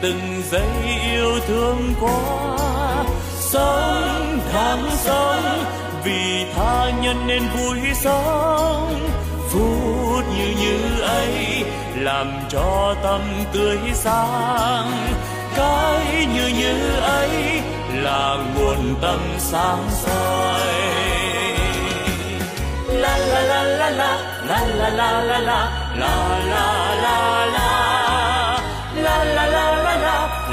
từng giây yêu thương quá sống tháng sống vì tha nhân nên vui sống. Phút như như ấy làm cho tâm tươi sáng. Cái như như ấy là nguồn tâm sáng soi. La la la la la la la la la la la la la la.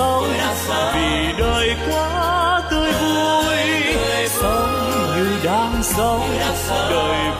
sống vì đời quá tươi vui sống như đang sống. Đời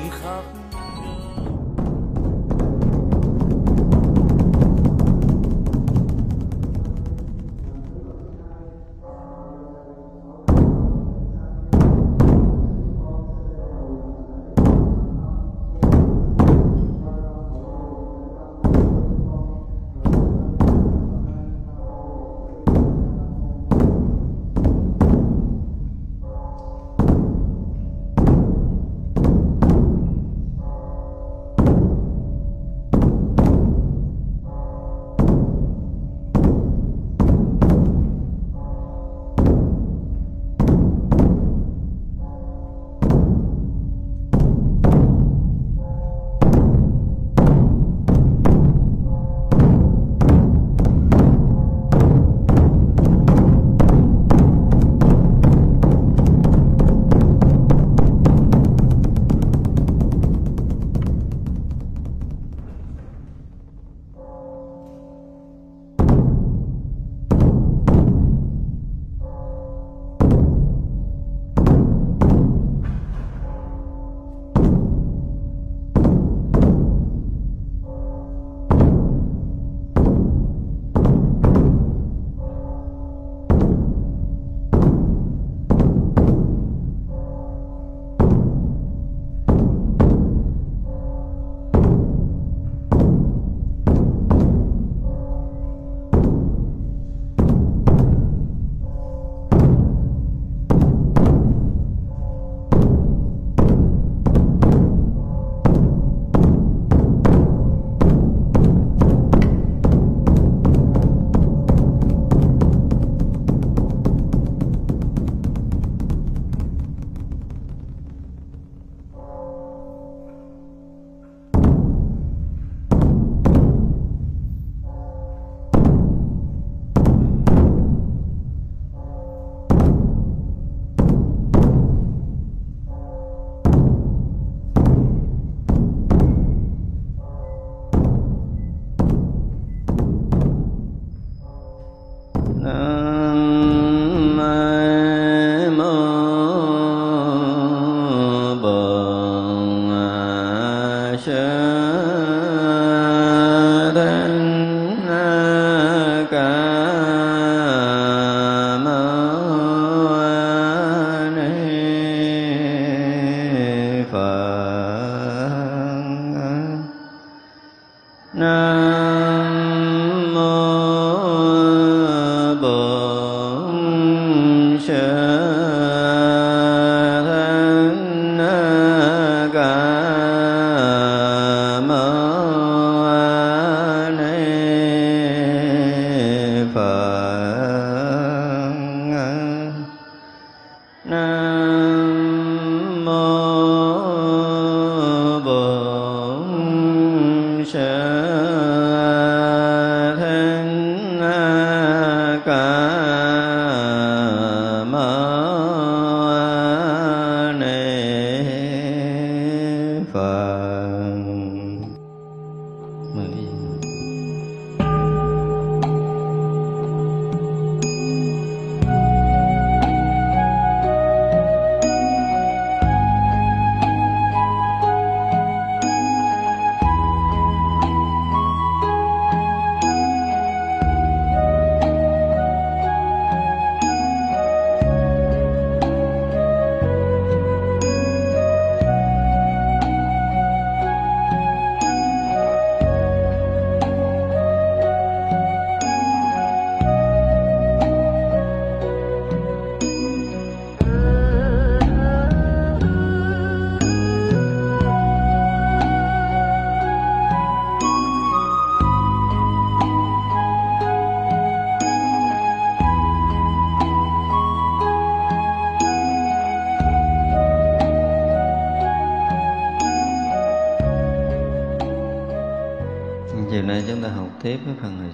chúng ta học tiếp cái phần hồi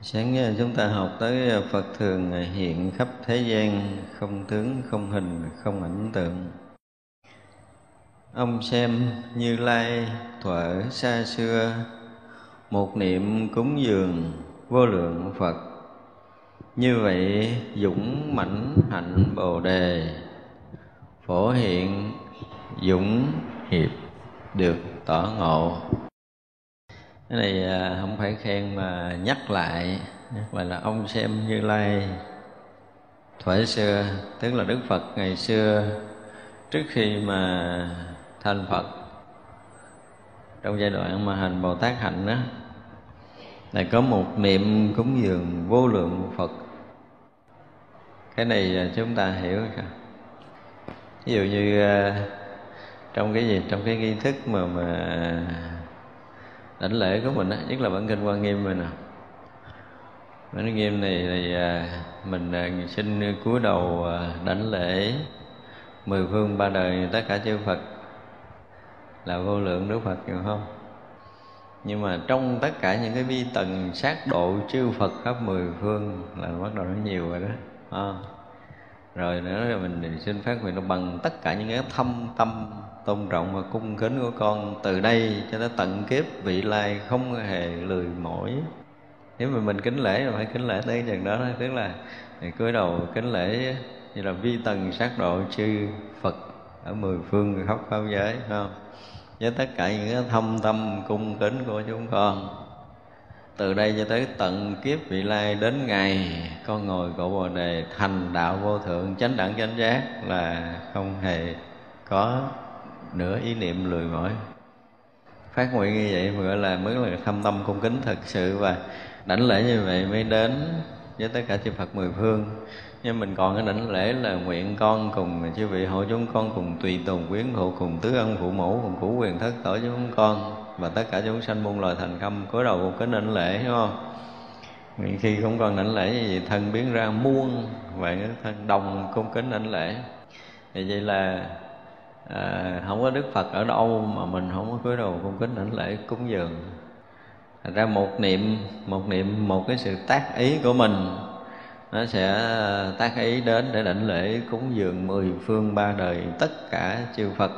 Sáng à, chúng ta học tới à, Phật thường à, hiện khắp thế gian, không tướng, không hình, không ảnh tượng. Ông xem Như Lai thuở xa xưa, một niệm cúng dường vô lượng Phật. Như vậy dũng mãnh hạnh Bồ đề, phổ hiện dũng hiệp được tỏ ngộ. Cái này à, không phải khen mà nhắc lại, mà là ông xem như lai. Thuở xưa, tức là đức phật ngày xưa, trước khi mà thành phật, trong giai đoạn mà hành bồ tát hạnh đó là có một niệm cúng dường vô lượng phật. Cái này à, chúng ta hiểu không? Ví dụ như à, trong cái gì trong cái nghi thức mà mà đảnh lễ của mình á, nhất là bản kinh quan nghiêm mình nè bản nghiêm này thì à, mình à, xin cúi đầu à, đảnh lễ mười phương ba đời tất cả chư Phật là vô lượng Đức Phật, hiểu không? Nhưng mà trong tất cả những cái vi tầng sát độ chư Phật khắp mười phương là bắt đầu nó nhiều rồi đó. À. Rồi nữa là mình xin phát nguyện nó bằng tất cả những cái thâm tâm tôn trọng và cung kính của con. Từ đây cho tới tận kiếp, vị lai không hề lười mỏi. Nếu mà mình kính lễ là phải kính lễ tới chừng đó tức là cúi đầu kính lễ như là vi tần sát độ chư phật ở mười phương khắp pháp giới không? Với tất cả những cái thâm tâm cung kính của chúng con. Từ đây cho tới tận kiếp, vị lai đến ngày con ngồi cội bồ đề thành đạo vô thượng, chánh đẳng chánh giác là không hề có nửa ý niệm lười mỏi. Phát nguyện như vậy mới gọi là mới là thâm tâm cung kính thật sự và đảnh lễ như vậy mới đến với tất cả chư Phật mười phương. Nhưng mình còn cái đảnh lễ là nguyện con cùng chư vị hộ chúng con cùng tùy tùng quyến hộ cùng tứ ân phụ mẫu, cùng cũ quyền thất tổ chúng con và tất cả chúng sanh muôn loài thành công cúi đầu kính đảnh lễ đúng không? Nguyện khi không còn đảnh lễ như vậy, thân biến ra muôn vậy thân đồng cung kính đảnh lễ. Thì vậy là à, không có đức phật ở đâu mà mình không có cúi đầu cung kính đảnh lễ cúng dường. Thành ra một niệm một niệm một cái sự tác ý của mình nó sẽ à, tác ý đến để đảnh lễ cúng dường mười phương ba đời tất cả chư phật.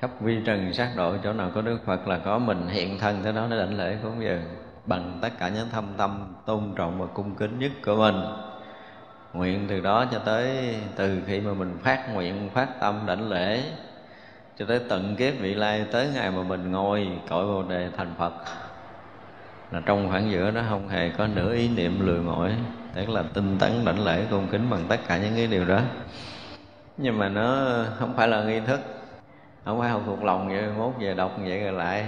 Khắp vi trần sát độ chỗ nào có đức phật là có mình hiện thân tới đó để đảnh lễ cúng dường bằng tất cả những thâm tâm tôn trọng và cung kính nhất của mình nguyện từ đó cho tới từ khi mà mình phát nguyện, phát tâm, đảnh lễ, cho tới tận kiếp vị lai, tới ngày mà mình ngồi cội bồ đề thành phật, là trong khoảng giữa đó không hề có nửa ý niệm lười mỏi, tức là tinh tấn đảnh lễ cung kính bằng tất cả những cái điều đó. Nhưng mà nó không phải là nghi thức, không phải học thuộc lòng vậy, mốt về đọc vậy rồi lại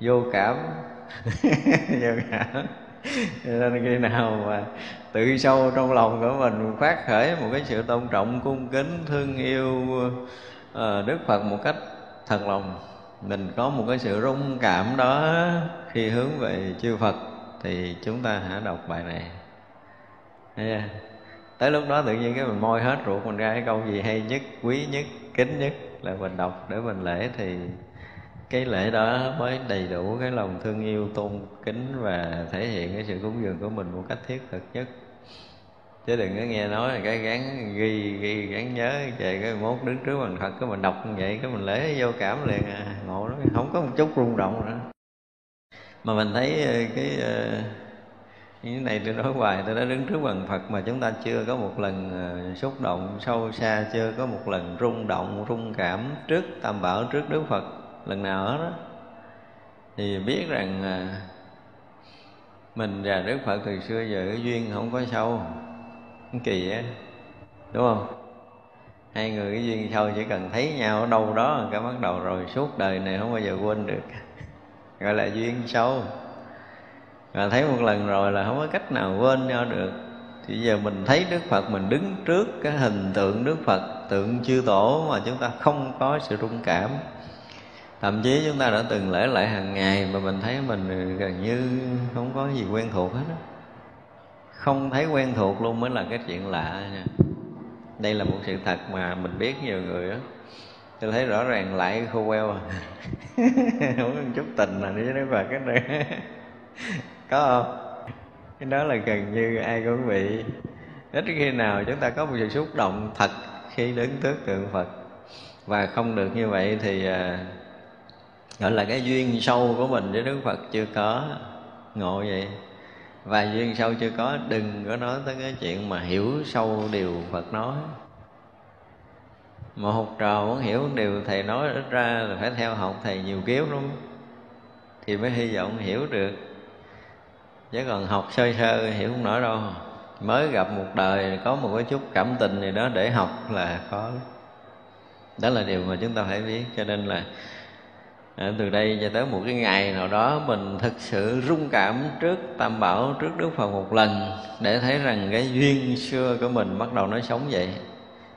vô cảm. Vô cảm nên khi nào mà tự sâu trong lòng của mình phát khởi một cái sự tôn trọng, cung kính, thương yêu ờ, đức phật một cách thật lòng, mình có một cái sự rung cảm đó khi hướng về chư phật, thì chúng ta hãy đọc bài này yeah. tới lúc đó tự nhiên cái mình môi hết ruột mình ra, cái câu gì hay nhất, quý nhất, kính nhất là mình đọc để mình lễ thì cái lễ đó mới đầy đủ cái lòng thương yêu, tôn kính và thể hiện cái sự cúng dường của mình một cách thiết thực nhất. Chứ đừng có nghe nói là cái gắn ghi ghi gắn nhớ về cái mốt đứng trước mình phật, cái mình đọc như vậy, cái mình lễ vô cảm liền à. Ngộ lắm, không có một chút rung động nữa. Mà mình thấy ờ, cái ờ, như thế này tôi nói hoài, tôi đã đứng trước bằng phật mà chúng ta chưa có một lần ờ, xúc động sâu xa, chưa có một lần rung động, rung cảm trước, tam bảo trước đức phật lần nào hết đó thì biết rằng à, mình và đức phật từ xưa giờ cái duyên không có sâu kỳ á đúng không? Hai người cái duyên sâu chỉ cần thấy nhau ở đâu đó cái bắt đầu rồi suốt đời này không bao giờ quên được. Gọi là duyên sâu. Và thấy một lần rồi là không có cách nào quên nhau được. Thì giờ mình thấy đức phật mình đứng trước cái hình tượng đức phật tượng chư tổ mà chúng ta không có sự rung cảm thậm chí chúng ta đã từng lễ lại hàng ngày mà mình thấy mình gần như không có gì quen thuộc hết đó không thấy quen thuộc luôn mới là cái chuyện lạ nha. Đây là một sự thật mà mình biết nhiều người á. Tôi thấy rõ ràng lại khô queo à. Không có chút tình nào với đức phật cái này có không? Cái đó là gần như ai cũng bị. Ít khi nào chúng ta có một sự xúc động thật khi đứng trước tượng phật. Và không được như vậy thì à, gọi là cái duyên sâu của mình với đức phật chưa có. Ngộ vậy. Và duyên sâu chưa có, đừng có nói tới cái chuyện mà hiểu sâu điều phật nói. Mà học trò muốn hiểu điều thầy nói, ít ra là phải theo học thầy nhiều kiếp lắm thì mới hy vọng hiểu được. Chứ còn học sơ sơ hiểu không nổi đâu. Mới gặp một đời, có một cái chút cảm tình gì đó để học là khó. Đó là điều mà chúng ta phải biết. Cho nên là à, từ đây cho tới một cái ngày nào đó mình thực sự rung cảm trước tam bảo trước đức phật một lần để thấy rằng cái duyên xưa của mình bắt đầu nó sống vậy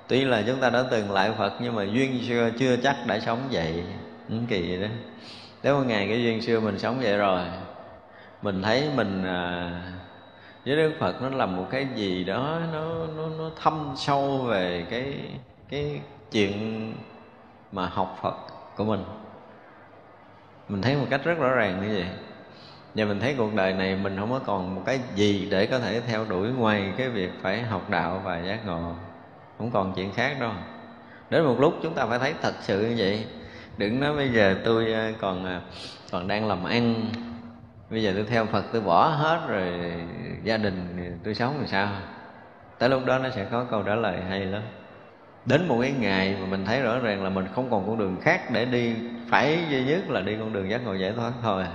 tuy là chúng ta đã từng lại phật nhưng mà duyên xưa chưa chắc đã sống vậy cũng kỳ đó. Nếu một ngày cái duyên xưa mình sống vậy rồi mình thấy mình à, với đức phật nó là một cái gì đó nó nó nó thâm sâu về cái cái chuyện mà học phật của mình mình thấy một cách rất rõ ràng như vậy. Và mình thấy cuộc đời này mình không có còn một cái gì để có thể theo đuổi ngoài cái việc phải học đạo và giác ngộ. Không còn chuyện khác đâu. Đến một lúc chúng ta phải thấy thật sự như vậy. Đừng nói bây giờ tôi ờ, còn ờ, còn đang làm ăn. Bây giờ tôi theo phật, tôi bỏ hết rồi gia đình, tôi sống làm sao? Tới lúc đó nó sẽ có câu trả lời hay lắm đến một cái ngày mà mình thấy rõ ràng là mình không còn con đường khác để đi, phải duy nhất là đi con đường giác ngộ giải thoát thôi.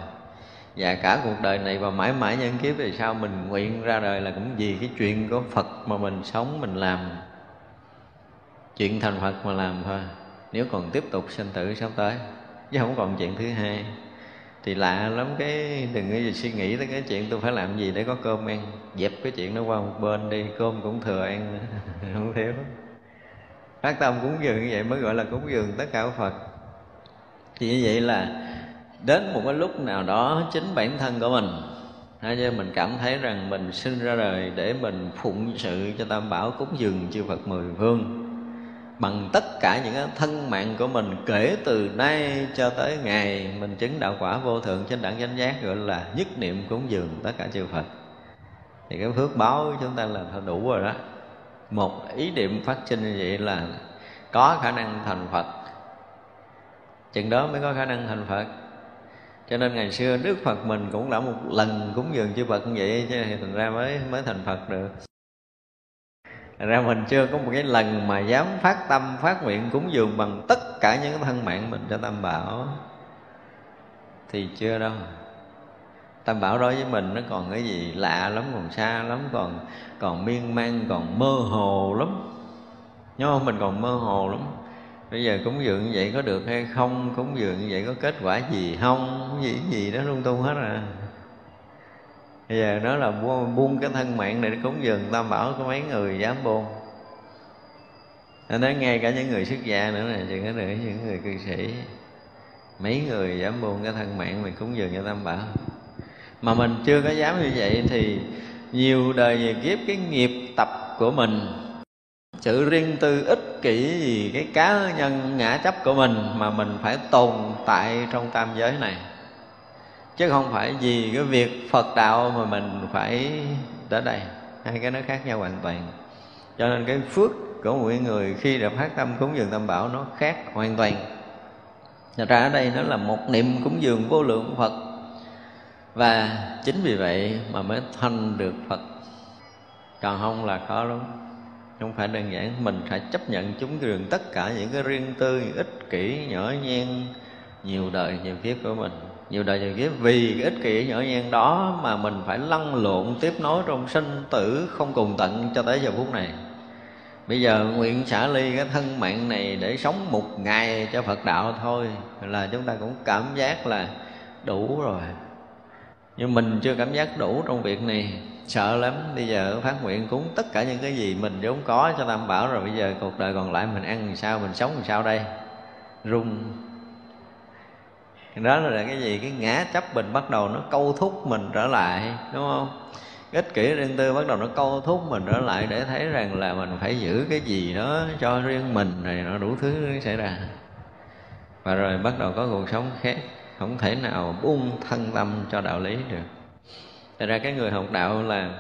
Và cả cuộc đời này và mãi mãi nhân kiếp về sau mình nguyện ra đời là cũng vì cái chuyện của Phật mà mình sống, mình làm chuyện thành Phật mà làm thôi. Nếu còn tiếp tục sinh tử sắp tới, chứ không còn chuyện thứ hai, thì lạ lắm cái, đừng có suy nghĩ tới cái chuyện tôi phải làm gì để có cơm ăn. Dẹp cái chuyện nó qua một bên đi, cơm cũng thừa ăn không thiếu phát tâm cúng dường như vậy mới gọi là cúng dường tất cả phật. Thì như vậy là đến một cái lúc nào đó chính bản thân của mình cho mình cảm thấy rằng mình sinh ra đời để mình phụng sự cho tam bảo cúng dường chư Phật mười phương, bằng tất cả những cái thân mạng của mình kể từ nay cho tới ngày mình chứng đạo quả vô thượng trên đẳng danh giác gọi là nhất niệm cúng dường tất cả chư Phật. Thì cái phước báo của chúng ta là đủ rồi đó một ý niệm phát sinh như vậy là có khả năng thành Phật. Chừng đó mới có khả năng thành Phật. Cho nên ngày xưa Đức Phật mình cũng đã một lần cúng dường chư Phật như vậy cho nên thành ra mới mới thành Phật được. Thành ra mình chưa có một cái lần mà dám phát tâm, phát nguyện cúng dường bằng tất cả những thân mạng mình cho Tam Bảo. Thì chưa đâu. Tam Bảo đối với mình nó còn cái gì lạ lắm, còn xa lắm, còn còn miên man, còn mơ hồ lắm. Nhớ không? Mình còn mơ hồ lắm. Bây giờ cúng dường như vậy có được hay không? Cúng dường như vậy có kết quả gì không? Gì gì đó, lung tung hết à. Bây giờ nó là buông cái thân mạng này để cúng dường tam bảo có mấy người dám buông. Nói ngay cả những người xuất gia nữa này chừng có nữa những người cư sĩ. Mấy người dám buông cái thân mạng mình cúng dường cho tam bảo mà mình chưa có dám như vậy thì nhiều đời nhiều kiếp cái nghiệp tập của mình sự riêng tư ích kỷ gì cái cá nhân ngã chấp của mình mà mình phải tồn tại trong tam giới này. Chứ không phải vì cái việc phật đạo mà mình phải tới đây. Hai cái nó khác nhau hoàn toàn. Cho nên cái phước của mỗi người khi đã phát tâm cúng dường tam bảo nó khác hoàn toàn. Thật ra ở đây nó là một niệm cúng dường vô lượng Phật. Và chính vì vậy mà mới thành được Phật. Còn không là khó lắm. Không phải đơn giản Mình phải chấp nhận chúng đường tất cả những cái riêng tư, ích kỷ, nhỏ nhen Nhiều đời, nhiều kiếp của mình. Nhiều đời nhiều kiếp vì cái ích kỷ nhỏ nhen đó mà mình phải lăn lộn tiếp nối trong sinh tử không cùng tận cho tới giờ phút này. Bây giờ nguyện xả ly cái thân mạng này để sống một ngày cho phật đạo thôi là chúng ta cũng cảm giác là đủ rồi nhưng mình chưa cảm giác đủ trong việc này. Sợ lắm, bây giờ phát nguyện cúng tất cả những cái gì mình vốn có cho tam bảo rồi, bây giờ cuộc đời còn lại mình ăn làm sao, mình sống làm sao đây? Rung. Đó là cái gì? Cái ngã chấp mình bắt đầu nó câu thúc mình trở lại, đúng không? Ích kỷ riêng tư bắt đầu nó câu thúc mình trở lại để thấy rằng là mình phải giữ cái gì đó cho riêng mình này nó đủ thứ xảy ra. Và rồi bắt đầu có cuộc sống khác không thể nào buông thân tâm cho đạo lý được. Thật ra cái người học đạo là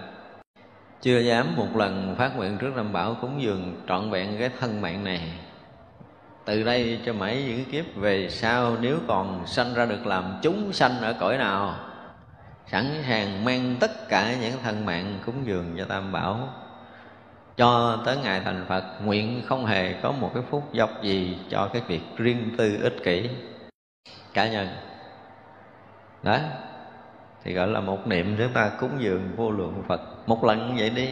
chưa dám một lần phát nguyện trước năm bảo cúng dường trọn vẹn cái thân mạng này. Từ đây cho mãi những kiếp về sau nếu còn sanh ra được làm chúng sanh ở cõi nào, sẵn sàng mang tất cả những thân mạng cúng dường cho tam bảo. Cho tới ngày thành phật, nguyện không hề có một cái phút dọc gì cho cái việc riêng tư ích kỷ. Cá nhân đó thì gọi là một niệm chúng ta cúng dường vô lượng phật. Một lần vậy đi.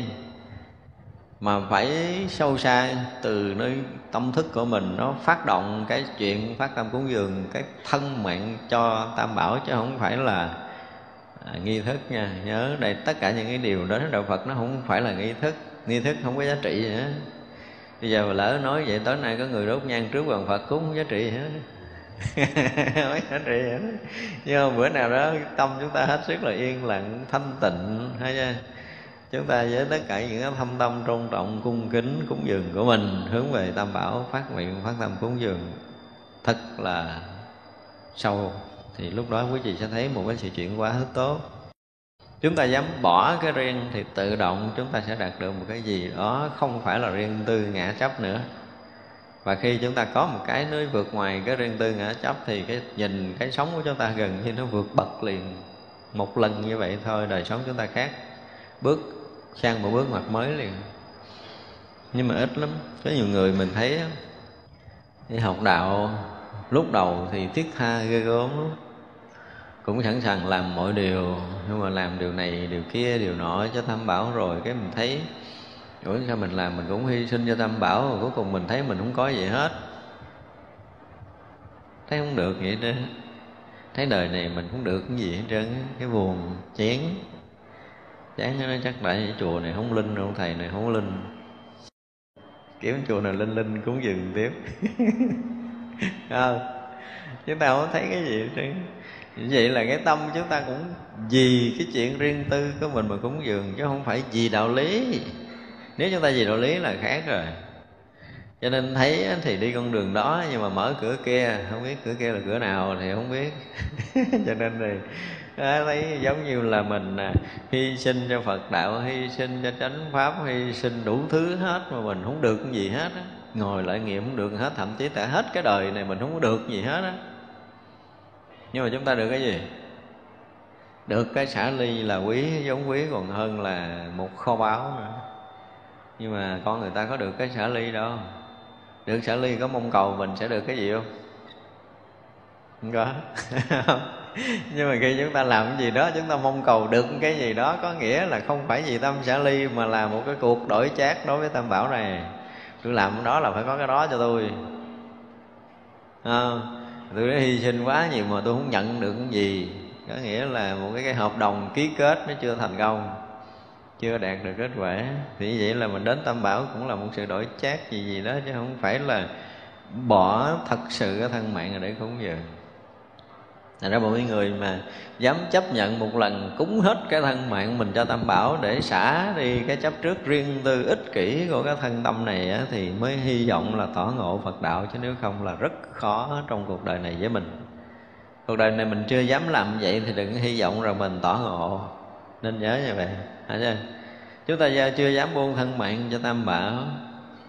Mà phải sâu xa từ nơi tâm thức của mình nó phát động cái chuyện phát tâm cúng dường cái thân mạng cho tam bảo chứ không phải là à, nghi thức nha. Nhớ đây tất cả những cái điều đó đạo phật nó không phải là nghi thức. Nghi thức không có giá trị gì hết bây giờ lỡ nói vậy tối nay có người đốt nhang trước hoàng phật cúng không giá trị hết mấy giá trị hết nhưng mà bữa nào đó tâm chúng ta hết sức là yên lặng, thanh tịnh, hay chưa? Chúng ta với tất cả những cái thâm tâm tôn trọng, cung kính, cúng dường của mình, hướng về tam bảo, phát nguyện, phát tâm cúng dường, thật là sâu. Thì lúc đó quý vị sẽ thấy một cái sự chuyển hóa rất tốt. Chúng ta dám bỏ cái riêng thì tự động chúng ta sẽ đạt được một cái gì đó không phải là riêng tư ngã chấp nữa và khi chúng ta có một cái nơi vượt ngoài cái riêng tư ngã chấp thì cái nhìn, cái sống của chúng ta gần như nó vượt bậc liền. Một lần như vậy thôi, đời sống chúng ta khác. Bước sang một bước ngoặt mới liền. Nhưng mà ít lắm. Có nhiều người mình thấy đi học đạo lúc đầu thì thiết tha ghê gớm cũng sẵn sàng làm mọi điều, nhưng mà làm điều này, điều kia, điều nọ cho tham bảo rồi cái mình thấy ủa sao mình làm mình cũng hy sinh cho tam bảo rồi cuối cùng mình thấy mình không có gì hết? Thấy không được vậy đó. Thấy đời này mình không được cái gì hết trơn cái buồn chén chán nó chắc tại chùa này không linh đâu thầy này không linh. Kiếm chùa này linh linh cũng dừng tiếp. À, chúng ta không thấy cái gì hết trơn. Vậy là cái tâm chúng ta cũng vì cái chuyện riêng tư của mình mà cúng dường chứ không phải vì đạo lý nếu chúng ta gì đạo lý là khác rồi. Cho nên thấy thì đi con đường đó nhưng mà mở cửa kia không biết cửa kia là cửa nào thì không biết. Cho nên thì à, thấy giống như là mình à, hy sinh cho phật đạo hy sinh cho chánh pháp hy sinh đủ thứ hết mà mình không được cái gì hết á. Ngồi lại nghiệm không được hết thậm chí tại hết cái đời này mình không có được gì hết á. Nhưng mà chúng ta được cái gì? Được cái xả ly là quý giống quý còn hơn là một kho báu nữa nhưng mà con người ta có được cái xả ly đâu. Được xả ly có mong cầu mình sẽ được cái gì không? Không có. Nhưng mà khi chúng ta làm cái gì đó chúng ta mong cầu được cái gì đó có nghĩa là không phải vì tâm xả ly mà là một cái cuộc đổi chát đối với tam bảo này. Tôi làm cái đó là phải có cái đó cho tôi. À, tôi đã hy sinh quá nhiều mà tôi không nhận được cái gì. Có nghĩa là một cái, cái hợp đồng ký kết nó chưa thành công chưa đạt được kết quả thì như vậy là mình đến tam bảo cũng là một sự đổi chát gì gì đó chứ không phải là bỏ thật sự cái thân mạng để cúng dường Thành ra mọi người mà dám chấp nhận một lần cúng hết cái thân mạng mình cho Tam Bảo để xả đi cái chấp trước riêng tư ích kỷ của cái thân tâm này á, thì mới hy vọng là tỏ ngộ Phật đạo chứ nếu không là rất khó trong cuộc đời này với mình. Cuộc đời này mình chưa dám làm vậy thì đừng hy vọng rằng mình tỏ ngộ. Nên nhớ như vậy. Hả chưa? Chúng ta chưa dám buông thân mạng cho Tam Bảo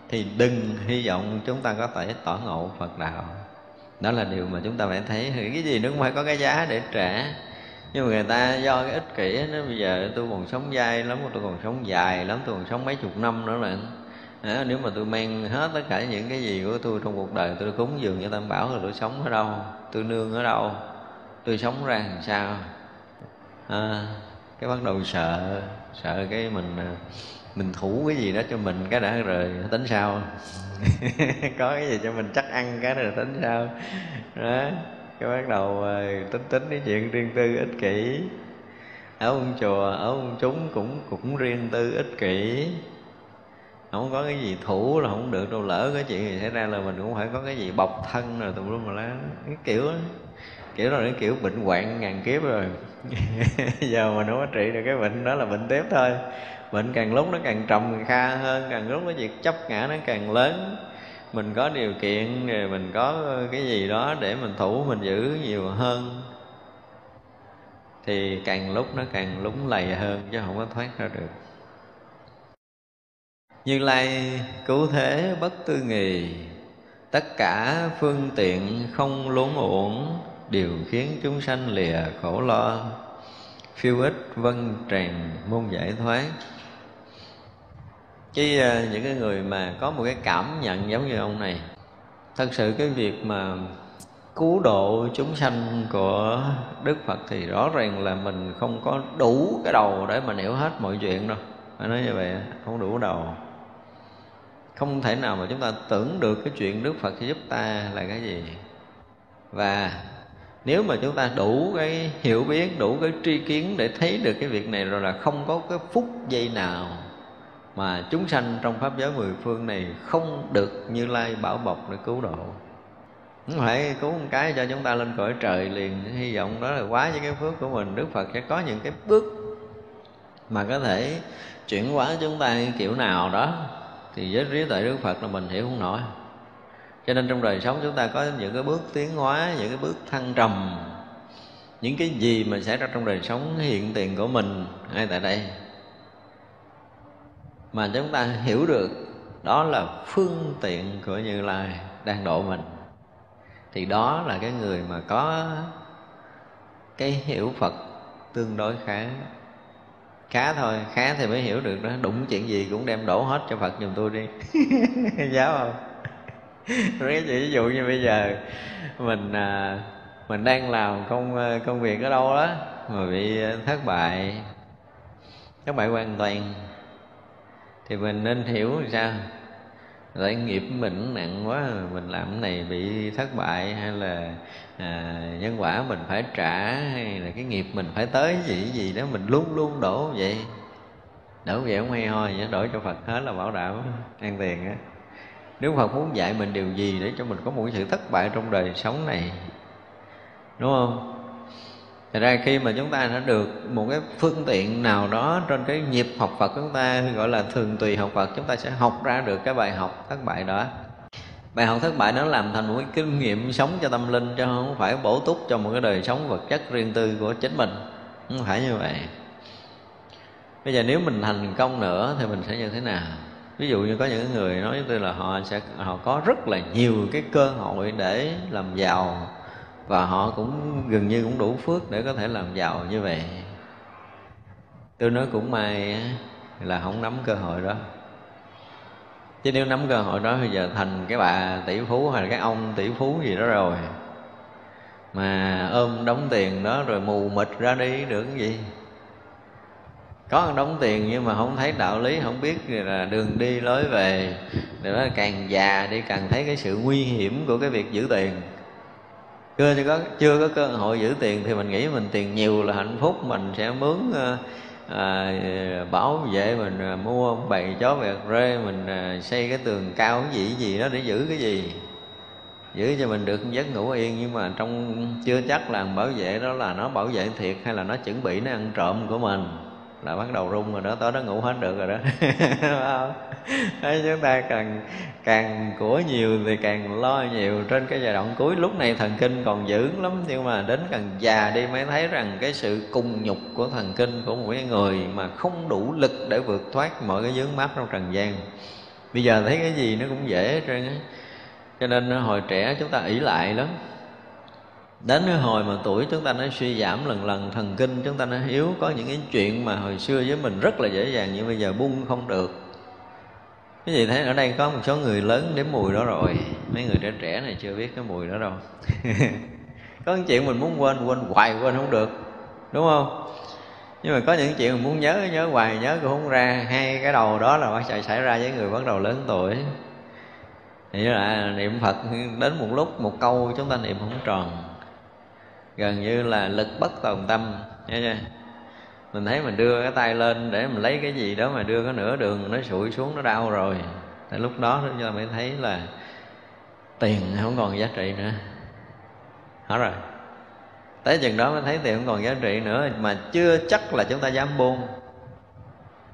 thì đừng hy vọng chúng ta có thể tỏ ngộ Phật đạo. Đó là điều mà chúng ta phải thấy. Cái gì nó cũng phải có cái giá để trả. Nhưng mà người ta do cái ích kỷ nó bây giờ tôi còn sống dai lắm tôi còn sống dài lắm tôi còn sống mấy chục năm nữa là à, nếu mà tôi mang hết tất cả những cái gì của tôi trong cuộc đời tôi cúng dường cho tam bảo rồi tôi sống ở đâu? Tôi nương ở đâu? Tôi sống ra làm sao? À, cái bắt đầu sợ sợ cái mình à, mình thủ cái gì đó cho mình, cái đã rồi tính sao? Có cái gì cho mình chắc ăn, cái rồi tính sao? Đó, cái bắt đầu à, tính tính cái chuyện riêng tư ích kỷ. Ở ông chùa, ở ông chúng cũng cũng riêng tư ích kỷ. Không có cái gì thủ là không được, đâu lỡ cái chuyện gì xảy ra là mình cũng phải có cái gì bọc thân rồi tùm lum mà lá cái kiểu đó kiểu đó là kiểu bệnh hoạn ngàn kiếp rồi. Giờ mà nó trị được cái bệnh đó là bệnh tiếp thôi. Bệnh càng lúc nó càng trầm, càng kha hơn, càng lúc cái việc chấp ngã nó càng lớn. Mình có điều kiện, rồi mình có cái gì đó để mình thủ, mình giữ nhiều hơn. Thì càng lúc nó càng lúng lầy hơn, chứ không có thoát ra được. Như lai, cứu thế bất tư nghì. Tất cả phương tiện không luống uổng đều khiến chúng sanh lìa khổ lo. Phiêu ích vân tràn môn giải thoát chứ à, những cái người mà có một cái cảm nhận giống như ông này, thật sự cái việc mà cứu độ chúng sanh của đức phật thì rõ ràng là mình không có đủ cái đầu để mà hiểu hết mọi chuyện đâu. Phải nói như vậy, không đủ đầu. Không thể nào mà chúng ta tưởng được cái chuyện đức phật giúp ta là cái gì. Và nếu mà chúng ta đủ cái hiểu biết, đủ cái tri kiến để thấy được cái việc này rồi là không có cái phút giây nào mà chúng sanh trong pháp giới mười phương này không được như lai bảo bọc để cứu độ. Không phải cứu một cái cho chúng ta lên cõi trời liền, hy vọng đó là quá với cái phước của mình. Đức phật sẽ có những cái bước mà có thể chuyển hóa chúng ta kiểu nào đó. Thì với trí tuệ đức phật là mình hiểu không nổi cho nên trong đời sống chúng ta có những cái bước tiến hóa, những cái bước thăng trầm. Những cái gì mà xảy ra trong đời sống hiện tiền của mình, ngay tại đây. Mà chúng ta hiểu được đó là phương tiện của như lai đang độ mình. Thì đó là cái người mà có cái hiểu phật tương đối khá. Khá thôi, khá thì mới hiểu được đó. Đụng chuyện gì cũng đem đổ hết cho phật giùm tôi đi. Giáo không? Rồi cái ví dụ như bây giờ mình à, mình đang làm công à, công việc ở đâu đó mà bị thất bại thất bại hoàn toàn thì mình nên hiểu sao? Tại nghiệp mình nặng quá mình làm cái này bị thất bại hay là à, nhân quả mình phải trả hay là cái nghiệp mình phải tới gì gì đó mình luôn luôn đổ vậy? Đổ vậy không hay ho vậy đổi cho phật hết là bảo đảm ăn tiền á nếu phật muốn dạy mình điều gì để cho mình có một cái sự thất bại trong đời sống này, đúng không Thật ra khi mà chúng ta đã được một cái phương tiện nào đó trên cái nhịp học Phật chúng ta, gọi là thường tùy học Phật, chúng ta sẽ học ra được cái bài học thất bại đó. Bài học thất bại nó làm thành một cái kinh nghiệm sống cho tâm linh, chứ không phải bổ túc cho một cái đời sống vật chất riêng tư của chính mình. Không phải như vậy. Bây giờ nếu mình thành công nữa thì mình sẽ như thế nào? Ví dụ như có những người nói với tôi là họ sẽ, họ có rất là nhiều cái cơ hội để làm giàu và họ cũng gần như cũng đủ phước để có thể làm giàu như vậy. Tôi nói cũng may là không nắm cơ hội đó. Chứ nếu nắm cơ hội đó, bây giờ thành cái bà tỷ phú hay là cái ông tỷ phú gì đó rồi, mà ôm đóng tiền đó rồi mù mịt ra đi được cái gì? Có một đóng tiền nhưng mà không thấy đạo lý không biết là đường đi lối về. Thì nó càng già đi càng thấy cái sự nguy hiểm của cái việc giữ tiền. Chưa có chưa có cơ hội giữ tiền thì mình nghĩ mình tiền nhiều là hạnh phúc mình sẽ mướn à, bảo vệ mình à, mua bầy chó vẹt rê mình à, xây cái tường cao cái gì gì đó để giữ cái gì. Giữ cho mình được giấc ngủ yên nhưng mà trong chưa chắc là bảo vệ đó là nó bảo vệ thiệt hay là nó chuẩn bị nó ăn trộm của mình là bắt đầu rung rồi đó tối đó ngủ hết được rồi đó. Đấy, chúng ta càng càng của nhiều thì càng lo nhiều. Trên cái giai đoạn cuối lúc này thần kinh còn dữ lắm nhưng mà đến càng già đi mới thấy rằng cái sự cùng nhục của thần kinh của một cái người mà không đủ lực để vượt thoát mọi cái vướng mắc trong trần gian. Bây giờ thấy cái gì nó cũng dễ hết trơn á. Cho nên hồi trẻ chúng ta ỷ lại lắm đến cái hồi mà tuổi chúng ta nó suy giảm lần lần, thần kinh chúng ta nó yếu, có những cái chuyện mà hồi xưa với mình rất là dễ dàng nhưng bây giờ buông không được. Cái gì thấy ở đây có một số người lớn đến mùi đó rồi. Mấy người trẻ trẻ này chưa biết cái mùi đó đâu. Có những chuyện mình muốn quên quên hoài, quên không được. Đúng không? Nhưng mà có những chuyện mình muốn nhớ nhớ hoài, nhớ cũng không ra. Hai cái đầu đó là bắt xảy ra với người bắt đầu lớn tuổi. Thì là niệm phật, đến một lúc một câu chúng ta niệm không tròn gần như là lực bất tòng tâm. Nha chưa? Mình thấy mình đưa cái tay lên để mình lấy cái gì đó mà đưa có nửa đường nó sụi xuống nó đau rồi. Tại lúc đó chúng ta mới thấy là tiền không còn giá trị nữa. Hả rồi. Tới chừng đó mới thấy tiền không còn giá trị nữa, mà chưa chắc là chúng ta dám buông.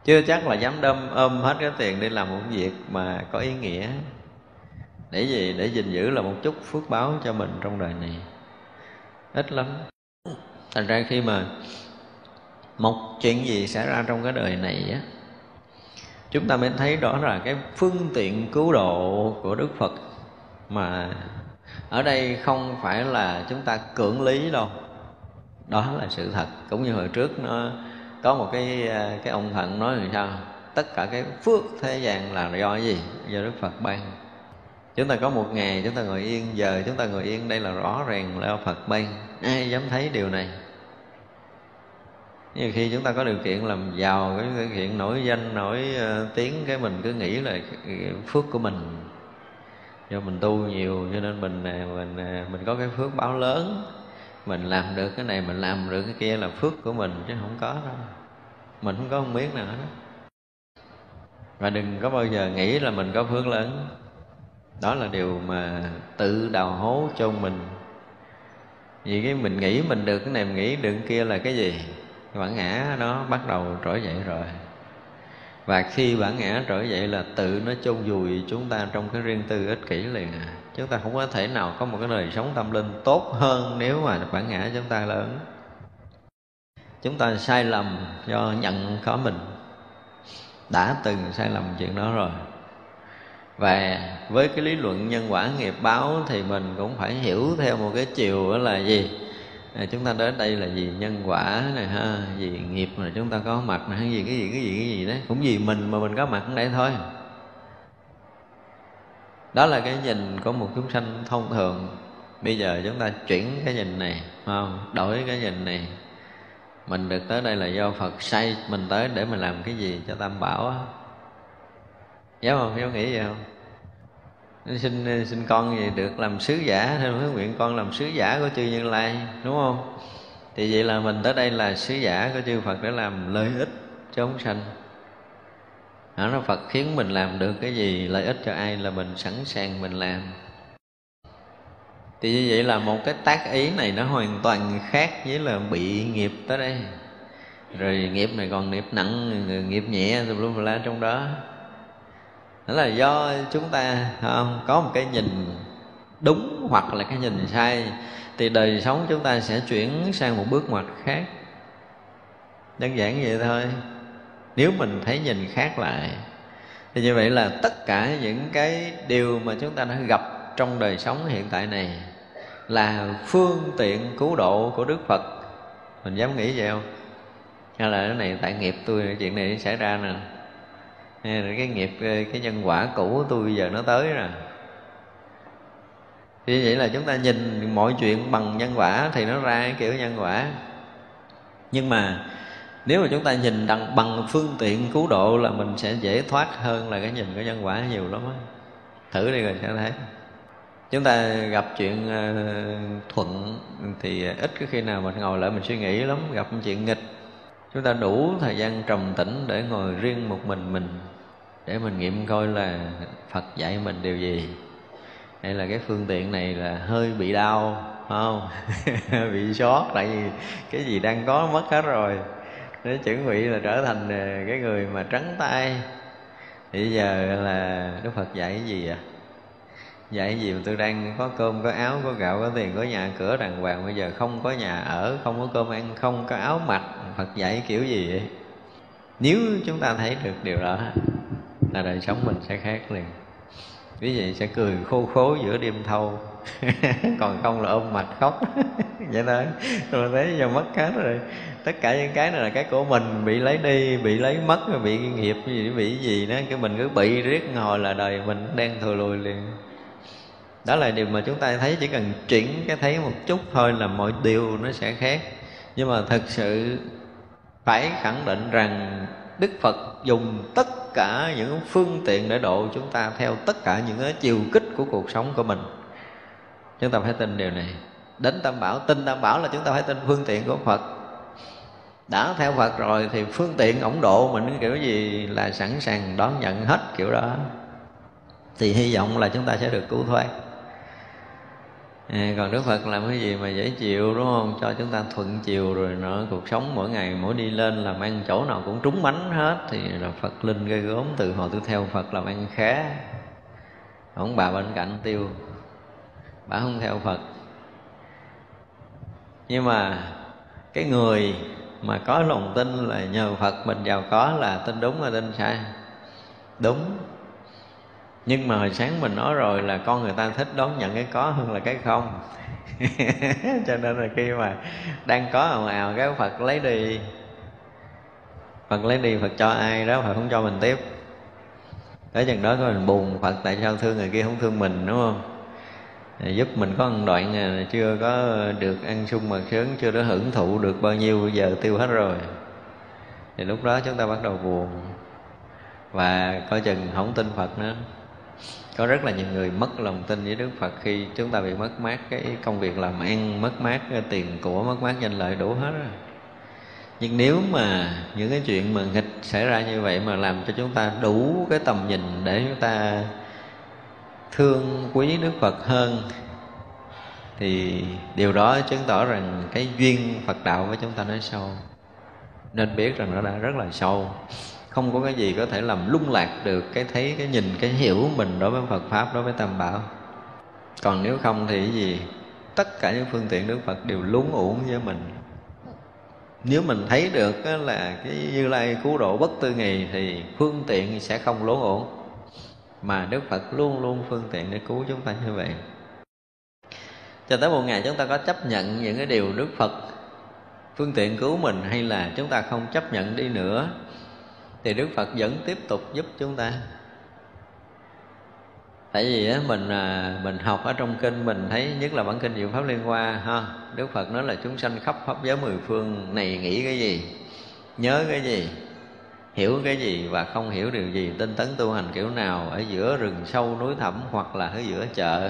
Chưa chắc là dám đâm ôm hết cái tiền đi làm một việc mà có ý nghĩa. Để gì? Để gìn giữ là một chút phước báo cho mình trong đời này ít lắm. Thành ra khi mà một chuyện gì xảy ra trong cái đời này á, chúng ta mới thấy đó là cái phương tiện cứu độ của đức phật. Mà ở đây không phải là chúng ta cưỡng lý đâu. Đó là sự thật. Cũng như hồi trước nó có một cái à, cái ông thần nói làm sao? Tất cả cái phước thế gian là do gì? Do đức phật ban chúng ta có một ngày chúng ta ngồi yên, giờ chúng ta ngồi yên, đây là rõ ràng là phật ban. Ai dám thấy điều này? Nhiều khi chúng ta có điều kiện làm giàu cái điều kiện nổi danh, nổi ờ, tiếng, cái mình cứ nghĩ là phước của mình. Do mình tu nhiều, cho nên mình à, mình à, mình có cái phước báo lớn. Mình làm được cái này, mình làm được cái kia là phước của mình, chứ không có đâu. Mình không có không biết nào hết và đừng có bao giờ nghĩ là mình có phước lớn đó là điều mà tự đào hố cho mình. Vì cái mình nghĩ mình được, cái này mình nghĩ được, cái kia là cái gì? Bản ngã nó bắt đầu trỗi dậy rồi. Và khi bản ngã trỗi dậy là tự nó chôn vùi chúng ta trong cái riêng tư ích kỷ liền à. Chúng ta không có thể nào có một cái đời sống tâm linh tốt hơn nếu mà bản ngã chúng ta lớn. Chúng ta sai lầm do nhận có mình. Đã từng sai lầm chuyện đó rồi và với cái lý luận nhân quả nghiệp báo thì mình cũng phải hiểu theo một cái chiều đó là gì. À, chúng ta đến đây là gì nhân quả này ha gì nghiệp mà chúng ta có mặt này hay gì cái gì cái gì cái gì đấy. Cũng vì mình mà mình có mặt ở đây thôi. Đó là cái nhìn của một chúng sanh thông thường. Bây giờ chúng ta chuyển cái nhìn này không? Đổi cái nhìn này. Mình được tới đây là do phật say mình tới để mình làm cái gì cho tam bảo Giáo không Giáo nghĩ vậy không? Xin xin con gì được làm sứ giả thêm hứa nguyện con làm sứ giả của chư Như Lai, đúng không? Thì vậy là mình tới đây là sứ giả của chư Phật để làm lợi ích cho chúng sanh. Đó là Phật khiến mình làm được cái gì lợi ích cho ai là mình sẵn sàng mình làm. Thì như vậy là một cái tác ý này nó hoàn toàn khác với là bị nghiệp tới đây. Rồi nghiệp này còn nghiệp nặng nghiệp nhẹ, tùm lum la trong đó đó là do chúng ta không? Có một cái nhìn đúng hoặc là cái nhìn sai thì đời sống chúng ta sẽ chuyển sang một bước ngoặt khác. Đơn giản vậy thôi. Nếu mình thấy nhìn khác lại, thì như vậy là tất cả những cái điều mà chúng ta đã gặp trong đời sống hiện tại này là phương tiện cứu độ của đức phật. Mình dám nghĩ vậy không? Hay là cái này tại nghiệp tôi, chuyện này xảy ra nè cái nghiệp cái nhân quả cũ của tôi bây giờ nó tới rồi. Thì vậy là chúng ta nhìn mọi chuyện bằng nhân quả thì nó ra cái kiểu nhân quả. Nhưng mà nếu mà chúng ta nhìn bằng, bằng phương tiện cứu độ là mình sẽ dễ thoát hơn là cái nhìn của nhân quả nhiều lắm á. Thử đi rồi sẽ thấy. Chúng ta gặp chuyện ờ, thuận thì ít cái khi nào mình ngồi lại mình suy nghĩ lắm gặp chuyện nghịch. Chúng ta đủ thời gian trầm tĩnh để ngồi riêng một mình mình để mình nghiệm coi là phật dạy mình điều gì. Hay là cái phương tiện này là hơi bị đau, không? Bị sót tại vì cái gì đang có mất hết rồi. Nó chuẩn bị là trở thành ờ, cái người mà trắng tay. Thì bây giờ là đức phật dạy cái gì à? Dạy cái gì mà tôi đang có cơm, có áo, có gạo, có tiền, có nhà, cửa, đàng hoàng. Bây giờ không có nhà ở, không có cơm ăn, không có áo mặc. Phật dạy kiểu gì vậy? Nếu chúng ta thấy được điều đó là đời sống mình sẽ khác liền. Quý vị sẽ cười khô khố giữa đêm thâu. Còn không là ôm mặt khóc. Vậy thôi. Rồi thấy giờ mất hết rồi. Tất cả những cái này là cái của mình, bị lấy đi, bị lấy mất bị nghiệp gì, bị gì đó. Cái mình cứ bị riết ngồi là đời mình đang thừa lùi liền. Đó là điều mà chúng ta thấy, chỉ cần chuyển cái thấy một chút thôi là mọi điều nó sẽ khác. Nhưng mà thật sự phải khẳng định rằng đức phật dùng tất cả những phương tiện để độ chúng ta theo tất cả những cái chiều kích của cuộc sống của mình. Chúng ta phải tin điều này. Đến tam bảo, tin tam bảo là chúng ta phải tin phương tiện của phật. Đã theo phật rồi thì phương tiện ổng độ mình, kiểu gì là sẵn sàng đón nhận hết kiểu đó. Thì hy vọng là chúng ta sẽ được cứu thoát à, còn đức phật làm cái gì mà dễ chịu đúng không? Cho chúng ta thuận chiều rồi nữa cuộc sống mỗi ngày mỗi đi lên làm ăn chỗ nào cũng trúng bánh hết thì là phật linh gây gốm từ hồi tôi theo phật làm ăn khá. Ông bà bên cạnh tiêu bà không theo phật. Nhưng mà cái người mà có lòng tin là nhờ phật mình giàu có là tin đúng hay tin sai? Đúng nhưng mà hồi sáng mình nói rồi là con người ta thích đón nhận cái có hơn là cái không. Cho nên là khi mà đang có ào ào, cái phật lấy đi. Phật lấy đi, phật cho ai đó, phật không cho mình tiếp. Tới chừng đó có mình buồn, phật tại sao thương người kia không thương mình, đúng không? Giúp mình có một đoạn chưa có được ăn sung mật sướng, chưa có hưởng thụ được bao nhiêu, giờ tiêu hết rồi. Thì lúc đó chúng ta bắt đầu buồn. Và coi chừng không tin phật nữa có rất là nhiều người mất lòng tin với đức phật khi chúng ta bị mất mát, cái công việc làm ăn, mất mát tiền của mất mát danh lợi đủ hết rồi. Nhưng nếu mà những cái chuyện mà nghịch xảy ra như vậy mà làm cho chúng ta đủ cái tầm nhìn để chúng ta thương quý đức phật hơn, thì điều đó chứng tỏ rằng cái duyên phật đạo với chúng ta nó sâu. Nên biết rằng nó đã rất là sâu không có cái gì có thể làm lung lạc được cái thấy, cái nhìn, cái hiểu của mình đối với phật pháp, đối với tam bảo. Còn nếu không thì cái gì? Tất cả những phương tiện đức phật đều lún uổng với mình. Nếu mình thấy được là cái như lai cứu độ bất tư nghì thì phương tiện sẽ không lún uổng. Mà đức phật luôn luôn phương tiện để cứu chúng ta như vậy. Cho tới một ngày chúng ta có chấp nhận những cái điều đức phật phương tiện cứu mình hay là chúng ta không chấp nhận đi nữa thì đức phật vẫn tiếp tục giúp chúng ta. Tại vì á, mình à, mình học ở trong kinh mình thấy nhất là bản kinh diệu pháp liên hoa ha đức phật nói là chúng sanh khắp pháp giới mười phương này nghĩ cái gì nhớ cái gì hiểu cái gì và không hiểu điều gì tinh tấn tu hành kiểu nào ở giữa rừng sâu núi thẳm hoặc là ở giữa chợ.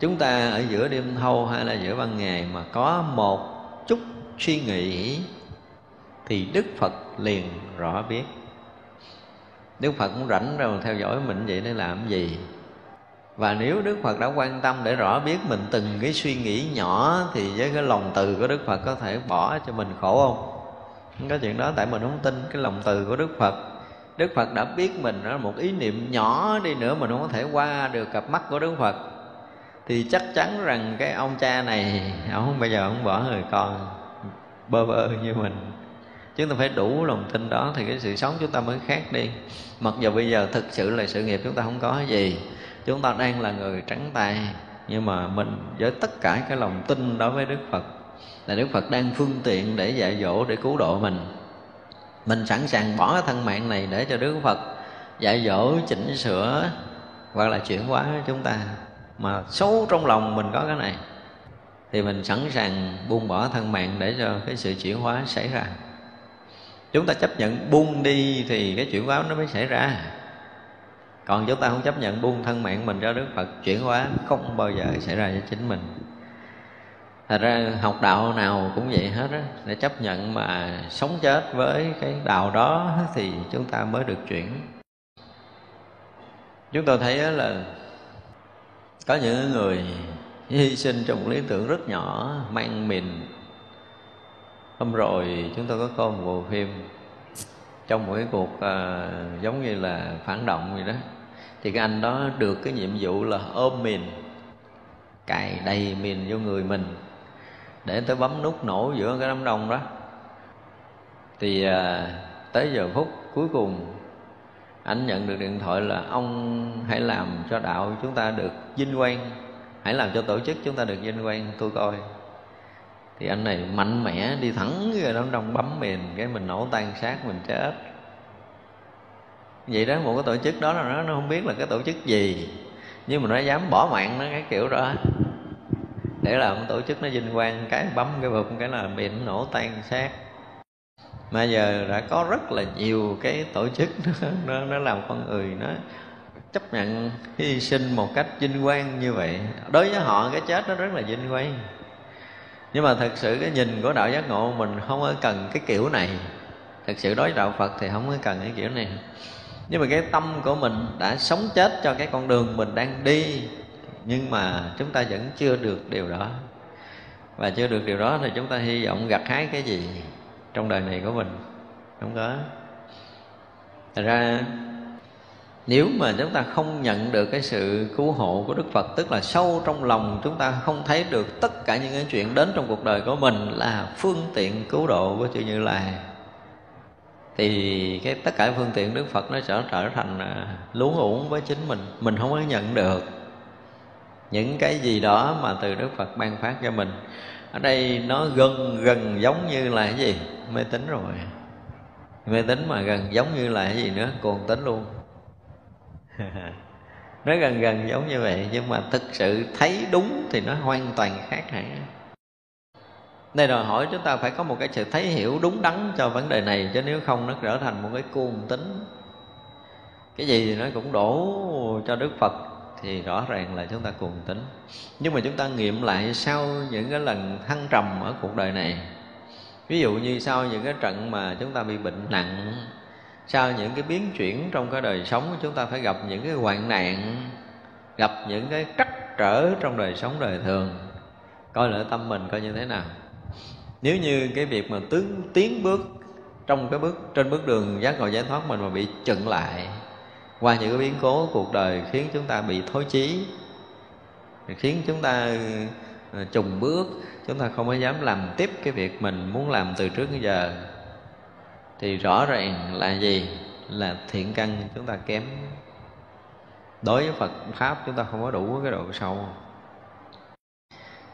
Chúng ta ở giữa đêm thâu hay là giữa ban ngày mà có một chút suy nghĩ thì đức phật liền rõ biết. Đức phật cũng rảnh rồi theo dõi mình vậy để làm gì? Và nếu đức phật đã quan tâm để rõ biết mình từng cái suy nghĩ nhỏ thì với cái lòng từ của đức phật có thể bỏ cho mình khổ không? Không có chuyện đó, tại mình không tin cái lòng từ của đức phật. Đức phật đã biết mình đó một ý niệm nhỏ đi nữa mình không có thể qua được cặp mắt của đức phật. Thì chắc chắn rằng cái ông cha này, ông bây giờ ông bỏ người con, bơ vơ như mình chúng ta phải đủ lòng tin đó thì cái sự sống chúng ta mới khác đi. Mặc dù bây giờ thực sự là sự nghiệp chúng ta không có gì, chúng ta đang là người trắng tay, nhưng mà mình với tất cả cái lòng tin đối với đức phật, là đức phật đang phương tiện để dạy dỗ, để cứu độ mình. Mình sẵn sàng bỏ cái thân mạng này để cho đức phật dạy dỗ, chỉnh sửa, hoặc là chuyển hóa chúng ta. Mà xấu trong lòng mình có cái này, thì mình sẵn sàng buông bỏ thân mạng để cho cái sự chuyển hóa xảy ra chúng ta chấp nhận buông đi thì cái chuyển hóa nó mới xảy ra. Còn chúng ta không chấp nhận buông thân mạng mình ra đức phật, chuyển hóa không bao giờ xảy ra cho chính mình. Thật ra học đạo nào cũng vậy hết á. Để chấp nhận mà sống chết với cái đạo đó thì chúng ta mới được chuyển. Chúng tôi thấy là có những người hy sinh trong một lý tưởng rất nhỏ, mang mình hôm rồi chúng tôi có coi một bộ phim. Trong một cái cuộc à, giống như là phản động vậy đó thì cái anh đó được cái nhiệm vụ là ôm mìn cài đầy mìn vô người mình để tới bấm nút nổ giữa cái đám đông đó. Thì à, tới giờ phút cuối cùng anh nhận được điện thoại là ông hãy làm cho đạo chúng ta được vinh quang hãy làm cho tổ chức chúng ta được vinh quang tôi coi thì anh này mạnh mẽ đi thẳng rồi đám đông bấm mìn cái mình nổ tan xác mình chết. Vậy đó một cái tổ chức đó là nó nó không biết là cái tổ chức gì nhưng mà nó dám bỏ mạng nó cái kiểu đó. Để làm tổ chức nó vinh quang cái bấm cái bụp cái là mìn nổ tan xác. Mà giờ đã có rất là nhiều cái tổ chức nó, nó, nó làm con người nó chấp nhận hy sinh một cách vinh quang như vậy. Đối với họ cái chết nó rất là vinh quang nhưng mà thật sự cái nhìn của đạo giác ngộ mình không có cần cái kiểu này. Thật sự đối với đạo phật thì không có cần cái kiểu này. Nhưng mà cái tâm của mình đã sống chết cho cái con đường mình đang đi. Nhưng mà chúng ta vẫn chưa được điều đó. Và chưa được điều đó thì chúng ta hy vọng gặt hái cái gì trong đời này của mình. Không có. Thật ra nếu mà chúng ta không nhận được cái sự cứu hộ của Đức Phật, Tức là sâu trong lòng chúng ta không thấy được tất cả những cái chuyện đến trong cuộc đời của mình Là phương tiện cứu độ của chư Như Lai, Thì cái tất cả phương tiện Đức Phật nó sẽ trở thành à, luống uổng với chính mình. Mình không có nhận được những cái gì đó mà từ Đức Phật ban phát cho mình. Ở đây nó gần gần giống như là cái gì? Mê tín rồi. Mê tín mà gần giống như là cái gì nữa? Cuồng tính luôn nó gần gần giống như vậy, nhưng mà thực sự thấy đúng thì nó hoàn toàn khác hẳn. Đây đòi hỏi chúng ta phải có một cái sự thấy hiểu đúng đắn cho vấn đề này, chứ nếu không nó trở thành một cái cuồng tính cái gì thì nó cũng đổ cho đức phật thì rõ ràng là chúng ta cuồng tính nhưng mà chúng ta nghiệm lại sau những cái lần thăng trầm ở cuộc đời này. Ví dụ như sau những cái trận mà chúng ta bị bệnh nặng sau những cái biến chuyển trong cái đời sống, chúng ta phải gặp những cái hoạn nạn, gặp những cái trắc trở trong đời sống đời thường. Coi lại tâm mình coi như thế nào. Nếu như cái việc mà tướng tiến bước trong cái bước, trên bước đường giác ngộ giải thoát mình mà bị chững lại, qua những cái biến cố cuộc đời khiến chúng ta bị thối chí, khiến chúng ta ờ, trùng bước, chúng ta không có dám làm tiếp cái việc mình muốn làm từ trước đến giờ thì rõ ràng là gì? Là thiện căn chúng ta kém. Đối với Phật pháp chúng ta không có đủ cái độ sâu.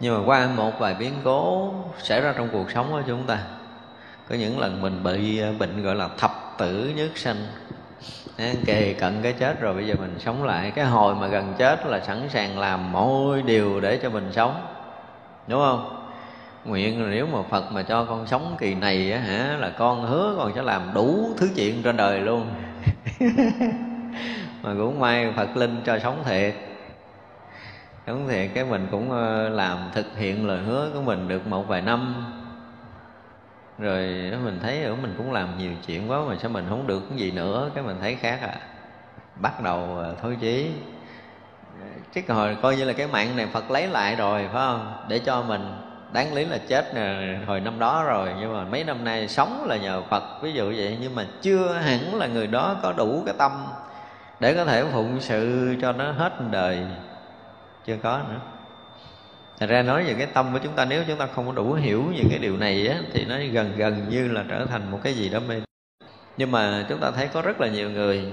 Nhưng mà qua một vài biến cố xảy ra trong cuộc sống của chúng ta, có những lần mình bị ờ, bệnh gọi là thập tử nhất sanh. Kề cận cái chết rồi bây giờ mình sống lại. Cái hồi mà gần chết là sẵn sàng làm mọi điều để cho mình sống. Đúng không? Nguyện nếu mà phật mà cho con sống kỳ này á hả, là con hứa con sẽ làm đủ thứ chuyện trên đời luôn. Mà cũng may phật linh cho sống thiệt. Sống thiệt cái mình cũng ờ, làm thực hiện lời hứa của mình được một vài năm. Rồi mình thấy ở mình cũng làm nhiều chuyện quá mà sao mình không được cái gì nữa, cái mình thấy khác à. Bắt đầu ờ, thôi thối chí. Chứ hồi coi như là cái mạng này phật lấy lại rồi, phải không? Để cho mình đáng lý là chết nè hồi năm đó rồi nhưng mà mấy năm nay sống là nhờ phật ví dụ vậy nhưng mà chưa hẳn là người đó có đủ cái tâm để có thể phụng sự cho nó hết đời. Chưa có nữa. Thật ra nói về cái tâm của chúng ta nếu chúng ta không có đủ hiểu những cái điều này á, thì nó gần gần như là trở thành một cái gì đó mê. Nhưng mà chúng ta thấy có rất là nhiều người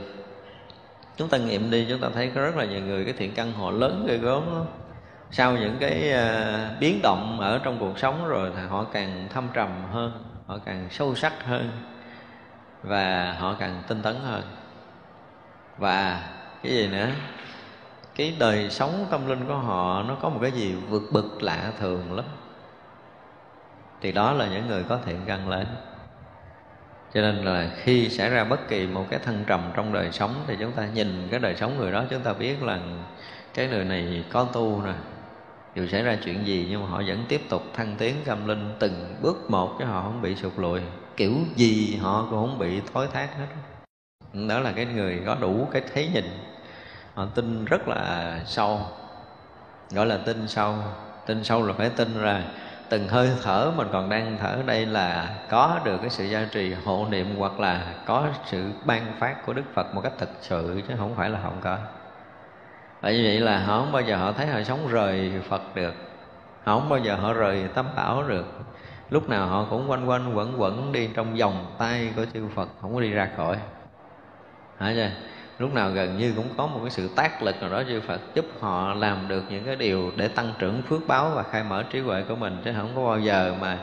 chúng ta nghiệm đi chúng ta thấy có rất là nhiều người cái thiện căn họ lớn ghê gớm lắm sau những cái uh, biến động ở trong cuộc sống rồi thì họ càng thâm trầm hơn họ càng sâu sắc hơn và họ càng tinh tấn hơn. Và cái gì nữa? Cái đời sống tâm linh của họ nó có một cái gì vượt bực lạ thường lắm. Thì đó là những người có thiện căn lớn. Cho nên là khi xảy ra bất kỳ một cái thăng trầm trong đời sống thì chúng ta nhìn cái đời sống người đó chúng ta biết là cái người này có tu nè dù xảy ra chuyện gì nhưng mà họ vẫn tiếp tục thăng tiến tâm linh từng bước một chứ họ không bị sụt lùi. Kiểu gì họ cũng không bị thối thác hết. Đó là cái người có đủ cái thấy nhìn. Họ tin rất là sâu. Gọi là tin sâu. Tin sâu là phải tin rằng từng hơi thở mình còn đang thở đây là có được cái sự gia trì hộ niệm hoặc là có sự ban phát của Đức Phật một cách thực sự chứ không phải là không có. Bởi vậy là họ không bao giờ họ thấy họ sống rời Phật được. Họ không bao giờ họ rời tâm bảo được. Lúc nào họ cũng quanh quanh, quẩn quẩn đi trong vòng tay của chư Phật, Không có đi ra khỏi. Hả chưa? lúc nào gần như cũng có một cái sự tác lực nào đó chư Phật giúp họ làm được những cái điều để tăng trưởng phước báo và khai mở trí huệ của mình. Chứ không có bao giờ mà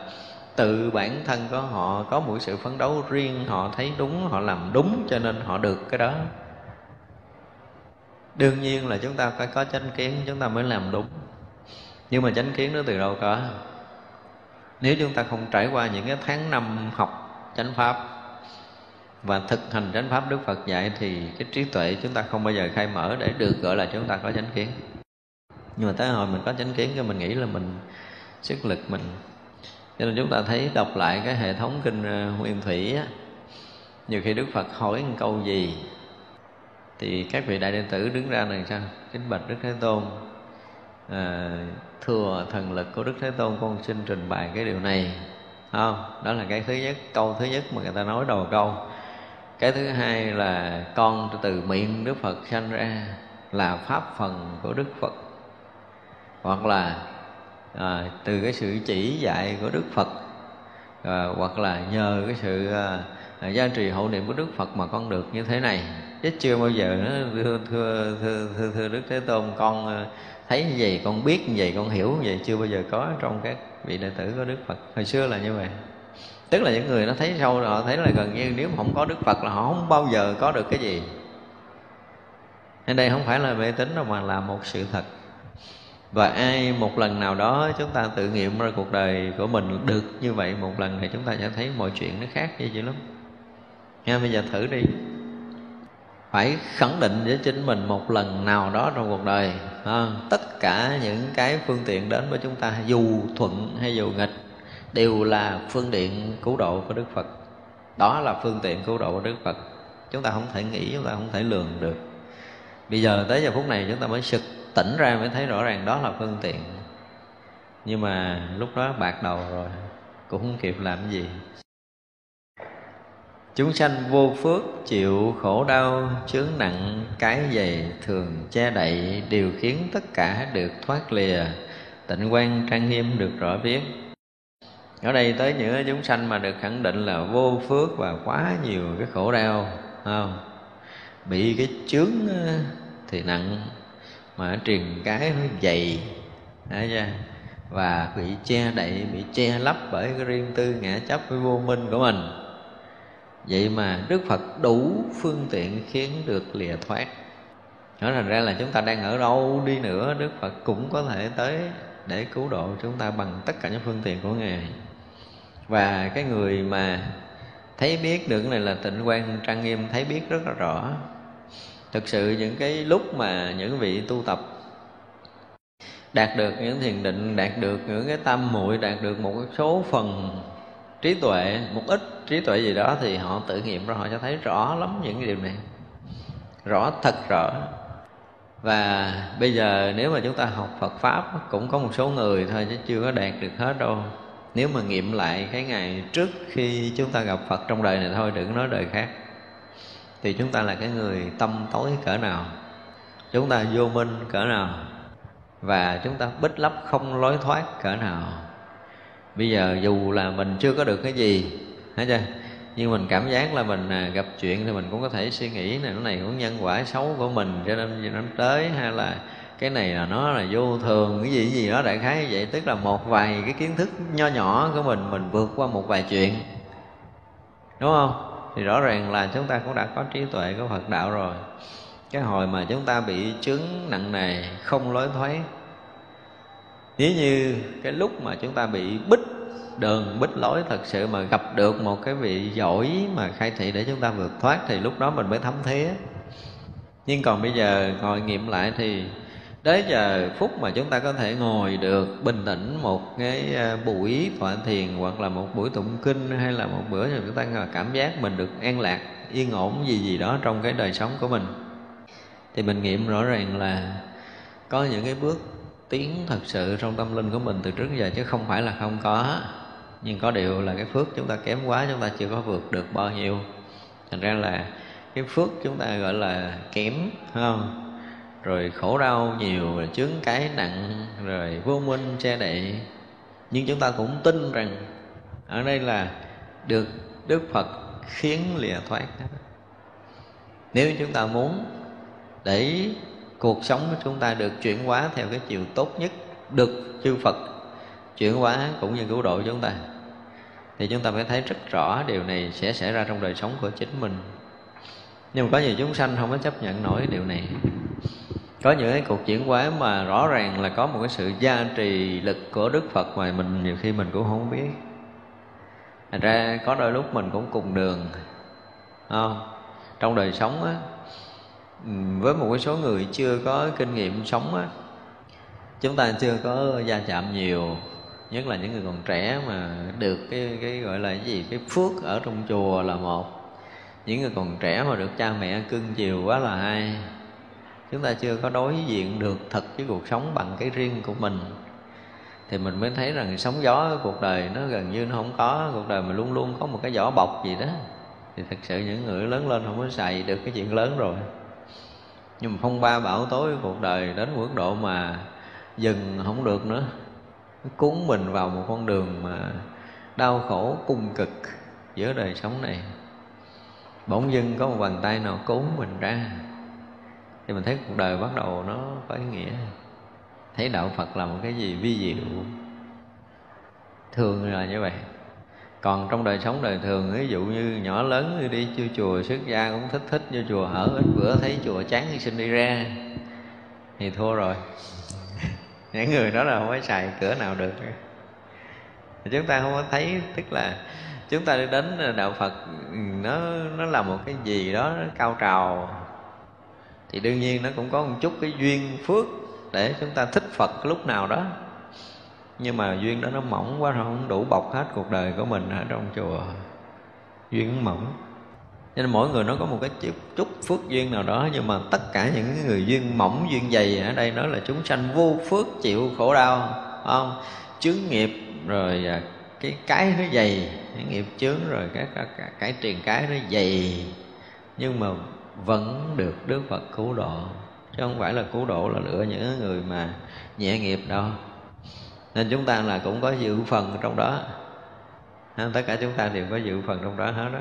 tự bản thân của họ có một sự phấn đấu riêng, họ thấy đúng, họ làm đúng cho nên họ được cái đó đương nhiên là chúng ta phải có chánh kiến, chúng ta mới làm đúng. Nhưng mà chánh kiến nó từ đâu có? Nếu chúng ta không trải qua những cái tháng năm học chánh pháp và thực hành chánh pháp Đức Phật dạy thì cái trí tuệ chúng ta không bao giờ khai mở để được gọi là chúng ta có chánh kiến. Nhưng mà tới hồi mình có chánh kiến cái mình nghĩ là mình sức lực mình. Cho nên chúng ta thấy đọc lại cái hệ thống kinh ờ, nguyên thủy á, nhiều khi Đức Phật hỏi một câu gì thì các vị đại đệ tử đứng ra này sao? Kính bạch Đức Thế Tôn. À, thưa thần lực của Đức Thế Tôn con xin trình bày cái điều này. Không đó là cái thứ nhất câu thứ nhất mà người ta nói đầu câu. Cái thứ hai là con từ miệng đức phật sanh ra là pháp phần của đức phật. Hoặc là à, từ cái sự chỉ dạy của đức phật. À, hoặc là nhờ cái sự à, à gia trì hộ niệm của đức phật mà con được như thế này chứ chưa bao giờ nó thưa thưa thưa thưa, thưa đức thế tôn con ờ, thấy như vậy con biết như vậy con hiểu như vậy chưa bao giờ có trong các vị đệ tử của đức phật. Hồi xưa là như vậy. Tức là những người nó thấy sâu họ thấy là gần như nếu mà không có đức phật là họ không bao giờ có được cái gì. Nên đây không phải là mê tín đâu mà là một sự thật. Và ai một lần nào đó chúng ta tự nghiệm ra cuộc đời của mình được như vậy một lần thì chúng ta sẽ thấy mọi chuyện nó khác như vậy lắm. Nha bây giờ thử đi phải khẳng định với chính mình một lần nào đó trong cuộc đời à, tất cả những cái phương tiện đến với chúng ta dù thuận hay dù nghịch đều là phương tiện cứu độ của Đức Phật. Đó là phương tiện cứu độ của Đức Phật. Chúng ta không thể nghĩ chúng ta không thể lường được. Bây giờ tới giờ phút này chúng ta mới sực tỉnh ra mới thấy rõ ràng đó là phương tiện. Nhưng mà lúc đó bạc đầu rồi cũng không kịp làm gì chúng sanh vô phước, chịu khổ đau, chướng nặng, cái dày thường che đậy đều khiến tất cả được thoát lìa. Tịnh quan trang nghiêm được rõ biết ở đây tới những chúng sanh mà được khẳng định là vô phước và quá nhiều cái khổ đau không? Bị cái chướng ờ, thì nặng, mà truyền cái nó dày Đấy chưa? và bị che đậy, bị che lấp bởi cái riêng tư ngã chấp với vô minh của mình vậy mà đức phật đủ phương tiện khiến được lìa thoát. Nói thành ra là chúng ta đang ở đâu đi nữa, đức phật cũng có thể tới để cứu độ chúng ta bằng tất cả những phương tiện của ngài. Và cái người mà thấy biết được cái này là tịnh quan trang nghiêm, thấy biết rất là rõ. Thực sự những cái lúc mà những vị tu tập đạt được những thiền định, đạt được những cái tâm muội, đạt được một số phần trí tuệ, một ít trí tuệ gì đó thì họ tự nghiệm ra, họ sẽ thấy rõ lắm những cái điều này. Rõ, thật rõ. Và bây giờ nếu mà chúng ta học Phật pháp, cũng có một số người thôi chứ chưa có đạt được hết đâu. Nếu mà nghiệm lại cái ngày trước khi chúng ta gặp Phật trong đời này thôi, đừng nói đời khác. Thì chúng ta là cái người tâm tối cỡ nào? Chúng ta vô minh cỡ nào? Và chúng ta bích lấp không lối thoát cỡ nào? Bây giờ dù là mình chưa có được cái gì thấy chưa nhưng mình cảm giác là mình à, gặp chuyện thì mình cũng có thể suy nghĩ này, cái này cũng nhân quả xấu của mình cho nên nó tới hay là cái này là nó là vô thường cái gì cái gì đó đại khái như vậy. Tức là một vài cái kiến thức nho nhỏ của mình mình vượt qua một vài chuyện. Đúng không? Thì rõ ràng là chúng ta cũng đã có trí tuệ của Phật đạo rồi. Cái hồi mà chúng ta bị chứng nặng nề không lối thoát nếu như cái lúc mà chúng ta bị bích đường bích lối thật sự mà gặp được một cái vị giỏi mà khai thị để chúng ta vượt thoát thì lúc đó mình mới thấm thía. Nhưng còn bây giờ ngồi nghiệm lại thì đến giờ phút mà chúng ta có thể ngồi được bình tĩnh một cái ờ, buổi tọa thiền hoặc là một buổi tụng kinh hay là một bữa chúng ta cảm giác mình được an lạc, yên ổn gì gì đó trong cái đời sống của mình. Thì mình nghiệm rõ ràng là có những cái bước tiếng thật sự trong tâm linh của mình từ trước giờ, chứ không phải là không có. Nhưng có điều là cái phước chúng ta kém quá, chúng ta chưa có vượt được bao nhiêu. Thành ra là cái phước chúng ta gọi là kém không? Rồi khổ đau nhiều, rồi chướng cái nặng, rồi vô minh che đậy. Nhưng chúng ta cũng tin rằng ở đây là được đức phật khiến lìa thoát. Nếu chúng ta muốn để cuộc sống của chúng ta được chuyển hóa theo cái chiều tốt nhất được chư phật chuyển hóa cũng như cứu độ chúng ta. Thì chúng ta phải thấy rất rõ điều này sẽ xảy ra trong đời sống của chính mình. Nhưng mà có nhiều chúng sanh không có chấp nhận nổi điều này. Có những cái cuộc chuyển hóa mà rõ ràng là có một cái sự gia trì lực của đức phật mà mình, nhiều khi mình cũng không biết. Thành ra có đôi lúc mình cũng cùng đường không? Trong đời sống á Ừ, với một số người chưa có kinh nghiệm sống á, chúng ta chưa có gia chạm nhiều, nhất là những người còn trẻ mà được cái cái gọi là cái gì, cái phước ở trong chùa là một. Những người còn trẻ mà được cha mẹ cưng chiều quá là hai chúng ta chưa có đối diện được thật với cuộc sống bằng cái riêng của mình. Thì mình mới thấy rằng sóng gió cuộc đời nó gần như nó không có, cuộc đời mà luôn luôn có một cái vỏ bọc gì đó. Thì thật sự những người lớn lên không có xài được cái chuyện lớn rồi nhưng mà phong ba bão tối cuộc đời đến mức độ mà dừng không được nữa. Cuốn mình vào một con đường mà đau khổ cung cực giữa đời sống này. Bỗng dưng có một bàn tay nào cuốn mình ra, thì mình thấy cuộc đời bắt đầu nó có ý nghĩa. Thấy đạo phật là một cái gì vi diệu? Thường là như vậy còn trong đời sống đời thường, ví dụ như nhỏ lớn đi chưa chùa, xuất gia cũng thích thích vô chùa, hở ít bữa thấy chùa chán thì xin đi ra. Thì thua rồi. Những người đó là không có xài cửa nào được. Chúng ta không có thấy, tức là chúng ta đi đến đạo phật, nó nó là một cái gì đó cao trào. Thì đương nhiên nó cũng có một chút cái duyên phước để chúng ta thích phật lúc nào đó nhưng mà duyên đó nó mỏng quá không đủ bọc hết cuộc đời của mình ở trong chùa. Duyên mỏng. Cho nên mỗi người nó có một cái chút, chút phước duyên nào đó nhưng mà tất cả những người duyên mỏng duyên dày ở đây nói là chúng sanh vô phước chịu khổ đau không? Chướng nghiệp rồi à, cái cái nó dày cái nghiệp chướng rồi cái cái, cái, cái truyền cái nó dày. Nhưng mà vẫn được Đức Phật cứu độ. Chứ không phải là cứu độ là lựa những người mà nhẹ nghiệp đâu nên chúng ta là cũng có dự phần trong đó. Tất cả chúng ta đều có dự phần trong đó hết đó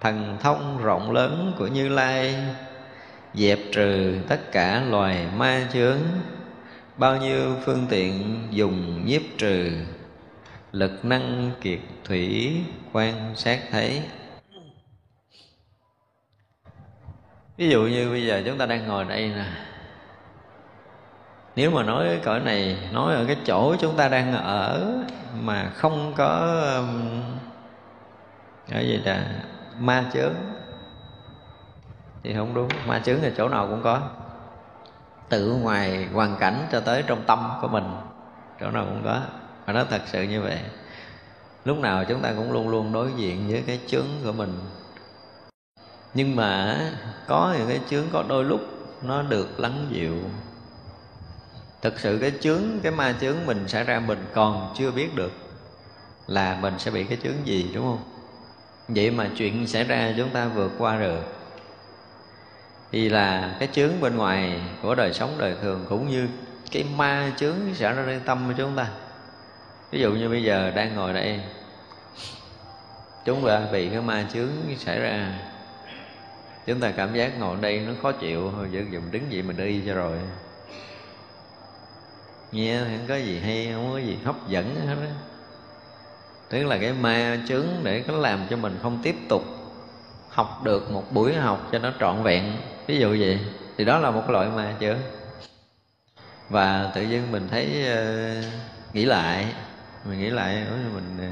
thần thông rộng lớn của như lai, dẹp trừ tất cả loài ma chướng, bao nhiêu phương tiện dùng nhiếp trừ, lực năng kiệt thủy, quan sát thấy. Ví dụ như bây giờ chúng ta đang ngồi đây nè nếu mà nói cái cõi này, nói ở cái chỗ chúng ta đang ở mà không có um, cái gì là ma chướng, thì không đúng. Ma chướng là chỗ nào cũng có. Từ ngoài hoàn cảnh cho tới trong tâm của mình, chỗ nào cũng có. Và nó thật sự như vậy. Lúc nào chúng ta cũng luôn luôn đối diện với cái chướng của mình. Nhưng mà có những cái chướng có đôi lúc nó được lắng dịu thực sự cái chướng, cái ma chướng mình xảy ra mình còn chưa biết được là mình sẽ bị cái chướng gì, đúng không? Vậy mà chuyện xảy ra chúng ta vượt qua được thì là cái chướng bên ngoài của đời sống đời thường cũng như cái ma chướng xảy ra trong tâm của chúng ta. Ví dụ như bây giờ đang ngồi đây, chúng ta bị cái ma chướng xảy ra. Chúng ta cảm giác ngồi đây nó khó chịu thôi chứ dùng đứng dậy mình đi cho rồi nghe không có gì hay không có gì hấp dẫn hết đó tức là cái ma chướng để nó làm cho mình không tiếp tục học được một buổi học cho nó trọn vẹn. Ví dụ vậy thì đó là một loại ma chướng. Và tự nhiên mình thấy uh, nghĩ lại mình nghĩ lại mình ờ,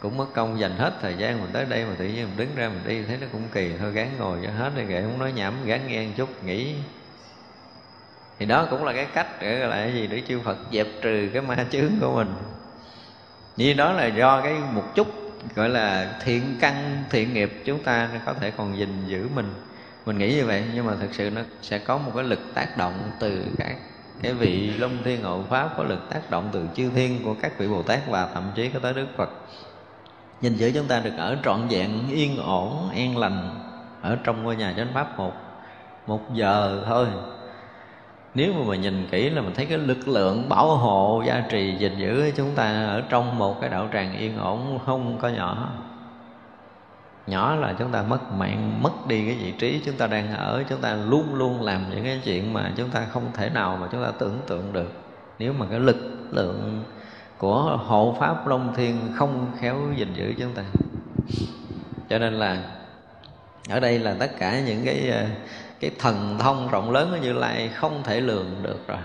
cũng mất công dành hết thời gian mình tới đây mà tự nhiên mình đứng ra mình đi thấy nó cũng kỳ thôi gán ngồi cho hết rồi kệ không nói nhảm gán nghe một chút nghĩ thì đó cũng là cái cách để gọi là cái gì? Để chư Phật dẹp trừ cái ma chướng của mình. Như đó là do cái một chút gọi là thiện căn, thiện nghiệp chúng ta có thể còn gìn giữ mình. Mình nghĩ như vậy, nhưng mà thực sự nó sẽ có một cái lực tác động từ các cái vị long thiên hộ pháp, có lực tác động từ chư thiên của các vị bồ tát và thậm chí có tới đức phật. Nhìn giữ chúng ta được ở trọn vẹn, yên ổn, an lành ở trong ngôi nhà chánh pháp một một giờ thôi nếu mà mình nhìn kỹ là mình thấy cái lực lượng bảo hộ gia trì gìn giữ chúng ta ở trong một cái đạo tràng yên ổn, không có nhỏ. Nhỏ là chúng ta mất mạng, mất đi cái vị trí chúng ta đang ở, chúng ta luôn luôn làm những cái chuyện mà chúng ta không thể nào mà chúng ta tưởng tượng được. Nếu mà cái lực lượng của hộ pháp long thiên không khéo gìn giữ chúng ta. Cho nên là, ở đây là tất cả những cái ờ, cái thần thông rộng lớn của như lai không thể lường được rồi.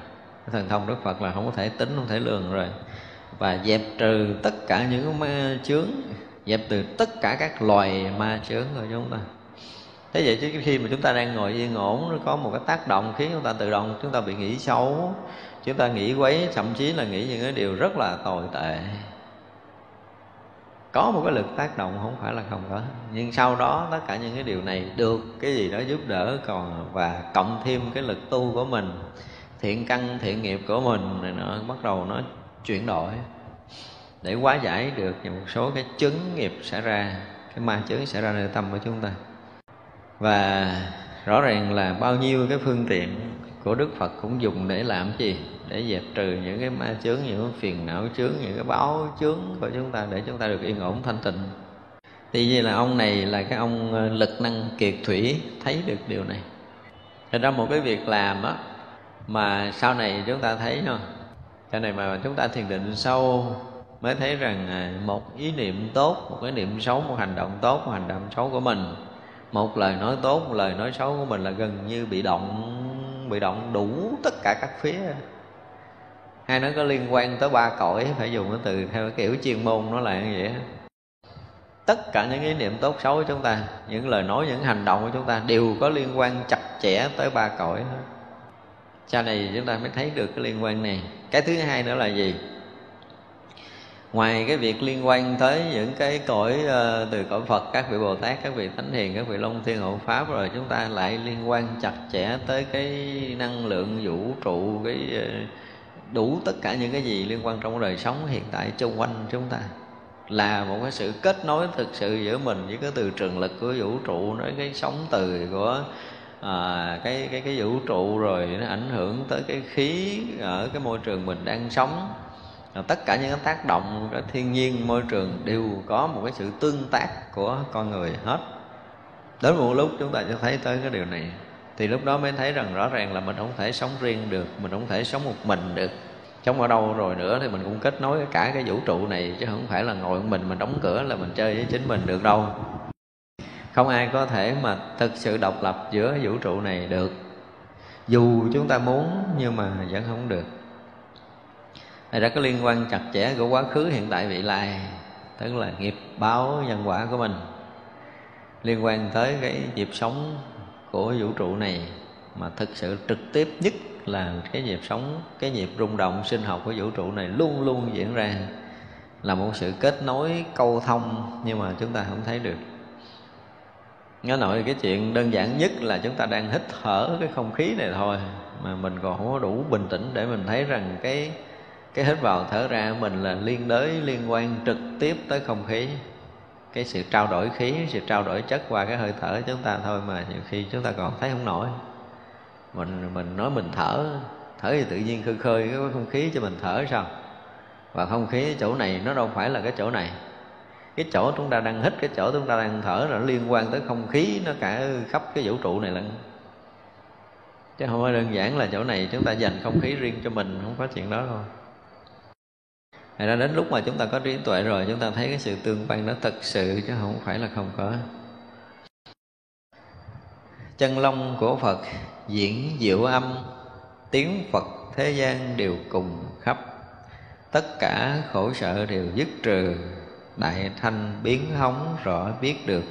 Cái thần thông đức phật là không có thể tính, không thể lường rồi. Và dẹp trừ tất cả những ma chướng, dẹp từ tất cả các loài ma chướng rồi chúng ta. Thế vậy chứ khi mà chúng ta đang ngồi yên ổn, nó có một cái tác động khiến chúng ta tự động, chúng ta bị nghĩ xấu, chúng ta nghĩ quấy, thậm chí là nghĩ những cái điều rất là tồi tệ có một cái lực tác động không phải là không có. Nhưng sau đó tất cả những cái điều này được cái gì đó giúp đỡ còn và cộng thêm cái lực tu của mình, thiện căn, thiện nghiệp của mình này nó bắt đầu nó chuyển đổi. Để hóa giải được một số cái chứng nghiệp xảy ra, cái ma chứng xảy ra nơi tâm của chúng ta. Và rõ ràng là bao nhiêu cái phương tiện của Đức Phật cũng dùng để làm gì? Để dẹp trừ những cái ma chướng, những cái phiền não chướng, những cái báo chướng của chúng ta để chúng ta được yên ổn thanh tịnh. Thì như là ông này là cái ông ờ, lực năng kiệt thủy, thấy được điều này. Thành ra một cái việc làm á, mà sau này chúng ta thấy không cho này mà chúng ta thiền định sâu mới thấy rằng à, một ý niệm tốt, một cái niệm xấu, một hành động tốt, một hành động xấu của mình, một lời nói tốt, một lời nói xấu của mình là gần như bị động bị động đủ tất cả các phía hay nó có liên quan tới ba cõi phải dùng cái từ theo cái kiểu chuyên môn nó là như vậy tất cả những ý niệm tốt xấu của chúng ta những lời nói những hành động của chúng ta đều có liên quan chặt chẽ tới ba cõi hết. Sau này chúng ta mới thấy được cái liên quan này. Cái thứ hai nữa là gì? Ngoài cái việc liên quan tới những cái cõi uh, từ cõi Phật các vị Bồ Tát các vị Thánh Hiền các vị Long Thiên Hộ Pháp rồi chúng ta lại liên quan chặt chẽ tới cái năng lượng vũ trụ cái uh, đủ tất cả những cái gì liên quan trong đời sống hiện tại xung quanh chúng ta. Là một cái sự kết nối thực sự giữa mình với cái từ trường lực của vũ trụ nói cái sóng từ của à, cái cái cái vũ trụ rồi nó ảnh hưởng tới cái khí ở cái môi trường mình đang sống. Rồi tất cả những cái tác động của thiên nhiên môi trường đều có một cái sự tương tác của con người hết. Đến một lúc chúng ta sẽ thấy tới cái điều này thì lúc đó mới thấy rằng rõ ràng là mình không thể sống riêng được, mình không thể sống một mình được. Sống ở đâu rồi nữa thì mình cũng kết nối cả cái vũ trụ này, chứ không phải là ngồi một mình mình đóng cửa là mình chơi với chính mình được đâu. Không ai có thể mà thực sự độc lập giữa vũ trụ này được. Dù chúng ta muốn nhưng mà vẫn không được. Này đã có liên quan chặt chẽ của quá khứ, hiện tại, vị lai, tức là nghiệp báo, nhân quả của mình. Liên quan tới cái nhịp sống của vũ trụ này mà thực sự trực tiếp nhất là cái nhịp sống, cái nhịp rung động sinh học của vũ trụ này luôn luôn diễn ra là một sự kết nối, câu thông nhưng mà chúng ta không thấy được. Nghe nội cái chuyện đơn giản nhất là chúng ta đang hít thở cái không khí này thôi mà mình còn không có đủ bình tĩnh để mình thấy rằng cái cái hít vào thở ra mình là liên đới, liên quan trực tiếp tới không khí cái sự trao đổi khí, sự trao đổi chất qua cái hơi thở chúng ta thôi mà nhiều khi chúng ta còn thấy không nổi. Mình mình nói mình thở thở thì tự nhiên khơi khơi cái không khí cho mình thở sao? Và không khí chỗ này nó đâu phải là cái chỗ này. Cái chỗ chúng ta đang hít, cái chỗ chúng ta đang thở là nó liên quan tới không khí, nó cả khắp cái vũ trụ này lận. Chứ không phải đơn giản là chỗ này chúng ta dành không khí riêng cho mình, không có chuyện đó thôi. Thành ra đến lúc mà chúng ta có trí tuệ rồi, chúng ta thấy cái sự tương quan nó thật sự chứ không phải là không có. Chân long của Phật diễn diệu âm, tiếng Phật thế gian đều cùng khắp. Tất cả khổ sợ đều dứt trừ, đại thanh biến hóng rõ biết được.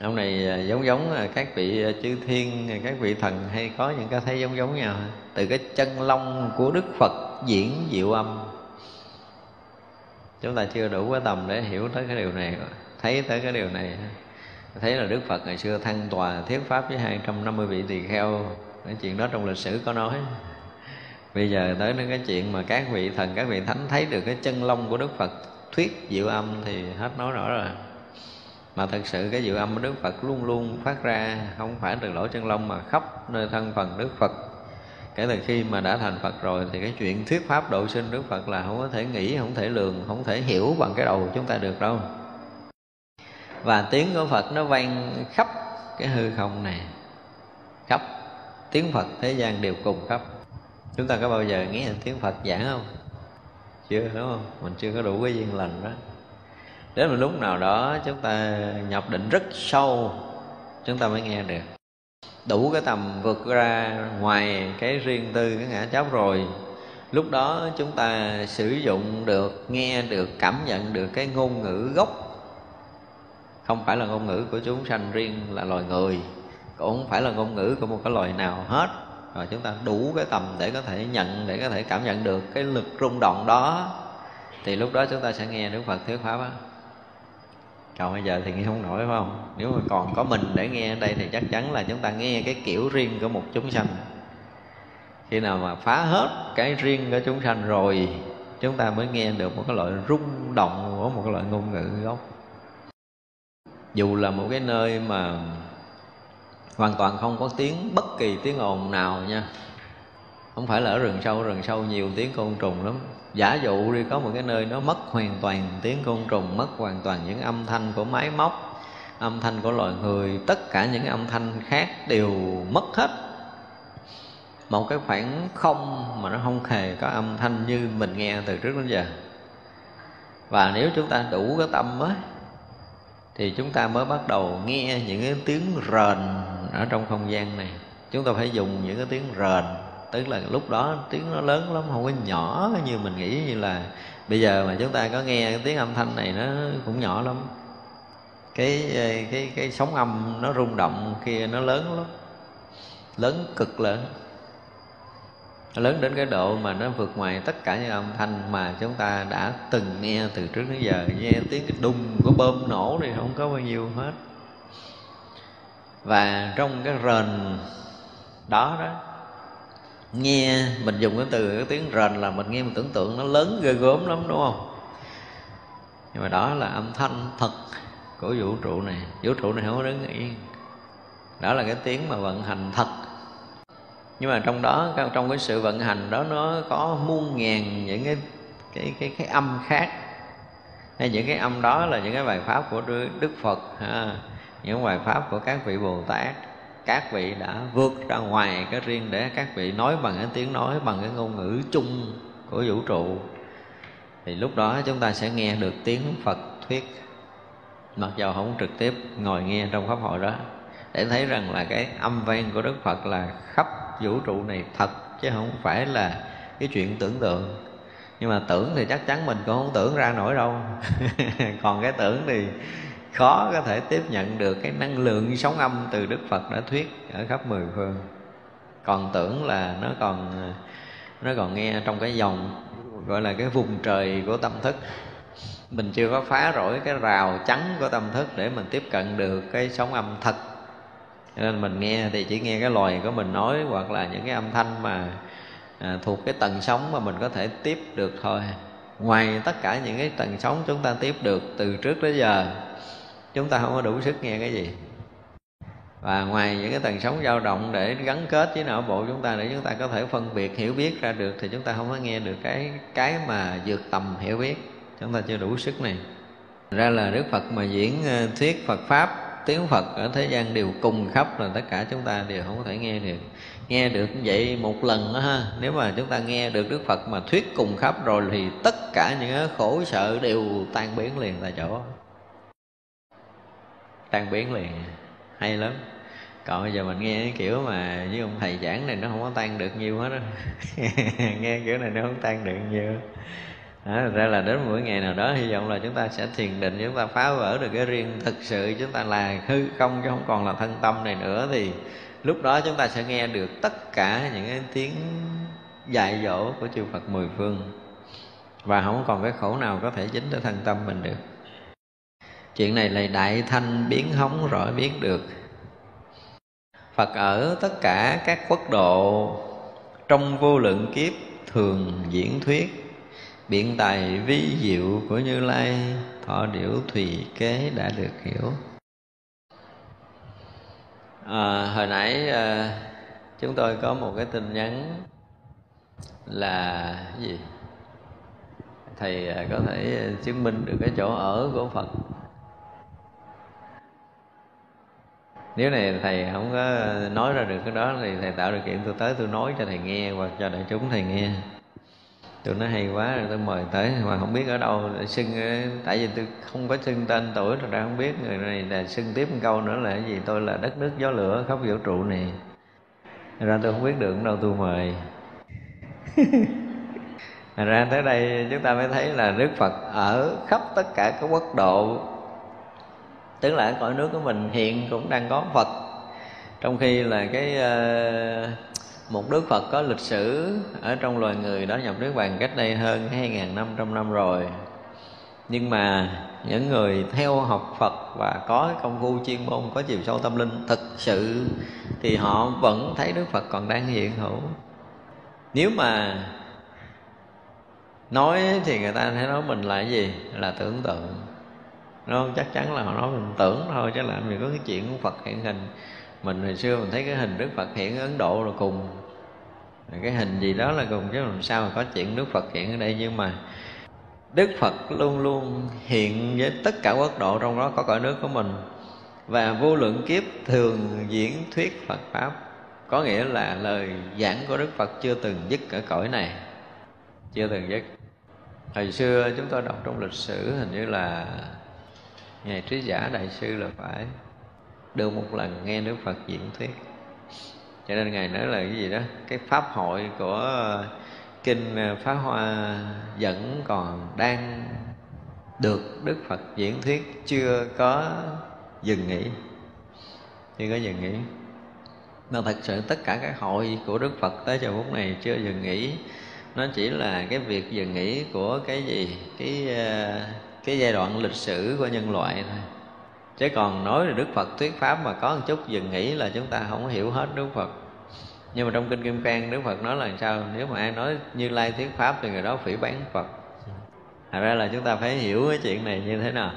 Ông này à, giống giống à, các vị à, chư thiên các vị thần hay có những cái thấy giống giống nhau. Từ cái chân long của đức phật diễn diệu âm chúng ta chưa đủ cái tầm để hiểu tới cái điều này, thấy tới cái điều này. Thấy là đức phật ngày xưa thăng tòa thuyết pháp với 250 vị tỳ kheo. Cái chuyện đó trong lịch sử có nói. Bây giờ tới đến cái chuyện mà các vị thần, các vị thánh thấy được cái chân lông của đức phật thuyết diệu âm thì hết nói rõ rồi. Mà thật sự cái diệu âm của đức phật luôn luôn phát ra, không phải từ lỗ chân lông mà khắp nơi thân phần đức phật kể từ khi mà đã thành phật rồi thì cái chuyện thuyết pháp độ sinh đức phật là không có thể nghĩ, không thể lường, không thể hiểu bằng cái đầu chúng ta được đâu. Và tiếng của phật nó vang khắp cái hư không này, khắp tiếng phật, thế gian đều cùng khắp. Chúng ta có bao giờ nghe tiếng phật giảng không? Chưa, đúng không? Mình chưa có đủ cái duyên lành đó. Đến một lúc nào đó chúng ta nhập định rất sâu, chúng ta mới nghe được đủ cái tầm vượt ra ngoài cái riêng tư cái ngã chấp rồi. Lúc đó chúng ta sử dụng được, nghe được, cảm nhận được cái ngôn ngữ gốc. Không phải là ngôn ngữ của chúng sanh riêng là loài người, cũng không phải là ngôn ngữ của một cái loài nào hết. Rồi chúng ta đủ cái tầm để có thể nhận, để có thể cảm nhận được cái lực rung động đó. Thì lúc đó chúng ta sẽ nghe Đức Phật thuyết pháp á còn bây giờ thì nghe không nổi, phải không? Nếu mà còn có mình để nghe ở đây thì chắc chắn là chúng ta nghe cái kiểu riêng của một chúng sanh. Khi nào mà phá hết cái riêng của chúng sanh rồi, chúng ta mới nghe được một cái loại rung động của một cái loại ngôn ngữ gốc. Dù là một cái nơi mà hoàn toàn không có tiếng, bất kỳ tiếng ồn nào nha không phải là ở rừng sâu rừng sâu nhiều tiếng côn trùng lắm. Giả dụ đi, có một cái nơi nó mất hoàn toàn tiếng côn trùng, mất hoàn toàn những âm thanh của máy móc, âm thanh của loài người, tất cả những âm thanh khác đều mất hết. Một cái khoảng không mà nó không hề có âm thanh như mình nghe từ trước đến giờ. Và nếu chúng ta đủ cái tâm á, thì chúng ta mới bắt đầu nghe những cái tiếng rền ở trong không gian này. Chúng ta phải dùng những cái tiếng rền tức là lúc đó tiếng nó lớn lắm, không có nhỏ như mình nghĩ, như là bây giờ mà chúng ta có nghe cái tiếng âm thanh này nó cũng nhỏ lắm. Cái ờ, cái cái sóng âm nó rung động kia nó lớn lắm. Lớn cực lớn. Lớn đến cái độ mà nó vượt ngoài tất cả những âm thanh mà chúng ta đã từng nghe từ trước đến giờ. Nghe tiếng cái đùng của bơm nổ thì không có bao nhiêu hết. Và trong cái rền đó đó nghe mình dùng cái từ cái tiếng rền là mình nghe mình tưởng tượng nó lớn ghê gớm lắm đúng không? Nhưng mà đó là âm thanh thật của vũ trụ này. Vũ trụ này không có đứng yên. Đó là cái tiếng mà vận hành thật. Nhưng mà trong đó trong cái sự vận hành đó nó có muôn ngàn những cái cái cái cái âm khác. Hay những cái âm đó là những cái bài pháp của đức phật ha, những bài pháp của các vị bồ tát các vị đã vượt ra ngoài cái riêng để các vị nói bằng cái tiếng nói, bằng cái ngôn ngữ chung của vũ trụ. Thì lúc đó chúng ta sẽ nghe được tiếng phật thuyết. Mặc dầu không trực tiếp ngồi nghe trong pháp hội đó, để thấy rằng là cái âm vang của đức phật là khắp vũ trụ này thật, chứ không phải là cái chuyện tưởng tượng. Nhưng mà tưởng thì chắc chắn mình cũng không tưởng ra nổi đâu. Còn cái tưởng thì khó có thể tiếp nhận được cái năng lượng sóng âm từ Đức Phật đã thuyết ở khắp mười phương. Còn tưởng là nó còn nó còn nghe trong cái dòng gọi là cái vùng trời của tâm thức. Mình chưa có phá rỗi cái rào trắng của tâm thức để mình tiếp cận được cái sóng âm thật. Nên mình nghe thì chỉ nghe cái loài của mình nói hoặc là những cái âm thanh mà à, thuộc cái tầng sóng mà mình có thể tiếp được thôi. Ngoài tất cả những cái tầng sóng chúng ta tiếp được từ trước tới giờ chúng ta không có đủ sức nghe cái gì. Và ngoài những cái tầng sóng dao động để gắn kết với não bộ chúng ta để chúng ta có thể phân biệt, hiểu biết ra được thì chúng ta không có nghe được cái cái mà vượt tầm hiểu biết. Chúng ta chưa đủ sức này. Ra là đức phật mà diễn ờ, thuyết phật pháp, tiếng phật ở thế gian đều cùng khắp là tất cả chúng ta đều không có thể nghe được. Nghe được vậy một lần đó ha, nếu mà chúng ta nghe được đức phật mà thuyết cùng khắp rồi thì tất cả những khổ sợ đều tan biến liền tại chỗ tan biến liền. Hay lắm. Còn bây giờ mình nghe cái kiểu mà với ông thầy giảng này nó không có tan được nhiều hết đâu. nghe kiểu này nó không tan được nhiều. Đó, ra là đến mỗi ngày nào đó hy vọng là chúng ta sẽ thiền định chúng ta phá vỡ được cái riêng thực sự chúng ta là hư không chứ không còn là thân tâm này nữa thì lúc đó chúng ta sẽ nghe được tất cả những cái tiếng dạy dỗ của chư Phật mười phương. Và không còn cái khổ nào có thể dính tới thân tâm mình được chuyện này là đại thanh biến hóng rõ biết được. Phật ở tất cả các quốc độ trong vô lượng kiếp thường diễn thuyết biện tài vi diệu của như lai thọ điểu thùy kế đã được hiểu. À, hồi nãy à, chúng tôi có một cái tin nhắn là gì? Thầy à, có thể à, chứng minh được cái chỗ ở của phật. Nếu này thầy không có nói ra được cái đó thì thầy tạo điều kiện tôi tới tôi nói cho thầy nghe hoặc cho đại chúng thầy nghe. Tôi nói hay quá rồi tôi mời tới mà không biết ở đâu xưng tại vì tôi không có xưng tên tuổi rồi ra không biết người này là xưng tiếp một câu nữa là cái gì? Tôi là đất nước gió lửa khắp vũ trụ này ra tôi không biết được đâu tôi mời. Ra tới đây chúng ta mới thấy là Đức Phật ở khắp tất cả các quốc độ Tức là cõi nước của mình hiện cũng đang có Phật. Trong khi là cái ờ, một Đức Phật có lịch sử ở trong loài người đó nhập Niết Bàn cách đây hơn 2.500 năm rồi. Nhưng mà những người theo học Phật và có công phu chuyên môn, có chiều sâu tâm linh thực sự, thì họ vẫn thấy Đức Phật còn đang hiện hữu. Nếu mà nói thì người ta sẽ nói mình là cái gì? Là tưởng tượng nó chắc chắn là họ nói mình tưởng thôi, chứ làm gì có cái chuyện Phật hiện hình. Mình hồi xưa mình thấy cái hình Đức Phật hiện ở Ấn Độ rồi cùng. Cái hình gì đó là cùng, chứ làm sao mà có chuyện Đức Phật hiện ở đây. Nhưng mà Đức Phật luôn luôn hiện với tất cả quốc độ trong đó, có cõi nước của mình. Và vô lượng kiếp thường diễn thuyết Phật pháp, có nghĩa là lời giảng của Đức Phật chưa từng dứt ở cõi này. Chưa từng dứt. Hồi xưa chúng tôi đọc trong lịch sử hình như là ngài trí giả đại sư là phải được một lần nghe Đức Phật diễn thuyết. Cho nên ngài nói là cái gì đó? Cái pháp hội của kinh à, phá hoa vẫn còn đang được đức phật diễn thuyết chưa có dừng nghỉ. Chưa có dừng nghỉ. Mà thật sự tất cả các hội của đức phật tới giờ phút này chưa dừng nghỉ. Nó chỉ là cái việc dừng nghỉ của cái gì? Cái à, cái giai đoạn lịch sử của nhân loại thôi. Chứ còn nói là đức phật thuyết pháp mà có một chút dừng nghỉ là chúng ta không hiểu hết đức phật. Nhưng mà trong kinh kim cang, đức phật nói là sao? Nếu mà ai nói như lai thuyết pháp thì người đó phỉ bán phật. Thật ra là chúng ta phải hiểu cái chuyện này như thế nào.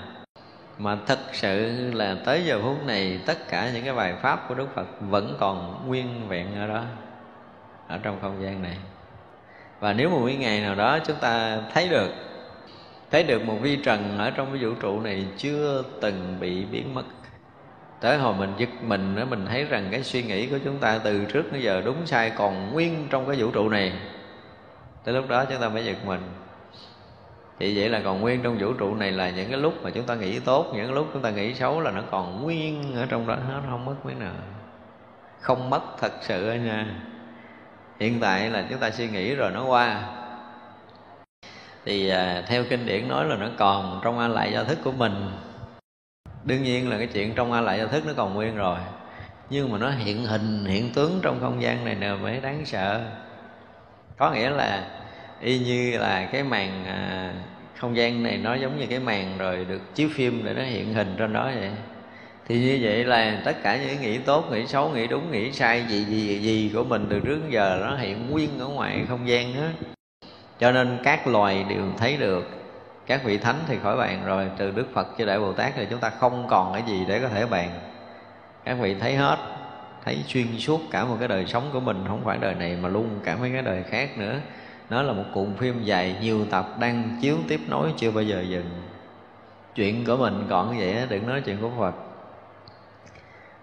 Mà thật sự là tới giờ phút này, tất cả những cái bài pháp của đức phật vẫn còn nguyên vẹn ở đó, ở trong không gian này. Và nếu một cái ngày nào đó chúng ta thấy được thấy được một vi trần ở trong cái vũ trụ này chưa từng bị biến mất. Tới hồi mình giật mình nữa mình thấy rằng cái suy nghĩ của chúng ta từ trước tới giờ đúng sai còn nguyên trong cái vũ trụ này. Tới lúc đó chúng ta mới giật mình. Thì vậy là còn nguyên trong vũ trụ này là những cái lúc mà chúng ta nghĩ tốt, những cái lúc chúng ta nghĩ xấu là nó còn nguyên ở trong đó, nó không mất mấy nào. Không mất thật sự nha. Hiện tại là chúng ta suy nghĩ rồi nó qua thì à, theo kinh điển nói là nó còn trong a lại do thức của mình. Đương nhiên là cái chuyện trong a lại do thức nó còn nguyên rồi. Nhưng mà nó hiện hình hiện tướng trong không gian này nè mới đáng sợ. Có nghĩa là y như là cái màn à, không gian này nó giống như cái màn rồi được chiếu phim để nó hiện hình trên đó vậy. Thì như vậy là tất cả những nghĩ tốt nghĩ xấu nghĩ đúng nghĩ sai gì gì gì, gì của mình từ trước đến giờ nó hiện nguyên ở ngoài không gian hết cho nên các loài đều thấy được. Các vị thánh thì khỏi bàn rồi, từ đức phật cho đại bồ tát thì chúng ta không còn cái gì để có thể bàn. Các vị thấy hết, thấy xuyên suốt cả một cái đời sống của mình, không phải đời này mà luôn cả mấy cái đời khác nữa. Nó là một cuộn phim dài, nhiều tập đang chiếu tiếp nối chưa bao giờ dừng. Chuyện của mình còn vậy đừng nói chuyện của phật.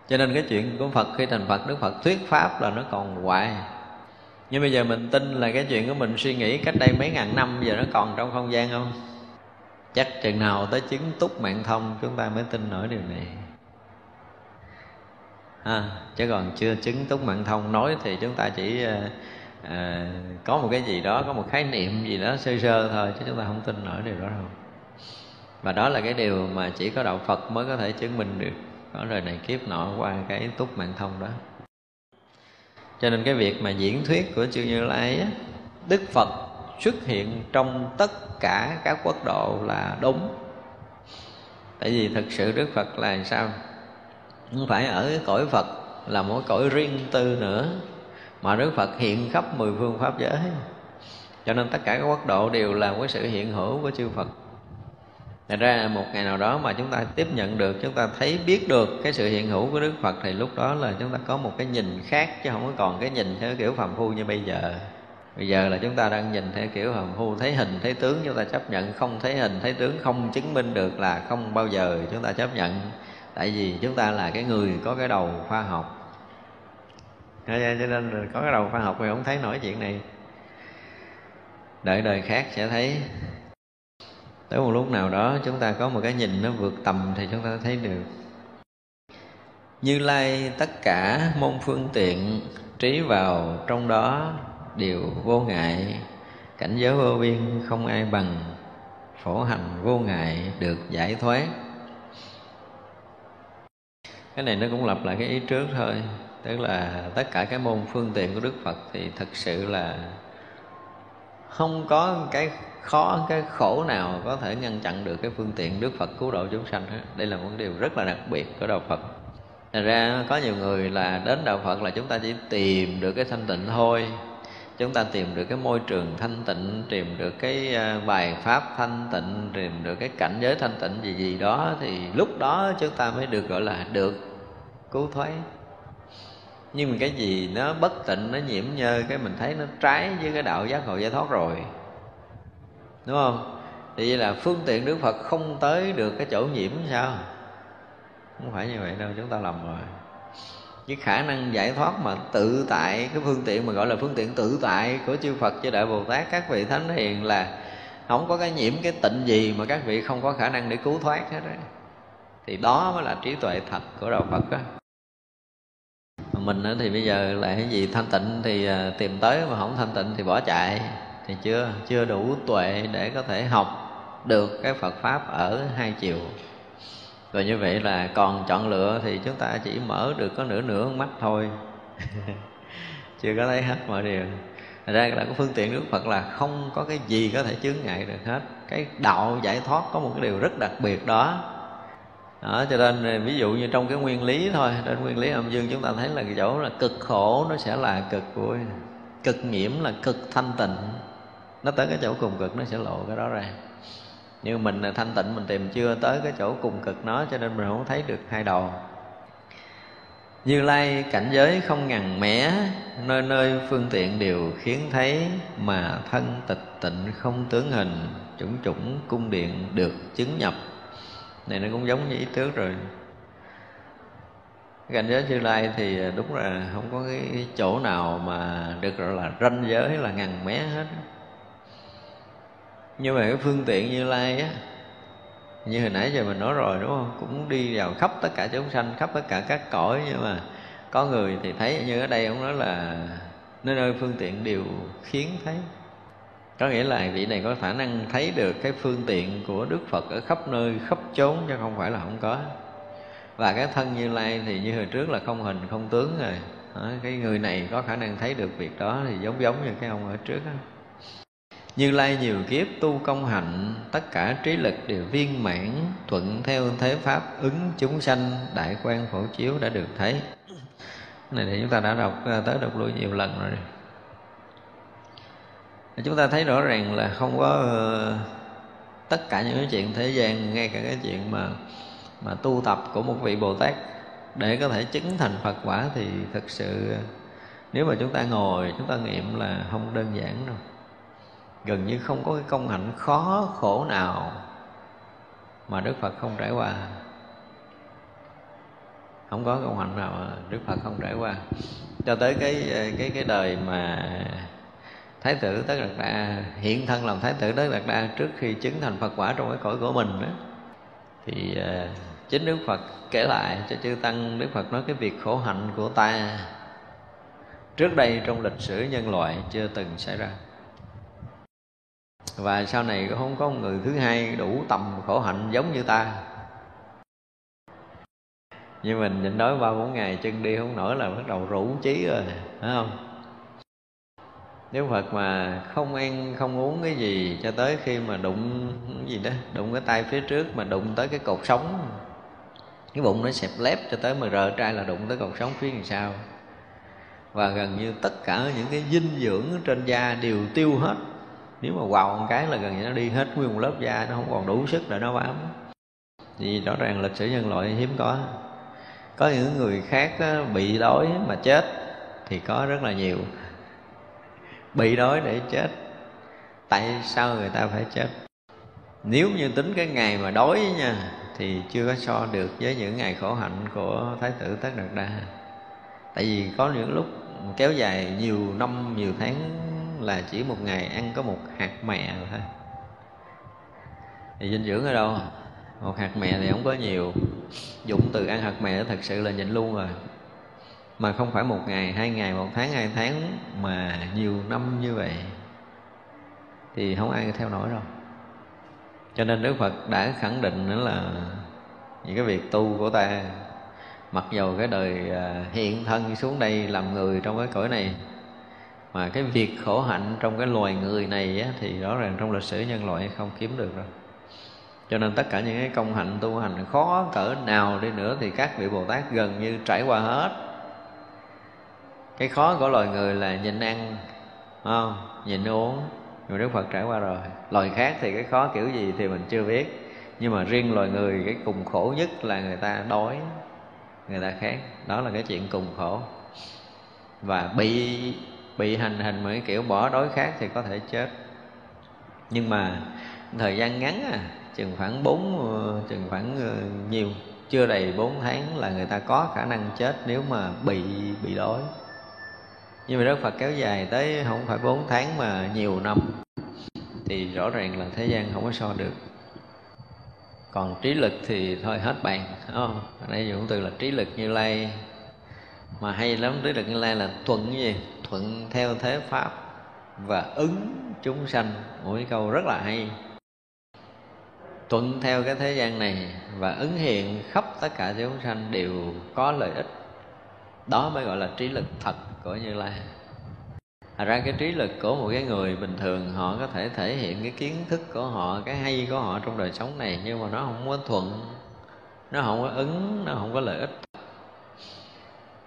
Cho nên cái chuyện của phật, khi thành phật, đức phật thuyết pháp là nó còn hoài nhưng bây giờ mình tin là cái chuyện của mình suy nghĩ cách đây mấy ngàn năm giờ nó còn trong không gian không? Chắc chừng nào tới chứng túc mạng thông chúng ta mới tin nổi điều này. À, chứ còn chưa chứng túc mạng thông nói thì chúng ta chỉ à, có một cái gì đó có một khái niệm gì đó sơ sơ thôi chứ chúng ta không tin nổi điều đó đâu. Và đó là cái điều mà chỉ có đạo phật mới có thể chứng minh được. Có đời này kiếp nọ qua cái túc mạng thông đó cho nên cái việc mà diễn thuyết của chư như lai á, đức phật xuất hiện trong tất cả các quốc độ là đúng. Tại vì thực sự đức phật là sao? Không phải ở cái cõi phật là một cõi riêng tư nữa, mà đức phật hiện khắp mười phương pháp giới. Cho nên tất cả các quốc độ đều là cái sự hiện hữu của chư phật thành ra một ngày nào đó mà chúng ta tiếp nhận được Chúng ta thấy biết được cái sự hiện hữu của Đức Phật Thì lúc đó là chúng ta có một cái nhìn khác Chứ không có còn cái nhìn theo kiểu phàm phu như bây giờ. Bây giờ là chúng ta đang nhìn theo kiểu phàm phu Thấy hình, thấy tướng chúng ta chấp nhận Không thấy hình, thấy tướng không chứng minh được là không bao giờ chúng ta chấp nhận. Tại vì chúng ta là cái người có cái đầu khoa học. Cho nên có cái đầu khoa học thì không thấy nổi chuyện này. Đợi đời khác sẽ thấy tới một lúc nào đó, chúng ta có một cái nhìn nó vượt tầm thì chúng ta thấy được. Như lai, tất cả môn phương tiện trí vào trong đó đều vô ngại. Cảnh giới vô biên không ai bằng, phổ hành vô ngại được giải thoát. Cái này nó cũng lặp lại cái ý trước thôi. Tức là tất cả cái môn phương tiện của đức phật thì thật sự là không có cái khó cái khổ nào có thể ngăn chặn được cái phương tiện Đức Phật cứu độ chúng sanh hết. Đây là một điều rất là đặc biệt của đạo Phật. Thành ra có nhiều người là đến đạo Phật là chúng ta chỉ tìm được cái thanh tịnh thôi Chúng ta tìm được cái môi trường thanh tịnh Tìm được cái à, bài pháp thanh tịnh Tìm được cái cảnh giới thanh tịnh gì gì đó Thì lúc đó chúng ta mới được gọi là được cứu thoát Nhưng mà cái gì nó bất tịnh, nó nhiễm nhơ Cái mình thấy nó trái với cái đạo giác ngộ giải thoát rồi đúng không? Thì vậy là phương tiện đức phật không tới được cái chỗ nhiễm sao? Không phải như vậy đâu, chúng ta lầm rồi. Cái khả năng giải thoát mà tự tại, cái phương tiện mà gọi là phương tiện tự tại của chư Phật, chư Đại Bồ Tát, các vị thánh hiền là không có cái nhiễm cái tịnh gì mà các vị không có khả năng để cứu thoát hết đấy thì đó mới là trí tuệ thật của đạo Phật đó mình thì bây giờ là cái gì thanh tịnh thì à, tìm tới mà không thanh tịnh thì bỏ chạy thì chưa chưa đủ tuệ để có thể học được cái Phật pháp ở hai chiều. Rồi như vậy là còn chọn lựa thì chúng ta chỉ mở được có nửa nửa mắt thôi. Chưa có thấy hết mọi điều. Thật ra là cái phương tiện Đức Phật là không có cái gì có thể chướng ngại được hết. Cái đạo giải thoát có một cái điều rất đặc biệt đó. Đó, cho nên ví dụ như trong cái nguyên lý thôi trên nguyên lý âm dương chúng ta thấy là cái chỗ là cực khổ nó sẽ là cực vui cực nhiễm là cực thanh tịnh nó tới cái chỗ cùng cực nó sẽ lộ cái đó ra. Nhưng mình thanh tịnh, mình tìm chưa tới cái chỗ cùng cực nó cho nên mình không thấy được hai đầu như lai, cảnh giới không ngằn mẻ nơi nơi phương tiện đều khiến thấy mà thân tịch tịnh không tướng hình, chủng chủng cung điện được chứng nhập. Này nó cũng giống như ý trước rồi. Cảnh giới như lai thì đúng là không có cái chỗ nào mà được gọi là ranh giới là ngằn mé hết nhưng mà cái phương tiện như lai á như hồi nãy giờ mình nói rồi đúng không? Cũng đi vào khắp tất cả chúng sanh khắp tất cả các cõi nhưng mà có người thì thấy như ở đây ông nói là nơi nơi phương tiện đều khiến thấy. Có nghĩa là vị này có khả năng thấy được cái phương tiện của đức phật ở khắp nơi khắp chốn chứ không phải là không có. Và cái thân như lai thì như hồi trước là không hình không tướng rồi. Đó, cái người này có khả năng thấy được việc đó thì giống giống như cái ông ở trước đó. Như Lai nhiều kiếp, tu công hạnh, Tất cả trí lực đều viên mãn, Thuận theo thế pháp ứng chúng sanh, Đại quan phổ chiếu đã được thấy. Này thì chúng ta đã đọc à, tới đọc lui nhiều lần rồi. Chúng ta thấy rõ ràng là không có ờ, tất cả những cái chuyện thế gian, ngay cả cái chuyện mà mà tu tập của một vị bồ tát để có thể chứng thành phật quả thì thực sự ờ, nếu mà chúng ta ngồi, chúng ta nghiệm là không đơn giản đâu gần như không có cái công hạnh khó, khổ nào mà Đức Phật không trải qua. Không có công hạnh nào mà Đức Phật không trải qua. Cho tới cái cái cái đời mà Thái tử Tất Đạt Đa, hiện thân làm Thái tử Tất Đạt Đa trước khi chứng thành Phật quả trong cái cõi của mình đó, thì ờ, chính Đức Phật kể lại cho chư tăng, Đức Phật nói cái việc khổ hạnh của ta trước đây trong lịch sử nhân loại chưa từng xảy ra và sau này cũng không có người thứ hai đủ tầm khổ hạnh giống như ta. Như mình nhịn đói ba bốn ngày, chân đi không nổi là bắt đầu rủ trí rồi, phải không? Nếu Phật mà không ăn, không uống cái gì cho tới khi mà đụng, cái gì đó, đụng cái tay phía trước mà đụng tới cái cột sống, cái bụng nó xẹp lép cho tới mà rờ trai là đụng tới cột sống phía đằng sau. Và gần như tất cả những cái dinh dưỡng trên da đều tiêu hết nếu mà quào một cái là gần như nó đi hết nguyên một lớp da, nó không còn đủ sức để nó bám. Thì rõ ràng lịch sử nhân loại hiếm có. Có những người khác bị đói mà chết thì có rất là nhiều. Bị đói để chết, tại sao người ta phải chết? Nếu như tính cái ngày mà đói nha, thì chưa có so được với những ngày khổ hạnh của thái tử tất đạt đa. Tại vì có những lúc kéo dài nhiều năm, nhiều tháng là chỉ một ngày ăn có một hạt mè thôi. Thì dinh dưỡng ở đâu? Một hạt mè thì không có nhiều. Dụng từ ăn hạt mè thật sự là nhịn luôn rồi. Mà không phải một ngày, hai ngày, một tháng, hai tháng mà nhiều năm như vậy thì không ai theo nổi đâu. Cho nên đức phật đã khẳng định nữa là những cái việc tu của ta, mặc dầu cái đời à, hiện thân xuống đây làm người trong cái cõi này mà cái việc khổ hạnh trong cái loài người này á, thì rõ ràng trong lịch sử nhân loại không kiếm được đâu. Cho nên tất cả những cái công hạnh tu hành khó cỡ nào đi nữa thì các vị bồ tát gần như trải qua hết. Cái khó của loài người là nhịn ăn không? Nhịn uống rồi đức phật trải qua rồi. Loài khác thì cái khó kiểu gì thì mình chưa biết. Nhưng mà riêng loài người cái cùng khổ nhất là người ta đói người ta khác đó là cái chuyện cùng khổ. Và bị bị hành hình mà cái kiểu bỏ đói khác thì có thể chết. Nhưng mà thời gian ngắn à chừng khoảng bốn, chừng khoảng ờ, nhiều, chưa đầy bốn tháng là người ta có khả năng chết nếu mà bị bị đói nhưng mà Đức Phật kéo dài tới không phải bốn tháng mà nhiều năm, thì rõ ràng là thế gian không có so được. Còn trí lực thì thôi hết bàn không? Ở đây dùng từ là trí lực như lai mà hay lắm trí lực như lai là thuận gì? Thuận theo thế pháp và ứng chúng sanh. Mỗi câu rất là hay. Thuận theo cái thế gian này và ứng hiện khắp tất cả chúng sanh đều có lợi ích. Đó mới gọi là trí lực thật của như lai. Thật ra cái trí lực của một cái người bình thường họ có thể thể hiện cái kiến thức của họ, cái hay của họ trong đời sống này nhưng mà nó không có thuận, nó không có ứng, nó không có lợi ích.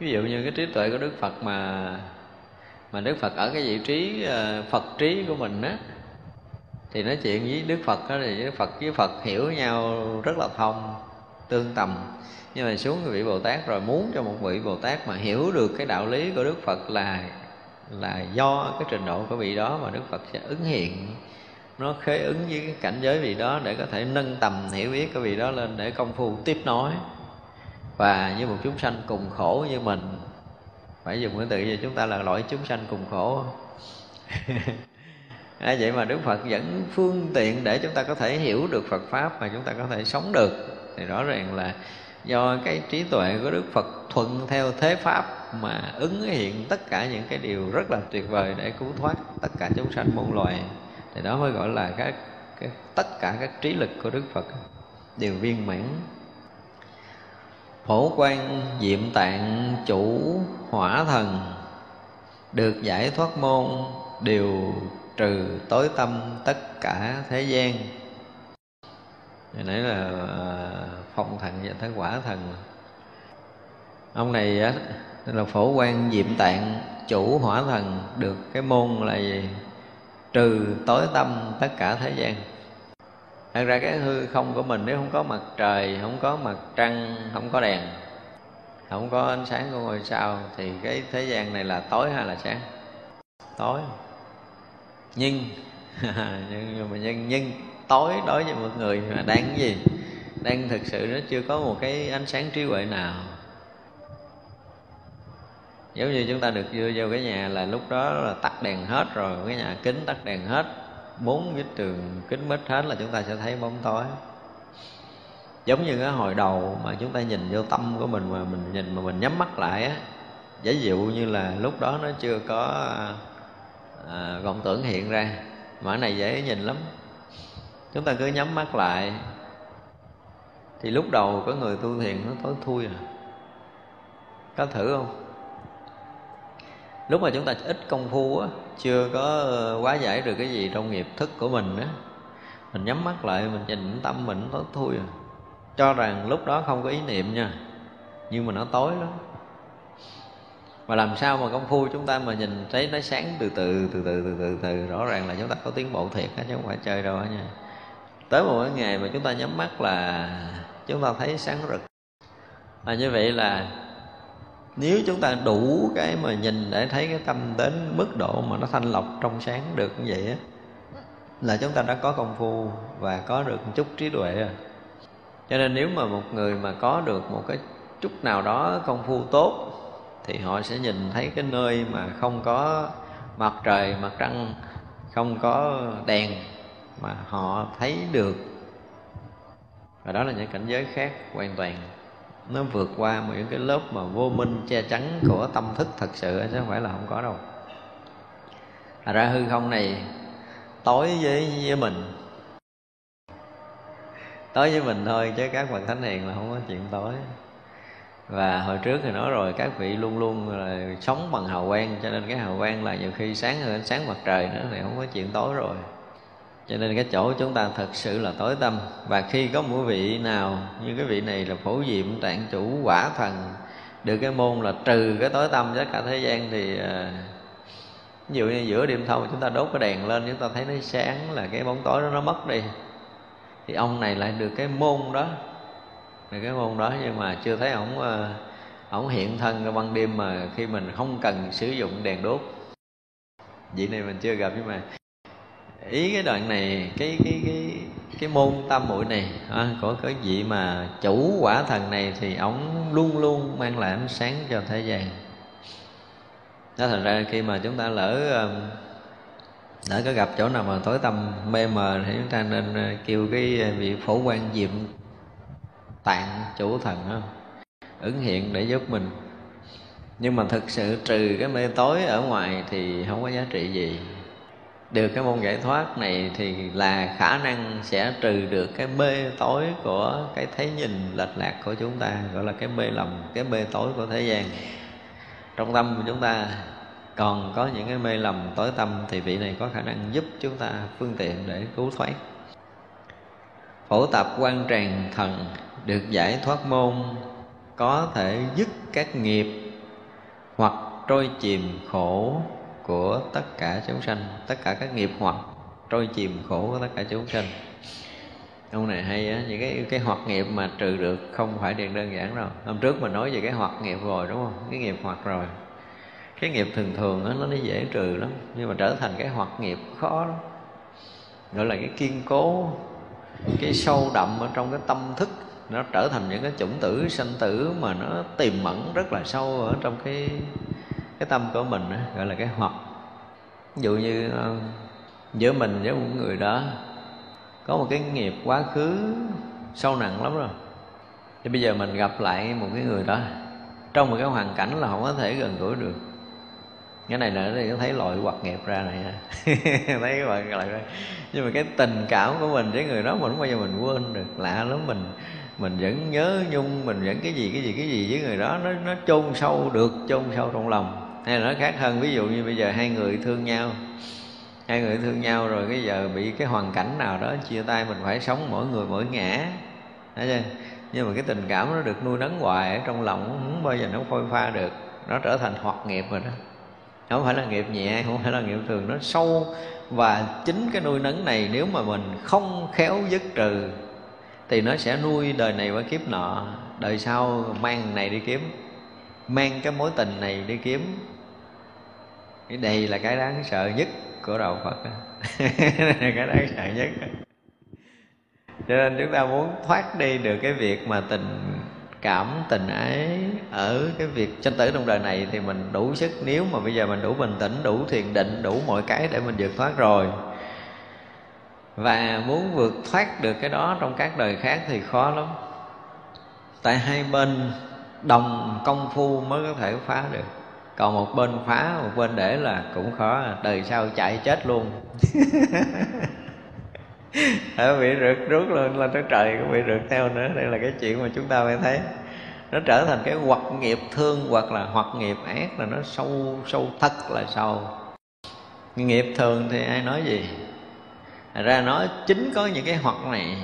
Ví dụ như cái trí tuệ của Đức Phật mà mà Đức Phật ở cái vị trí ờ, Phật trí của mình á, thì nói chuyện với Đức Phật đó thì Đức Phật với Phật hiểu nhau rất là thông, tương tầm. Nhưng mà xuống cái vị Bồ Tát rồi muốn cho một vị Bồ Tát mà hiểu được cái đạo lý của Đức Phật là là do cái trình độ của vị đó mà Đức Phật sẽ ứng hiện. Nó khế ứng với cái cảnh giới vị đó để có thể nâng tầm hiểu biết của vị đó lên để công phu tiếp nối và như một chúng sanh cùng khổ như mình phải dùng cái từ gì chúng ta là loại chúng sanh cùng khổ. À, vậy mà Đức Phật dẫn phương tiện để chúng ta có thể hiểu được Phật pháp mà chúng ta có thể sống được. Thì rõ ràng là do cái trí tuệ của Đức Phật thuận theo thế pháp mà ứng hiện tất cả những cái điều rất là tuyệt vời để cứu thoát tất cả chúng sanh muôn loài. Thì đó mới gọi là các, các tất cả các trí lực của Đức Phật. Đều viên mãn phổ quan diệm tạng chủ hỏa thần. Được giải thoát môn, đều trừ tối tâm tất cả thế gian. Hồi nãy là à, phong thần và thái quả thần. Ông này á là phổ quan diệm tạng chủ hỏa thần. Được cái môn là gì? Trừ tối tâm tất cả thế gian thật ra cái hư không của mình nếu không có mặt trời, không có mặt trăng, không có đèn, không có ánh sáng của ngôi sao thì cái thế gian này là tối hay là sáng? Tối. Nhưng nhưng mà nhân nhân tối đối với một người mà đang cái gì? Đang thực sự nó chưa có một cái ánh sáng trí huệ nào. Giống như chúng ta được đưa vô cái nhà là lúc đó là tắt đèn hết rồi, cái nhà kính tắt đèn hết bốn cái trường kính mít hết là chúng ta sẽ thấy bóng tối. Giống như cái hồi đầu mà chúng ta nhìn vô tâm của mình mà mình nhìn mà mình nhắm mắt lại á giả dụ như là lúc đó nó chưa có à, vọng tưởng hiện ra mà cái này dễ nhìn lắm. Chúng ta cứ nhắm mắt lại thì lúc đầu có người tu thiền nó tối thui à. Có thử không? Lúc mà chúng ta ít công phu á chưa có ờ, quá giải được cái gì trong nghiệp thức của mình á mình nhắm mắt lại mình nhìn tâm mình tối thui à. Cho rằng lúc đó không có ý niệm nha nhưng mà nó tối lắm. Mà làm sao mà công phu chúng ta mà nhìn thấy nó sáng từ từ từ từ từ từ từ rõ ràng là chúng ta có tiến bộ thiệt á, chứ không phải chơi đâu á nha. Tới một cái ngày mà chúng ta nhắm mắt là chúng ta thấy sáng rực. Và như vậy là nếu chúng ta đủ cái mà nhìn để thấy cái tâm đến mức độ mà nó thanh lọc trong sáng được như vậy á, là chúng ta đã có công phu và có được một chút trí tuệ rồi. Cho nên nếu mà một người mà có được một cái chút nào đó công phu tốt, thì họ sẽ nhìn thấy cái nơi mà không có mặt trời, mặt trăng, không có đèn mà họ thấy được. Và đó là những cảnh giới khác hoàn toàn nó vượt qua những cái lớp mà vô minh che chắn của tâm thức thật sự chứ không phải là không có đâu. Thật ra hư không này, tối với với mình. Tối với mình thôi, chứ các bậc thánh hiền là không có chuyện tối. Và hồi trước thì nói rồi, các vị luôn luôn là sống bằng hào quang, cho nên cái hào quang là nhiều khi sáng hơn ánh sáng mặt trời nữa thì không có chuyện tối rồi cho nên cái chỗ chúng ta thật sự là tối tâm. Và khi có một vị nào, như cái vị này là phổ diệm trạng chủ quả thần, được cái môn là trừ cái tối tâm tất cả thế gian thì ờ, ví dụ như giữa đêm thâu chúng ta đốt cái đèn lên, chúng ta thấy nó sáng là cái bóng tối đó nó mất đi. Thì ông này lại được cái môn đó. Được cái môn đó nhưng mà chưa thấy ổng ờ, ổng hiện thân vào ban đêm mà khi mình không cần sử dụng đèn đốt. Vị này mình chưa gặp nhưng mà ý cái đoạn này cái cái cái cái môn tam muội này à, của cái vị mà chủ quả thần này thì ổng luôn luôn mang lại ánh sáng cho thế gian. Đó thành ra khi mà chúng ta lỡ lỡ có gặp chỗ nào mà tối tâm mê mờ thì chúng ta nên ờ, kêu cái ờ, vị phổ quan diệm tạng chủ thần đó, ứng hiện để giúp mình. Nhưng mà thực sự trừ cái mê tối ở ngoài thì không có giá trị gì được cái môn giải thoát này thì là khả năng sẽ trừ được cái mê tối của cái thấy nhìn lệch lạc của chúng ta, gọi là cái mê lầm, cái mê tối của thế gian. Trong tâm của chúng ta còn có những cái mê lầm tối tâm thì vị này có khả năng giúp chúng ta phương tiện để cứu thoát. Phổ tập quan tràng thần được giải thoát môn có thể dứt các nghiệp hoặc trôi chìm khổ của tất cả chúng sanh, tất cả các nghiệp hoặc trôi chìm khổ của tất cả chúng sanh. Ông này hay á, những cái cái hoạt nghiệp mà trừ được không phải điện đơn giản đâu. Hôm trước mình nói về cái hoạt nghiệp rồi, đúng không? Cái nghiệp hoạt rồi. Cái nghiệp thường thường á, nó nó dễ trừ lắm, nhưng mà trở thành cái hoạt nghiệp khó lắm. Gọi là cái kiên cố, cái sâu đậm ở trong cái tâm thức, nó trở thành những cái chủng tử sanh tử mà nó tiềm mẫn rất là sâu ở trong cái cái tâm của mình đó, gọi là cái hoặc. Ví dụ như uh, giữa mình với một người đó có một cái nghiệp quá khứ sâu nặng lắm rồi. Thì bây giờ mình gặp lại một cái người đó trong một cái hoàn cảnh là không có thể gần gũi được. Cái này là nó thấy loại hoặc nghiệp ra này ha. Thấy cái loại loại nhưng mà cái tình cảm của mình với người đó mình không bao giờ mình quên được. Lạ lắm mình mình vẫn nhớ nhung mình vẫn cái gì cái gì cái gì với người đó nó nó chôn sâu được chôn sâu trong lòng hay là nó khác hơn, ví dụ như bây giờ hai người thương nhau, hai người thương nhau rồi cái giờ bị cái hoàn cảnh nào đó chia tay, mình phải sống mỗi người mỗi ngã. Thấy chưa? Nhưng mà cái tình cảm nó được nuôi nấng hoài ở trong lòng không bao giờ nó phôi pha được. Nó trở thành hoạt nghiệp rồi đó. Không phải là nghiệp nhẹ, không phải là nghiệp thường. Nó sâu và chính cái nuôi nấng này nếu mà mình không khéo dứt trừ, thì nó sẽ nuôi đời này qua kiếp nọ. Đời sau mang này đi kiếm, mang cái mối tình này đi kiếm cái đây là cái đáng sợ nhất của đạo phật cái đáng sợ nhất. Cho nên chúng ta muốn thoát đi được cái việc mà tình cảm, tình ái ở cái việc sanh tử trong đời này thì mình đủ sức. Nếu mà bây giờ mình đủ bình tĩnh, đủ thiền định, đủ mọi cái để mình vượt thoát rồi, và muốn vượt thoát được cái đó trong các đời khác thì khó lắm. Tại hai bên đồng công phu mới có thể phá được còn một bên phá, một bên để là cũng khó. Đời sau chạy chết luôn. Ở bị rượt rút lên lên tới trời, cũng bị rượt theo nữa. Đây là cái chuyện mà chúng ta phải thấy. Nó trở thành cái hoặc nghiệp thương hoặc là hoặc nghiệp ác là nó sâu sâu thật là sâu nghiệp thường thì ai nói gì? Thật ra nó chính có những cái hoặc này,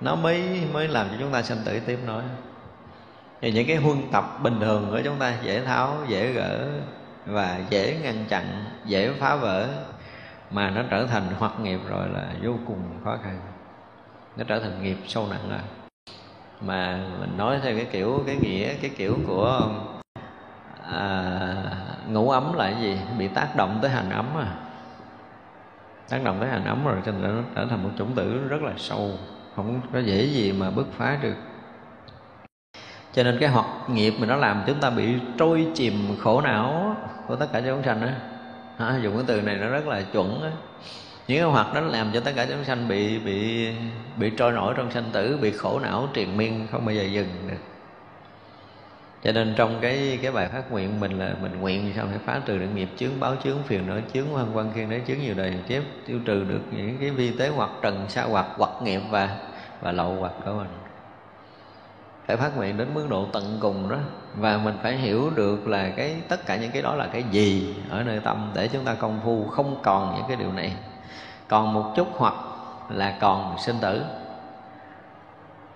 nó mới mới làm cho chúng ta sanh tử tiếp nổi thì những cái huân tập bình thường của chúng ta dễ tháo dễ gỡ và dễ ngăn chặn dễ phá vỡ mà nó trở thành hoạt nghiệp rồi là vô cùng khó khăn. Nó trở thành nghiệp sâu nặng rồi. Mà mình nói theo cái kiểu cái nghĩa cái kiểu của à, ngủ ấm là cái gì? Bị tác động tới hành ấm à. Tác động tới hành ấm rồi cho nên nó trở thành một chủng tử rất là sâu. Không có dễ gì mà bứt phá được cho nên cái hoạt nghiệp mà nó làm chúng ta bị trôi chìm khổ não của tất cả chúng sanh đó à, dùng cái từ này nó rất là chuẩn đó. những cái hoạt đó làm cho tất cả chúng sanh bị bị bị trôi nổi trong sanh tử bị khổ não triền miên không bao giờ dừng được. Cho nên trong cái cái bài phát nguyện mình là mình nguyện sao phải phá trừ được nghiệp chướng báo chướng phiền não chướng hoang quan khiên đế chướng nhiều đời chép tiêu trừ được những cái vi tế hoặc trần sa hoặc hoặc nghiệp và và lậu hoặc của mình phải phát nguyện đến mức độ tận cùng đó. Và mình phải hiểu được là cái, tất cả những cái đó là cái gì ở nơi tâm để chúng ta công phu, không còn những cái điều này. Còn một chút hoặc là còn sinh tử.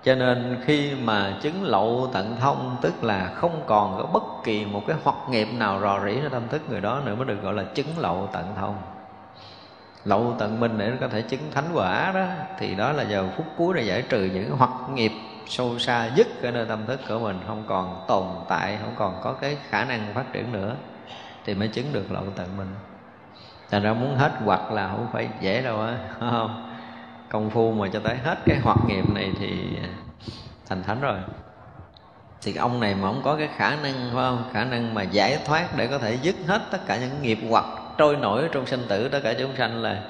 Cho nên khi mà chứng lậu tận thông, tức là không còn có bất kỳ một cái hoặc nghiệp nào rò rỉ ra tâm thức người đó nữa mới được gọi là chứng lậu tận thông. Lậu tận minh để có thể chứng thánh quả đó, thì đó là giờ phút cuối để giải trừ những hoặc nghiệp sâu xa dứt ở nơi tâm thức của mình, không còn tồn tại, không còn có cái khả năng phát triển nữa, thì mới chứng được lộ tận mình. thành ra muốn hết hoặc là không phải dễ đâu á không? Công phu mà cho tới hết cái hoạt nghiệp này thì thành thánh rồi. Thì ông này mà không có cái khả năng, phải không? Khả năng mà giải thoát để có thể dứt hết tất cả những nghiệp hoặc trôi nổi trong sinh tử, tất cả chúng sanh là,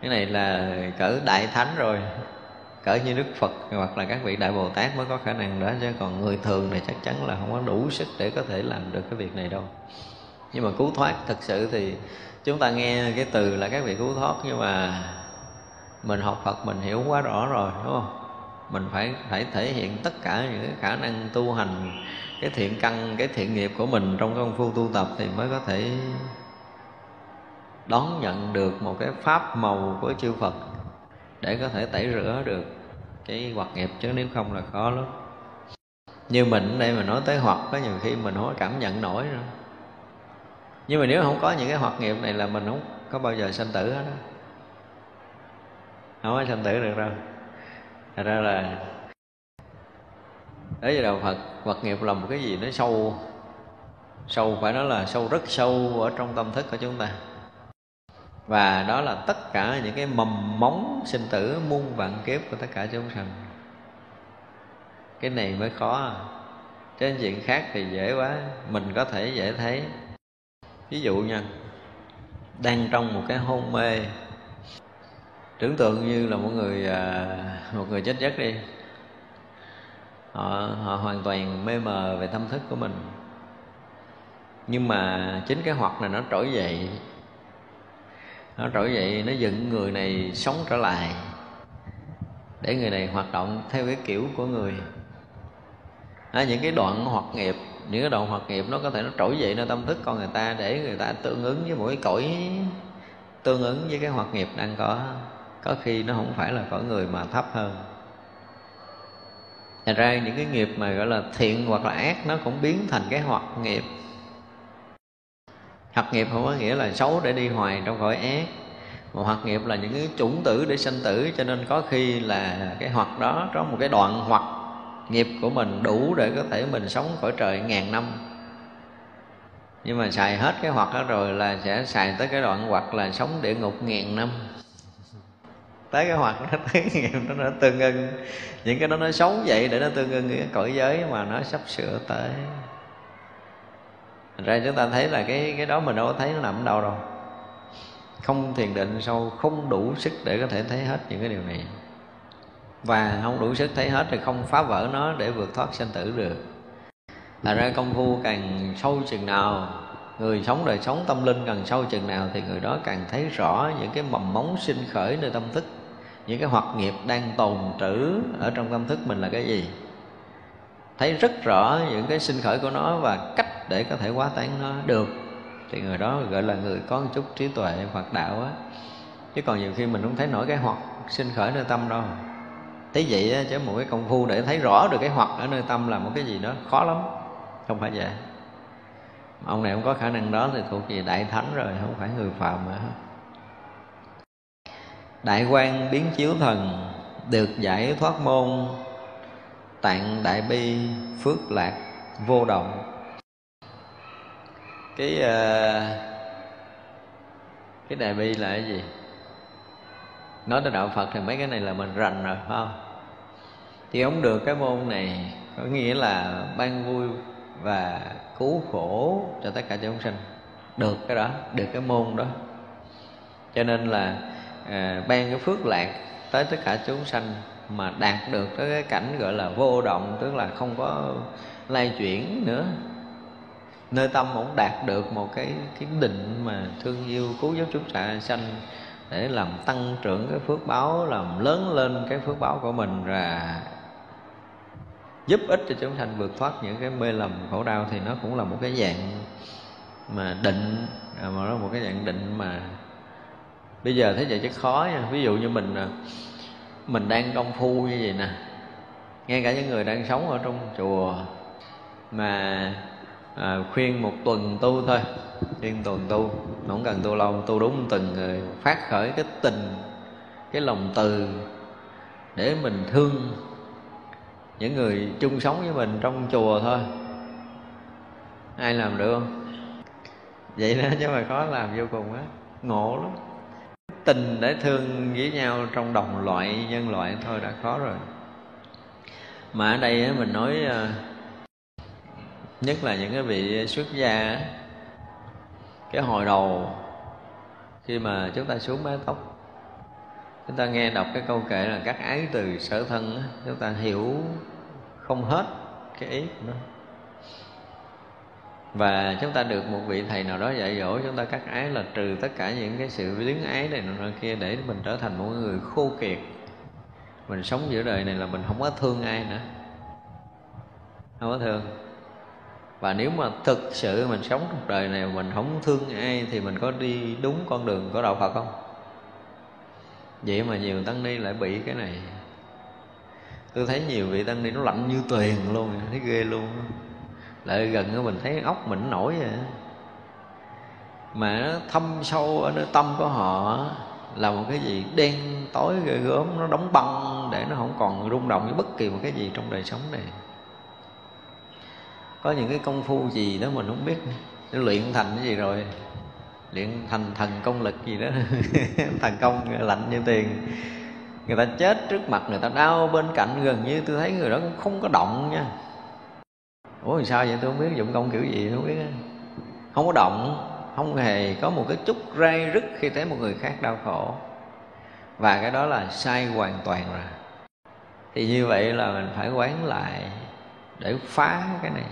cái này là cỡ đại thánh rồi cỡ như đức phật hoặc là các vị đại bồ tát mới có khả năng đó, chứ còn người thường này chắc chắn là không có đủ sức để có thể làm được cái việc này đâu. Nhưng mà cứu thoát, thực sự thì chúng ta nghe cái từ là các vị cứu thoát, nhưng mà mình học Phật mình hiểu quá rõ rồi, đúng không? Mình phải phải thể hiện tất cả những cái khả năng tu hành, cái thiện căn, cái thiện nghiệp của mình trong công phu tu tập thì mới có thể đón nhận được một cái pháp màu của chư Phật để có thể tẩy rửa được cái hoạt nghiệp, chứ nếu không là khó lắm. Như mình đây mà nói tới hoặc có nhiều khi mình không có cảm nhận nổi nữa. Nhưng mà nếu không có những cái hoạt nghiệp này là mình không có bao giờ sanh tử hết đó không có sanh tử được đâu. Thật ra là đấy là đạo phật, hoạt nghiệp là một cái gì nó sâu. Sâu phải nói là sâu, rất sâu ở trong tâm thức của chúng ta và đó là tất cả những cái mầm móng sinh tử muôn vạn kiếp của tất cả chúng sanh. Cái này mới khó. Trên chuyện khác thì dễ quá. Mình có thể dễ thấy. Ví dụ nha đang trong một cái hôn mê. Tưởng tượng như là một người à, một người chết giấc đi. Họ, họ hoàn toàn mê mờ về tâm thức của mình. Nhưng mà chính cái hoặc này nó trỗi dậy nó trỗi dậy nó dựng người này sống trở lại để người này hoạt động theo cái kiểu của người. À, những cái đoạn hoạt nghiệp những cái đoạn hoạt nghiệp nó có thể nó trỗi dậy nơi tâm thức con người ta để người ta tương ứng với mỗi cõi tương ứng với cái hoạt nghiệp đang có. Có khi nó không phải là cõi người mà thấp hơn. Thành ra những cái nghiệp mà gọi là thiện hoặc là ác nó cũng biến thành cái hoạt nghiệp hạt nghiệp không có nghĩa là xấu để đi hoài trong cõi ác. Mà hoạt nghiệp là những cái chủng tử để sanh tử cho nên có khi là cái hoạt đó trong một cái đoạn hoặc nghiệp của mình đủ để có thể mình sống khỏi trời ngàn năm. Nhưng mà xài hết cái hoặc đó rồi là sẽ xài tới cái đoạn hoặc là sống địa ngục ngàn năm. Tới cái hoặc nó tới nghiệp nó, nó tương ưng. Những cái đó nó xấu vậy để nó tương ưng cái cõi giới mà nó sắp sửa tới. Thành ra chúng ta thấy là cái cái đó mình đâu có thấy nó nằm ở đâu đâu. Không thiền định sâu, Không đủ sức để có thể thấy hết những cái điều này. Và không đủ sức thấy hết thì không phá vỡ nó để vượt thoát sanh tử được. Thành ra công phu càng sâu chừng nào, Người sống đời sống tâm linh càng sâu chừng nào Thì người đó càng thấy rõ những cái mầm móng sinh khởi nơi tâm thức, những cái hoạt nghiệp đang tồn trữ ở trong tâm thức mình là cái gì thấy rất rõ những cái sinh khởi của nó và cách để có thể quá tán nó được. Thì người đó gọi là người có một chút trí tuệ hoặc đạo á. Chứ còn nhiều khi mình không thấy nổi cái hoạt sinh khởi nơi tâm đâu. Thế vậy chứ một cái công phu để thấy rõ được cái hoặc ở nơi tâm là một cái gì đó khó lắm, không phải vậy ông này không có khả năng đó thì thuộc về đại thánh rồi, không phải người phàm nữa đại quan biến chiếu thần được giải thoát môn tạng đại bi phước lạc vô động. Cái ờ, cái đại bi là cái gì? Nói tới đạo phật thì mấy cái này là mình rành rồi phải không? Thì ông được cái môn này có nghĩa là ban vui và cứu khổ cho tất cả chúng sinh. Được cái đó được cái môn đó. Cho nên là à, ban cái phước lạc tới tất cả chúng sanh mà đạt được tới cái cảnh gọi là vô động tức là không có lay chuyển nữa. Nơi tâm ổng đạt được một cái cái định mà thương yêu cứu giúp chúng sanh để làm tăng trưởng cái phước báo làm lớn lên cái phước báo của mình và giúp ích cho chúng sanh vượt thoát những cái mê lầm khổ đau thì nó cũng là một cái dạng mà định à, mà nó là một cái dạng định mà bây giờ thấy vậy chứ khó nha. Ví dụ như mình à, mình đang công phu như vậy nè. Ngay cả những người đang sống ở trong chùa mà à, khuyên một tuần tu thôi khuyên tuần tu không cần tu lâu tu đúng từng người phát khởi cái tình cái lòng từ để mình thương những người chung sống với mình trong chùa thôi. Ai làm được không? Vậy đó chứ mà khó làm vô cùng á ngộ lắm tình để thương với nhau trong đồng loại, nhân loại thôi đã khó rồi. Mà ở đây mình nói ờ, nhất là những cái vị xuất gia cái hồi đầu khi mà chúng ta xuống mái tóc, chúng ta nghe đọc cái câu kệ là các ái từ sở thân chúng ta hiểu không hết cái ý của nó và chúng ta được một vị thầy nào đó dạy dỗ chúng ta cắt ái là trừ tất cả những cái sự biến ái này nọ kia để mình trở thành một người khô kiệt. Mình sống giữa đời này là mình không có thương ai nữa. Không có thương. Và nếu mà thực sự mình sống trong đời này mình không thương ai thì mình có đi đúng con đường của đạo phật không? Vậy mà nhiều tăng ni lại bị cái này. Tôi thấy nhiều vị tăng ni nó lạnh như tuyền luôn, thấy ghê luôn lại gần mình thấy ốc mình nổi vậy mà nó thâm sâu ở nơi tâm của họ là một cái gì? Đen tối ghê gớm, nó đóng băng để nó không còn rung động với bất kỳ một cái gì trong đời sống này. Có những cái công phu gì đó mình không biết. Nó luyện thành cái gì rồi? Luyện thành thần công lực gì đó. Thần công lạnh như tiền. Người ta chết trước mặt, người ta đau bên cạnh gần như tôi thấy người đó cũng không có động nha ủa làm sao vậy? Tôi không biết dụng công kiểu gì không biết không có động không hề có một cái chút ray rứt khi thấy một người khác đau khổ. Và cái đó là sai hoàn toàn rồi. Thì như vậy là mình phải quán lại để phá cái này.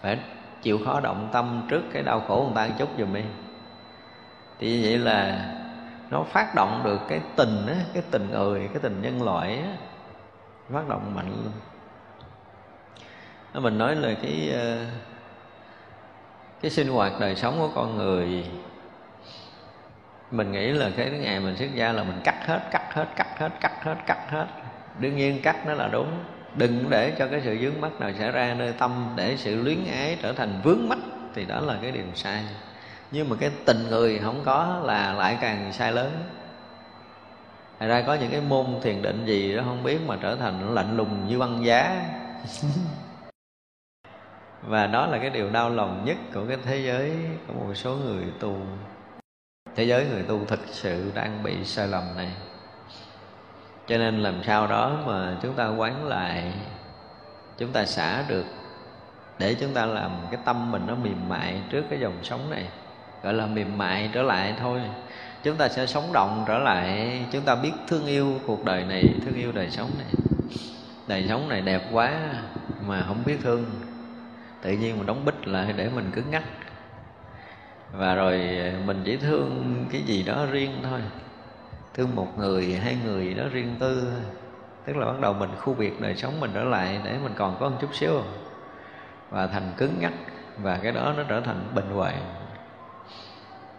Phải chịu khó động tâm trước cái đau khổ người ta một chút giùm đi. Thì như vậy là nó phát động được cái tình á, cái tình người cái tình nhân loại á, phát động mạnh luôn mình nói là cái ờ, cái sinh hoạt đời sống của con người, mình nghĩ là cái ngày mình xuất gia là mình cắt hết cắt hết cắt hết cắt hết cắt hết. Đương nhiên cắt nó là đúng. Đừng để cho cái sự vướng mắt nào xảy ra nơi tâm để sự luyến ái trở thành vướng mắt thì đó là cái điều sai. Nhưng mà cái tình người không có là lại càng sai lớn. Thật ra có những cái môn thiền định gì đó không biết mà trở thành lạnh lùng như băng giá. Và đó là cái điều đau lòng nhất của cái thế giới, của một số người tu. Thế giới người tu thực sự đang bị sai lầm này. Cho nên làm sao đó mà chúng ta quán lại, Chúng ta xả được, Để chúng ta làm cái tâm mình nó mềm mại trước cái dòng sống này. Gọi là mềm mại trở lại thôi. Chúng ta sẽ sống động trở lại. Chúng ta biết thương yêu cuộc đời này, thương yêu đời sống này. Đời sống này đẹp quá mà không biết thương tự nhiên mình đóng bích lại để mình cứng ngắt. Và rồi, mình chỉ thương cái gì đó riêng thôi. Thương một người, hai người đó riêng tư tức là bắt đầu mình khu biệt đời sống mình trở lại để mình còn có một chút xíu. Và thành cứng ngắc và cái đó nó trở thành bệnh hoạn.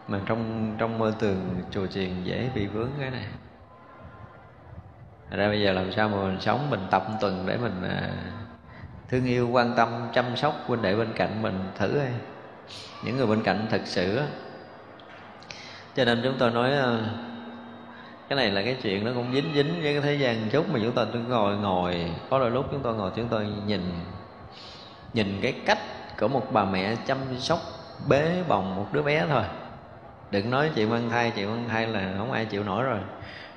Mà trong trong mơ tường chùa chiền dễ bị vướng cái này. Ra bây giờ làm sao mà mình sống, mình tập một tuần để mình à, thương yêu, quan tâm, chăm sóc huynh đệ bên cạnh mình, thử hay những người bên cạnh thật sự cho nên chúng tôi nói ờ, cái này là cái chuyện nó cũng dính dính với cái thế gian chút mà chúng tôi cứ ngồi ngồi. Có đôi lúc chúng tôi ngồi chúng tôi nhìn nhìn cái cách của một bà mẹ chăm sóc, bế bồng một đứa bé thôi. Đừng nói chị mang thai chị mang thai là không ai chịu nổi rồi.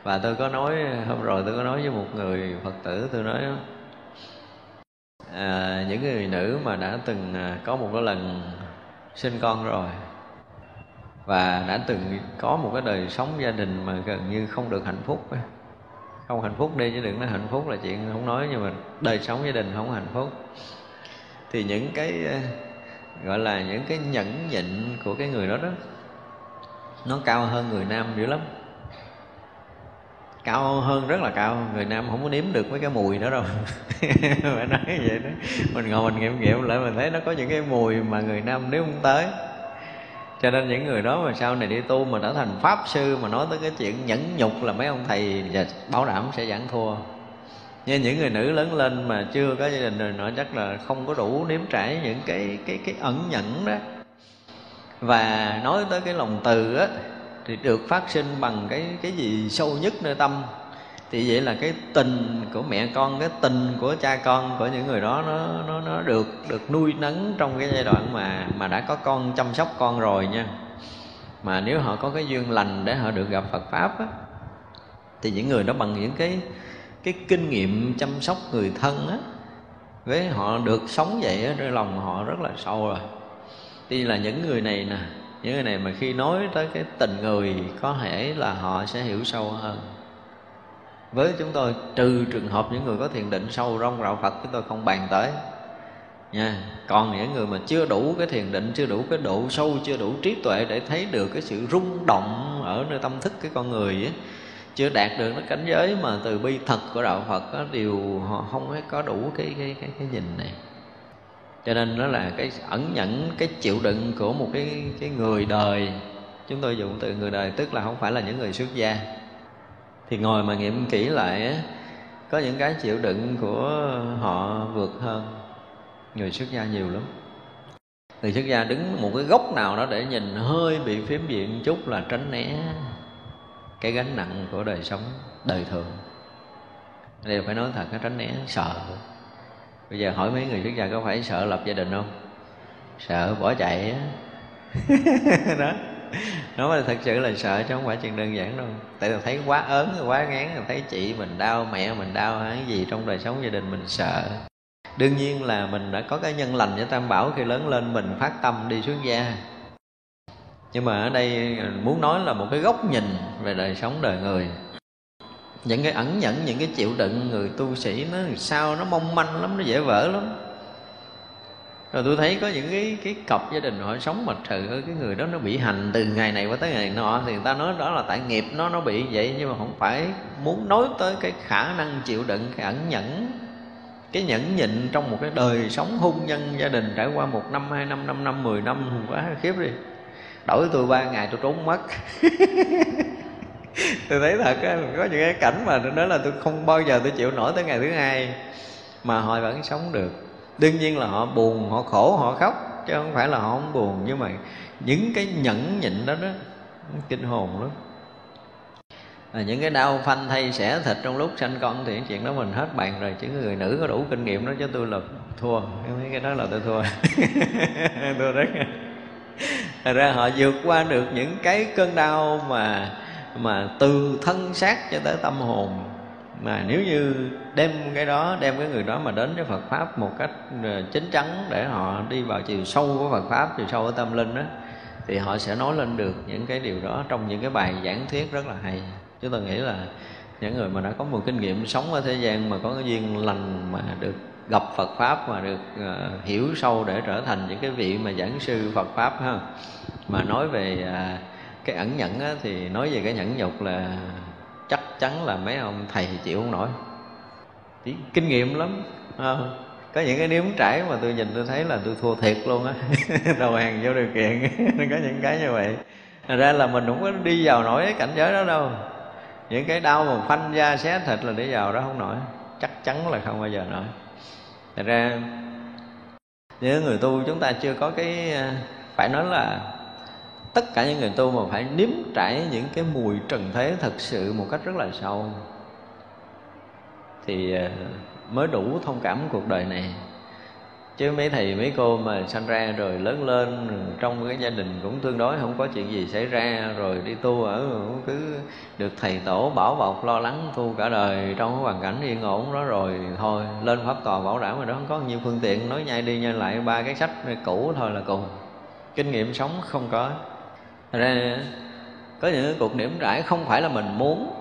Và tôi có nói, hôm rồi tôi có nói với một người phật tử, tôi nói à, những người nữ mà đã từng à, có một cái lần sinh con rồi và đã từng có một cái đời sống gia đình mà gần như không được hạnh phúc không hạnh phúc đi chứ đừng nói hạnh phúc là chuyện không nói nhưng mà đời sống gia đình không hạnh phúc. Thì những cái à, gọi là những cái nhẫn nhịn của cái người đó đó nó cao hơn người nam dữ lắm cao hơn, rất là cao. Người nam không có nếm được mấy cái mùi đó đâu. Phải nói vậy đó. Mình ngồi mình nghiệm nghiệm lại, mình thấy nó có những cái mùi mà người nam nếu không tới. Cho nên những người đó mà sau này đi tu mà trở thành pháp sư, mà nói tới cái chuyện nhẫn nhục là mấy ông thầy bảo đảm sẽ giảng thua. Như những người nữ lớn lên mà chưa có gia đình rồi, nó chắc là không có đủ nếm trải những cái cái cái ẩn nhẫn đó. Và nói tới cái lòng từ á thì được phát sinh bằng cái cái gì sâu nhất nơi tâm. Thì vậy là cái tình của mẹ con, cái tình của cha con, của những người đó, nó nó nó được được nuôi nấng trong cái giai đoạn mà mà đã có con, chăm sóc con rồi nha. Mà nếu họ có cái duyên lành để họ được gặp Phật pháp á, thì những người đó bằng những cái cái kinh nghiệm chăm sóc người thân á, với họ được sống vậy á, trong lòng họ rất là sâu rồi tuy là những người này nè những cái này mà khi nói tới cái tình người có thể là họ sẽ hiểu sâu hơn. Với chúng tôi trừ trường hợp những người có thiền định sâu rong rạo phật chúng tôi không bàn tới. Nha còn những người mà chưa đủ cái thiền định chưa đủ cái độ sâu chưa đủ trí tuệ để thấy được cái sự rung động ở nơi tâm thức cái con người ấy, chưa đạt được cái cảnh giới mà từ bi thật của đạo phật đó, đều họ không có đủ cái cái cái, cái nhìn này cho nên nó là cái ẩn nhẫn, cái chịu đựng của một cái cái người đời. Chúng tôi dùng từ người đời, tức là không phải là những người xuất gia. Thì ngồi mà nghiệm kỹ lại có những cái chịu đựng của họ vượt hơn. Người xuất gia nhiều lắm. Người xuất gia đứng một cái góc nào đó để nhìn hơi bị phiếm diện chút là tránh né cái gánh nặng của đời sống, đời thường. Đây phải nói thật cái tránh né sợ bây giờ hỏi mấy người xuất gia có phải sợ lập gia đình không? Sợ bỏ chạy á. Đó. Nó mà thật sự là sợ chứ không phải chuyện đơn giản đâu. Tại là thấy quá ớn, quá ngán, thấy chị mình đau, mẹ mình đau hay gì trong đời sống gia đình mình sợ. Đương nhiên là mình đã có cái nhân lành với tam bảo khi lớn lên mình phát tâm đi xuất gia. Nhưng mà ở đây muốn nói là một cái góc nhìn về đời sống đời người những cái ẩn nhẫn, những cái chịu đựng người tu sĩ nó sao nó mong manh lắm, nó dễ vỡ lắm. Rồi tôi thấy có những cái cái cặp gia đình họ sống mà trừ cái người đó nó bị hành từ ngày này qua tới ngày nọ, thì người ta nói đó là tại nghiệp, nó nó bị vậy nhưng mà không phải muốn nói tới cái khả năng chịu đựng, cái ẩn nhẫn, cái nhẫn nhịn trong một cái đời sống hôn nhân gia đình trải qua một năm, hai năm năm năm, mười năm, quá khiếp đi. Đổi tôi ba ngày tôi trốn mất. tôi thấy thật á có những cái cảnh mà tôi nói là tôi không bao giờ tôi chịu nổi tới ngày thứ hai mà họ vẫn sống được. Đương nhiên là họ buồn họ khổ họ khóc chứ không phải là họ không buồn nhưng mà những cái nhẫn nhịn đó đó kinh hồn lắm. À, những cái đau phanh thay xẻ thịt trong lúc sanh con thì chuyện đó mình hết bàn rồi chứ người nữ có đủ kinh nghiệm đó chứ tôi là thua. Mấy cái đó là tôi thua. Tôi rất Thật ra họ vượt qua được những cái cơn đau mà mà từ thân xác cho tới tâm hồn. Mà nếu như đem cái đó đem cái người đó mà đến với Phật pháp một cách ờ, chính chắn để họ đi vào chiều sâu của Phật pháp chiều sâu của tâm linh đó thì họ sẽ nói lên được những cái điều đó trong những cái bài giảng thuyết rất là hay. Chúng tôi nghĩ là những người mà đã có một kinh nghiệm sống ở thế gian mà có cái duyên lành mà được gặp Phật pháp mà được uh, hiểu sâu để trở thành những cái vị mà giảng sư Phật pháp ha mà nói về uh, cái ẩn nhẫn á, thì nói về cái nhẫn nhục là chắc chắn là mấy ông thầy chịu không nổi. Chỉ kinh nghiệm lắm à, có những cái nếm trải mà tôi nhìn tôi thấy là tôi thua thiệt luôn á. Đầu hàng vô điều kiện. Có những cái như vậy. Thật ra là mình cũng có đi vào nổi cái cảnh giới đó đâu. Những cái đau mà phanh da xé thịt là để vào đó không nổi. Chắc chắn là không bao giờ nổi. Thật ra những người tu chúng ta chưa có cái à, phải nói là tất cả những người tu mà phải nếm trải những cái mùi trần thế thật sự một cách rất là sâu. Thì ờ, mới đủ thông cảm cuộc đời này. Chứ mấy thầy, mấy cô mà sanh ra rồi lớn lên, trong cái gia đình cũng tương đối, không có chuyện gì xảy ra, rồi đi tu ở cứ được thầy tổ bảo bọc, lo lắng, tu cả đời, trong cái hoàn cảnh yên ổn đó rồi thôi, lên pháp tòa bảo đảm rồi đó, không có nhiều phương tiện, nói nhai đi nhai lại ba cái sách cũ thôi là cùng. Kinh nghiệm sống không có. Thật ra có những cuộc niệm trải không phải là mình muốn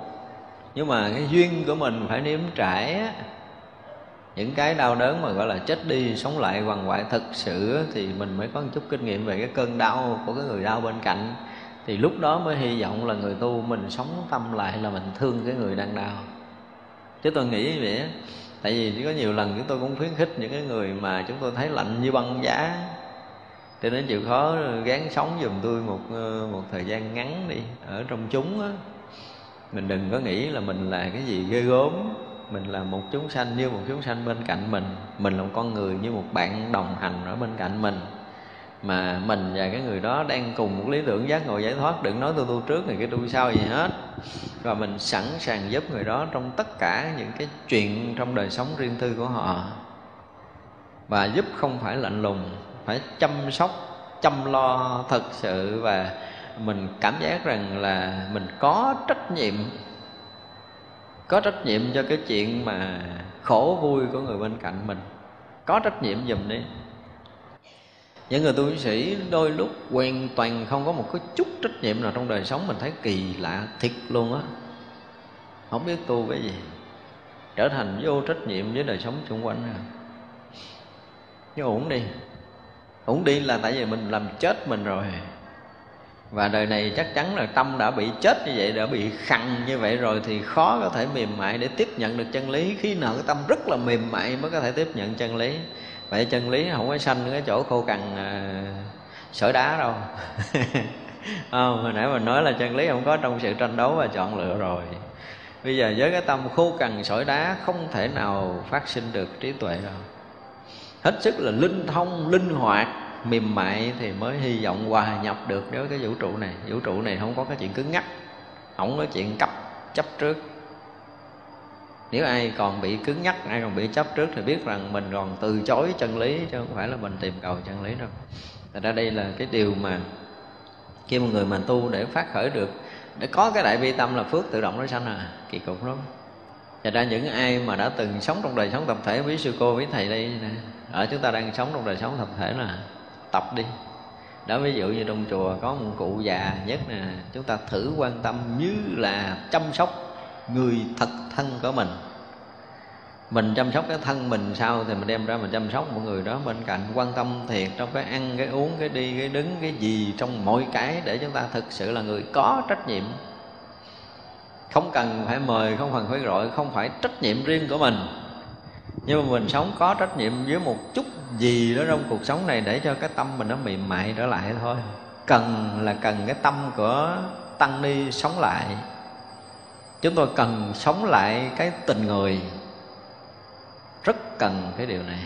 nhưng mà cái duyên của mình phải nếm trải á, những cái đau đớn mà gọi là chết đi sống lại hoàng hoại thực sự thì mình mới có một chút kinh nghiệm về cái cơn đau của cái người đau bên cạnh. Thì lúc đó mới hy vọng là người tu mình sống tâm lại là mình thương cái người đang đau. Chứ tôi nghĩ vậy tại vì có nhiều lần chúng tôi cũng khuyến khích những cái người mà chúng tôi thấy lạnh như băng giá cho nên chịu khó gán sống giùm tôi một ờ, một thời gian ngắn đi, ở trong chúng á. Mình đừng có nghĩ là mình là cái gì ghê gớm. Mình là một chúng sanh như một chúng sanh bên cạnh mình. Mình là một con người như một bạn đồng hành ở bên cạnh mình. Mà mình và cái người đó đang cùng một lý tưởng giác ngộ giải thoát. Đừng nói tôi tu trước này, cái tôi sau gì hết. Và mình sẵn sàng giúp người đó trong tất cả những cái chuyện trong đời sống riêng tư của họ. Và giúp không phải lạnh lùng phải chăm sóc, chăm lo thật sự và mình cảm giác rằng là mình có trách nhiệm, có trách nhiệm cho cái chuyện mà khổ vui của người bên cạnh mình. Có trách nhiệm giùm đi. Những người tu sĩ đôi lúc hoàn toàn không có một cái chút trách nhiệm nào trong đời sống mình thấy kỳ lạ thiệt luôn á. Không biết tu cái gì, trở thành vô trách nhiệm với đời sống xung quanh rồi nhưng ổn đi không đi là tại vì mình làm chết mình rồi. Và đời này chắc chắn là tâm đã bị chết như vậy đã bị khăn như vậy rồi thì khó có thể mềm mại để tiếp nhận được chân lý. Khi nào cái tâm rất là mềm mại mới có thể tiếp nhận chân lý. Vậy chân lý không có sanh cái chỗ khô cằn à, sỏi đá đâu. Không hồi nãy mình nói là chân lý không có trong sự tranh đấu và chọn lựa rồi. Bây giờ với cái tâm khô cằn sỏi đá không thể nào phát sinh được trí tuệ đâu hết sức là linh thông, linh hoạt, mềm mại thì mới hy vọng hòa nhập được với cái vũ trụ này. Vũ trụ này không có cái chuyện cứng ngắc, không có chuyện cấp, chấp trước. Nếu ai còn bị cứng nhắc ai còn bị chấp trước thì biết rằng mình còn từ chối chân lý, chứ không phải là mình tìm cầu chân lý đâu. Thật ra đây là cái điều mà khi một người mà tu để phát khởi được, để có cái đại bi tâm là phước tự động nó sanh à kỳ cục lắm. Thật ra những ai mà đã từng sống trong đời sống tập thể với sư cô, với thầy đây nè ở chúng ta đang sống trong đời sống tập thể là tập đi. Đó, ví dụ như trong chùa có một cụ già nhất nè, chúng ta thử quan tâm như là chăm sóc người thật thân của mình. Mình chăm sóc cái thân mình sao thì mình đem ra mình chăm sóc mọi người đó bên cạnh, quan tâm thiệt trong cái ăn, cái uống, cái đi, cái đứng, cái gì trong mọi cái để chúng ta thực sự là người có trách nhiệm. Không cần phải mời, không cần phải gọi, không phải trách nhiệm riêng của mình nhưng mà mình sống có trách nhiệm với một chút gì đó trong cuộc sống này để cho cái tâm mình nó mềm mại trở lại thôi. Cần là cần cái tâm của tăng ni sống lại. Chúng tôi cần sống lại cái tình người. Rất cần cái điều này.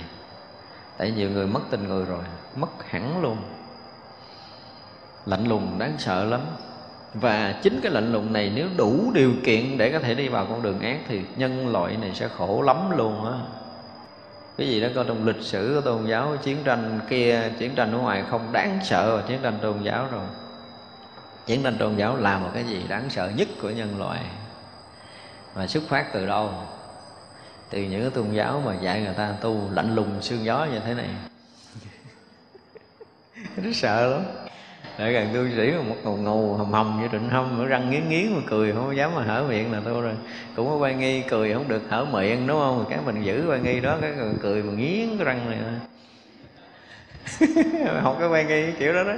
Tại nhiều người mất tình người rồi, mất hẳn luôn. Lạnh lùng đáng sợ lắm. Và chính cái lạnh lùng này nếu đủ điều kiện để có thể đi vào con đường ác thì nhân loại này sẽ khổ lắm luôn á cái gì đó coi trong lịch sử của tôn giáo, chiến tranh kia, chiến tranh ở ngoài không đáng sợ và chiến tranh tôn giáo rồi. Chiến tranh tôn giáo là một cái gì đáng sợ nhất của nhân loại mà xuất phát từ đâu? Từ những cái tôn giáo mà dạy người ta tu lạnh lùng xương gió như thế này. Rất sợ lắm để gần tu sĩ một ngầu ngầu hầm hầm như trịnh hâm răng nghiến nghiến mà cười không dám mà hở miệng là tôi rồi. Cũng có quan nghi cười không được hở miệng đúng không? Cái mình giữ quan nghi đó cái cười, mà nghiến cái răng này học cái quan nghi kiểu đó đó.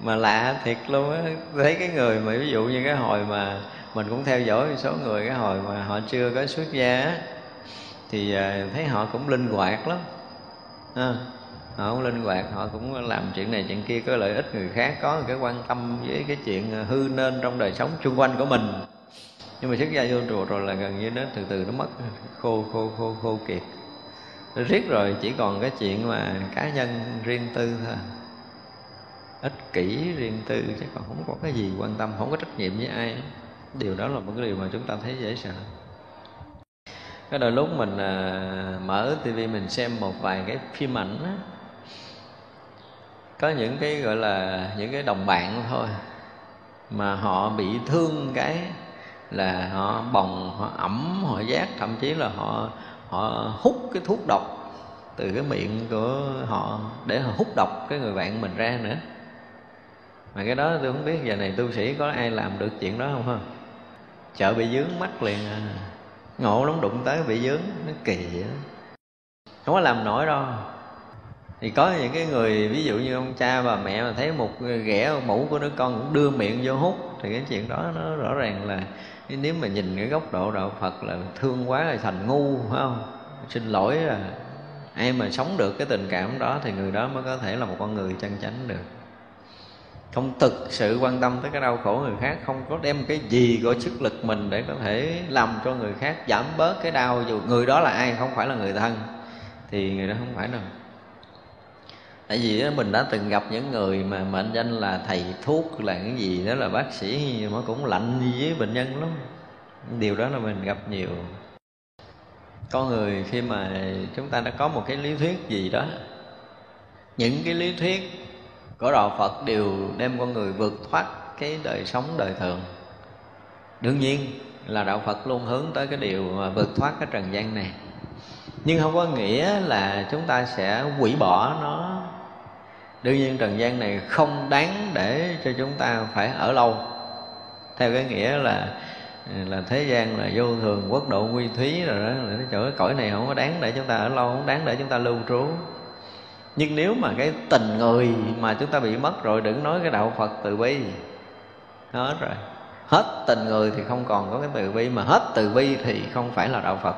Mà lạ thiệt luôn á thấy cái người mà ví dụ như cái hồi mà mình cũng theo dõi một số người cái hồi mà họ chưa có xuất gia á thì à, thấy họ cũng linh hoạt lắm. À, họ cũng linh hoạt họ cũng làm chuyện này chuyện kia có lợi ích người khác có cái quan tâm với cái chuyện hư nên trong đời sống xung quanh của mình. Nhưng mà xuất gia vô chùa rồi là gần như nó từ từ nó mất khô khô khô khô kiệt. Riết rồi chỉ còn cái chuyện mà cá nhân riêng tư thôi. Ích kỷ riêng tư chứ còn không có cái gì quan tâm không có trách nhiệm với ai. Điều đó là một cái điều mà chúng ta thấy dễ sợ. Cái đôi lúc mình à, mở tivi mình xem một vài cái phim ảnh á, có những cái, gọi là, những cái đồng bạn thôi mà họ bị thương cái là họ bồng, họ ẩm, họ giác, thậm chí là họ họ hút cái thuốc độc từ cái miệng của họ để họ hút độc cái người bạn mình ra nữa. Mà cái đó tôi không biết, giờ này tu sĩ có ai làm được chuyện đó không ha? Chợ bị dướng, mắt liền à. Ngộ lắm, đụng tới bị dướng, nó kỳ vậy không có làm nổi đâu thì có những cái người, ví dụ như ông cha và mẹ mà thấy một ghẻ mũ của đứa con cũng đưa miệng vô hút, thì cái chuyện đó nó rõ ràng là nếu mà nhìn cái góc độ đạo Phật là thương quá là thành ngu, phải không? Xin lỗi là ai mà sống được cái tình cảm đó thì người đó mới có thể là một con người chân chánh được. Không thực sự quan tâm tới cái đau khổ người khác, không có đem cái gì của sức lực mình để có thể làm cho người khác giảm bớt cái đau dù người đó là ai, không phải là người thân, thì người đó không phải là tại vì mình đã từng gặp những người mà mệnh danh là thầy thuốc, là cái gì đó, là bác sĩ mà cũng lạnh với bệnh nhân lắm. Điều đó là mình gặp nhiều. Con người khi mà chúng ta đã có một cái lý thuyết gì đó, những cái lý thuyết của đạo phật đều đem con người vượt thoát cái đời sống đời thường. Đương nhiên là đạo phật luôn hướng tới cái điều mà vượt thoát cái trần gian này. Nhưng không có nghĩa là chúng ta sẽ hủy bỏ nó đương nhiên trần gian này không đáng để cho chúng ta phải ở lâu. Theo cái nghĩa là là thế gian là vô thường, quốc độ nguy thúy rồi đó, là cái chỗ cái cõi này không có đáng để chúng ta ở lâu, không đáng để chúng ta lưu trú. Nhưng nếu mà cái tình người mà chúng ta bị mất rồi, đừng nói cái đạo phật từ bi. Hết rồi. Hết tình người thì không còn có cái từ bi, mà hết từ bi thì không phải là đạo phật.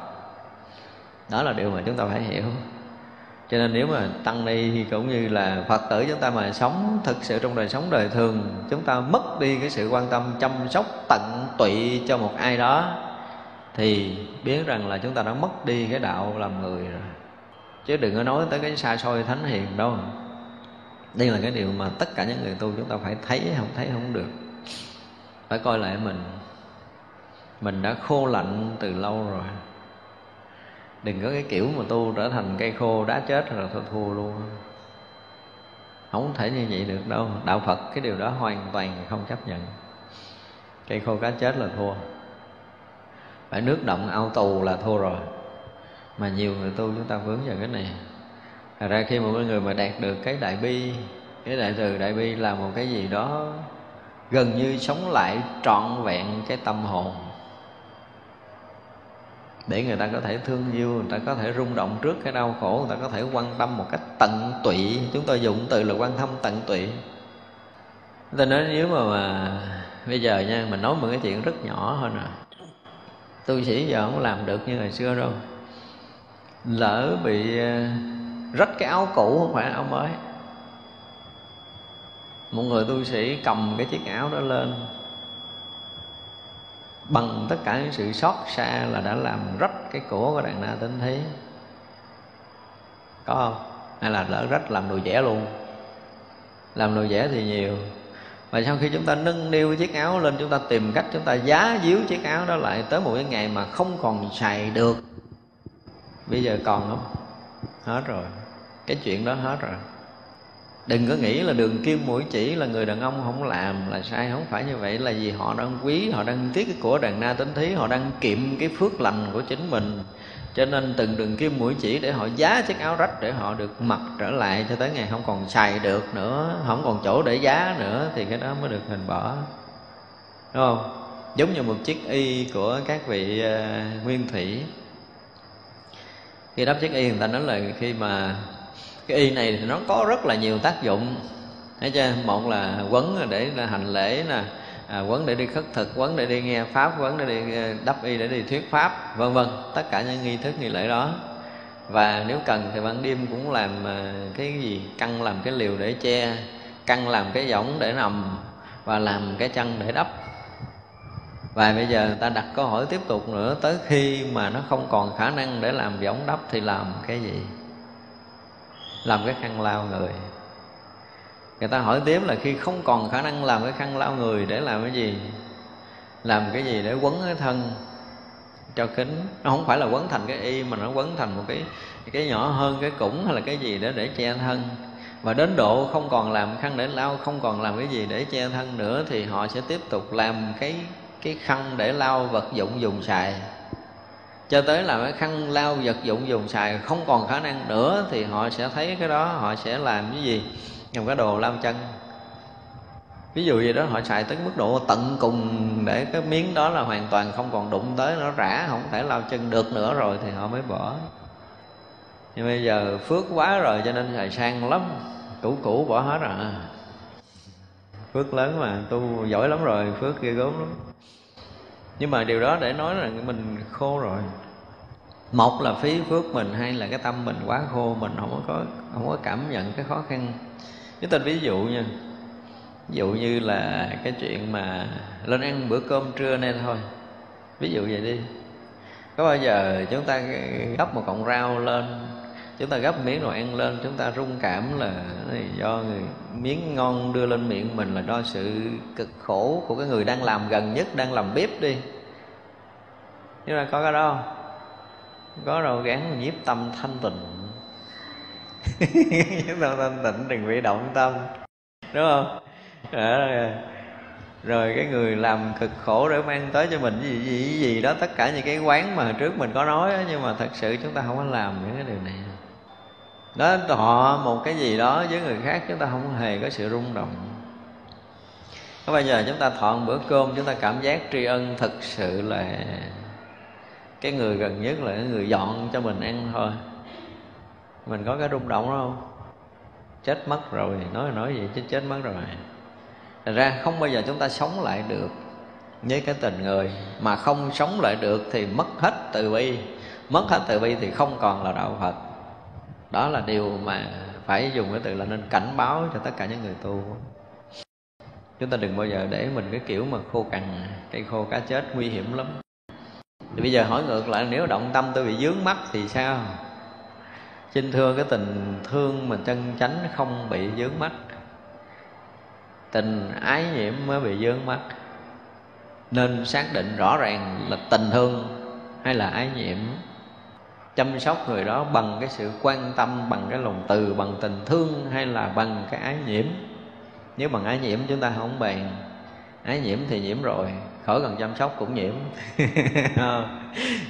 Đó là điều mà chúng ta phải hiểu cho nên nếu mà tăng ni cũng như là phật tử chúng ta mà sống thực sự trong đời sống đời thường, chúng ta mất đi cái sự quan tâm chăm sóc, tận tụy cho một ai đó, thì biết rằng là chúng ta đã mất đi cái đạo làm người rồi. Chứ đừng có nói tới cái xa xôi thánh hiền đâu. Đây là cái điều mà tất cả những người tu chúng ta phải thấy, không thấy không được. Phải coi lại mình. Mình đã khô lạnh từ lâu rồi đừng có cái kiểu mà tu trở thành cây khô đá chết rồi thôi, thua luôn. Không thể như vậy được đâu. Đạo phật, cái điều đó hoàn toàn không chấp nhận. Cây khô cá chết là thua. Phải nước động ao tù là thua rồi. Mà nhiều người tu chúng ta vướng vào cái này. Thật ra khi một người mà đạt được cái đại bi, Cái đại từ đại bi là một cái gì đó Gần như sống lại trọn vẹn cái tâm hồn để người ta có thể thương yêu người ta có thể rung động trước cái đau khổ người ta có thể quan tâm một cách tận tụy. Chúng tôi dùng từ là quan tâm tận tụy. Tôi nói nếu mà, mà bây giờ nha mình nói một cái chuyện rất nhỏ thôi nè. Tu sĩ giờ không làm được như ngày xưa đâu. Lỡ bị à, rách cái áo cũ không phải áo mới một người tu sĩ cầm cái chiếc áo đó lên bằng tất cả những sự xót xa là đã làm rách cái cổ của đàn na tính thế. Có không? Hay là lỡ rách làm đồ vẽ luôn? Làm đồ vẽ thì nhiều. Và sau khi chúng ta nâng niu chiếc áo lên, chúng ta tìm cách chúng ta giá díu chiếc áo đó lại tới một cái ngày mà không còn xài được. Bây giờ còn không? Hết rồi. Cái chuyện đó hết rồi đừng có nghĩ là đường kim mũi chỉ là người đàn ông không làm là sai không phải như vậy. Là vì họ đang quý họ đang tiếc cái của đàn na tính thí họ đang kiệm cái phước lành của chính mình. Cho nên từng đường kim mũi chỉ để họ giá chiếc áo rách để họ được mặc trở lại cho tới ngày không còn xài được nữa không còn chỗ để giá nữa thì cái đó mới được hình bỏ. Đúng không? Giống như một chiếc y của các vị uh, nguyên thủy. Khi đắp chiếc y người ta nói là khi mà cái y này thì nó có rất là nhiều tác dụng. Thấy chưa? Một là quấn để hành lễ nè à, quấn để đi khất thực quấn để đi nghe pháp quấn để đi ờ, đắp y để đi thuyết pháp vân vân. Tất cả những nghi thức nghi lễ đó. Và nếu cần thì ban đêm cũng làm ờ, cái gì? Căng làm cái liều để che căng làm cái võng để nằm và làm cái chân để đắp. Và bây giờ người ta đặt câu hỏi tiếp tục nữa tới khi mà nó không còn khả năng để làm võng đắp thì làm cái gì? Làm cái khăn lao người. Người ta hỏi tiếp là khi không còn khả năng làm cái khăn lao người để làm cái gì? Làm cái gì để quấn cái thân cho kính? Nó không phải là quấn thành cái y, mà nó quấn thành một cái cái nhỏ hơn cái củng hay là cái gì đó để che thân. Và đến độ không còn làm khăn để lau không còn làm cái gì để che thân nữa thì họ sẽ tiếp tục làm cái cái khăn để lau vật dụng dùng xài cho tới là cái khăn lau vật dụng dùng xài không còn khả năng nữa thì họ sẽ thấy cái đó, họ sẽ làm cái gì? Dùng cái đồ lau chân. Ví dụ gì đó, họ xài tới mức độ tận cùng để cái miếng đó là hoàn toàn không còn đụng tới, nó rã, không thể lau chân được nữa rồi thì họ mới bỏ. Nhưng bây giờ phước quá rồi cho nên xài sang lắm, cũ cũ bỏ hết rồi. Phước lớn mà, tu giỏi lắm rồi, phước ghê gớm lắm nhưng mà điều đó để nói là mình khô rồi. Một là phí phước mình hay là cái tâm mình quá khô, mình không có không có cảm nhận cái khó khăn. Chúng ta ví dụ nha, ví dụ như là cái chuyện mà lên ăn bữa cơm trưa nay thôi. Ví dụ vậy đi. Có bao giờ chúng ta gấp một cọng rau lên chúng ta gấp miếng rồi ăn lên chúng ta rung cảm là do người miếng ngon đưa lên miệng mình là do sự cực khổ của cái người đang làm gần nhất đang làm bếp đi. Nhưng mà có cái đó không? Có rồi gắn nhiếp tâm thanh tịnh. Nhiếp tâm thanh tịnh đừng bị động tâm. Đúng không? À, rồi cái người làm cực khổ để mang tới cho mình gì gì gì đó tất cả những cái quán mà trước mình có nói đó, nhưng mà thật sự chúng ta không có làm những cái điều này đó họ một cái gì đó với người khác chúng ta không hề có sự rung động. Có bao giờ chúng ta thọ một bữa cơm, chúng ta cảm giác tri ân thực sự là cái người gần nhất, là cái người dọn cho mình ăn thôi. Mình có cái rung động đó không? Chết mất rồi, nói nói gì chứ chết mất rồi. Thật ra không bao giờ chúng ta sống lại được với cái tình người. Mà không sống lại được thì mất hết từ bi. Mất hết từ bi thì không còn là đạo Phật. Đó là điều mà phải dùng cái từ là nên cảnh báo cho tất cả những người tu. Chúng ta đừng bao giờ để mình cái kiểu mà khô cằn, Cây khô cá chết nguy hiểm lắm. Thì bây giờ hỏi ngược lại, nếu động tâm tôi bị dướng mắt thì sao? Xin thưa cái tình thương mình chân chánh không bị dướng mắt tình ái nhiễm mới bị dướng mắt nên xác định rõ ràng là tình thương hay là ái nhiễm chăm sóc người đó bằng cái sự quan tâm, bằng cái lòng từ, bằng tình thương hay là bằng cái ái nhiễm? Nếu bằng ái nhiễm chúng ta không bàn ái nhiễm thì nhiễm rồi, khỏi cần chăm sóc cũng nhiễm. Ờ.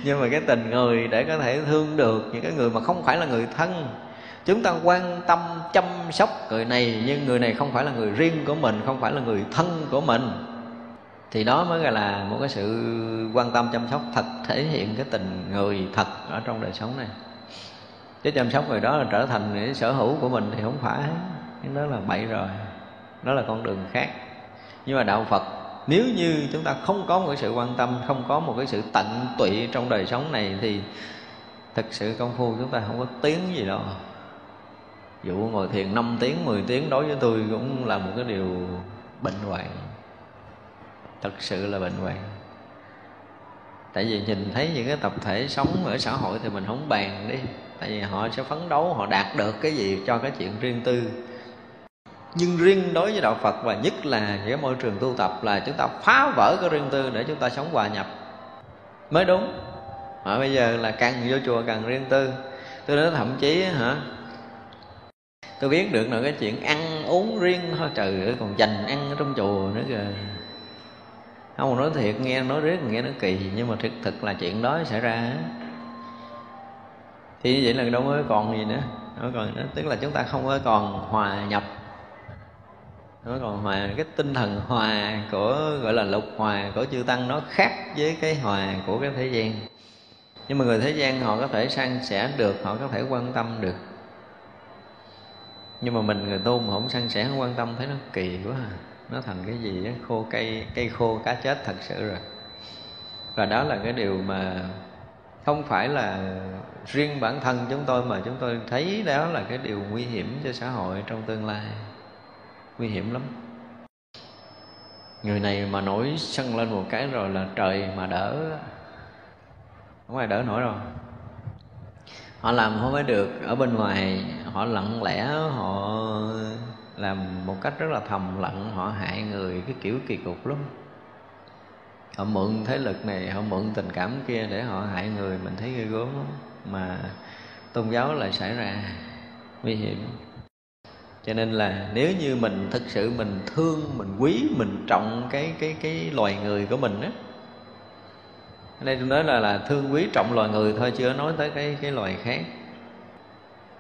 Nhưng mà cái tình người để có thể thương được những cái người mà không phải là người thân, chúng ta quan tâm chăm sóc người này, nhưng người này không phải là người riêng của mình, không phải là người thân của mình thì đó mới gọi là một cái sự quan tâm chăm sóc thật, thể hiện cái tình người thật ở trong đời sống này. Chứ chăm sóc người đó là trở thành cái sở hữu của mình thì không phải. Cái đó là bậy rồi. Đó là con đường khác. Nhưng mà đạo phật, nếu như chúng ta không có một cái sự quan tâm, không có một cái sự tận tụy trong đời sống này thì thực sự công phu chúng ta không có tiếng gì đâu. Dụ ngồi thiền 5 tiếng 10 tiếng, đối với tôi cũng là một cái điều bệnh hoạn thật sự là bệnh hoạn. Tại vì nhìn thấy những cái tập thể sống ở xã hội thì mình không bàn đi. Tại vì họ sẽ phấn đấu, họ đạt được cái gì cho cái chuyện riêng tư. Nhưng riêng đối với đạo phật và nhất là cái môi trường tu tập là chúng ta phá vỡ cái riêng tư để chúng ta sống hòa nhập. Mới đúng. Mà bây giờ là càng vô chùa càng riêng tư. Tôi nói thậm chí, hả, tôi biết được là cái chuyện ăn uống riêng thôi. Trời ơi, còn dành ăn ở trong chùa nữa kìa không, nói thiệt, nghe, nói riết, nghe nó kỳ, nhưng mà thực thực là chuyện đó xảy ra. Thì như vậy là đâu mới còn gì nữa. Đâu còn nữa. Tức là chúng ta không có còn hòa nhập. Nó còn hòa, cái tinh thần hòa của, gọi là lục hòa của chư tăng nó khác với cái hòa của cái thế gian. Nhưng mà người thế gian họ có thể san sẻ được, họ có thể quan tâm được. Nhưng mà mình người tu mà không san sẻ, không quan tâm, thấy nó kỳ quá à nó thành cái gì đó, khô cây cây khô cá chết thật sự rồi. Và đó là cái điều mà không phải là riêng bản thân chúng tôi mà chúng tôi thấy đó là cái điều nguy hiểm cho xã hội trong tương lai. Nguy hiểm lắm. Người này mà nổi sân lên một cái rồi là trời mà đỡ. Không ai đỡ nổi rồi họ làm không phải được. Ở bên ngoài họ lặng lẽ họ làm một cách rất là thầm lặng, họ hại người, cái kiểu kỳ cục lắm. Họ mượn thế lực này, họ mượn tình cảm kia để họ hại người, mình thấy ghê gớm lắm. Mà tôn giáo lại xảy ra nguy hiểm. Cho nên là nếu như mình thực sự mình thương, mình quý, mình trọng cái cái cái loài người của mình á, ở đây tôi nói là là thương quý trọng loài người thôi, chưa nói tới cái cái loài khác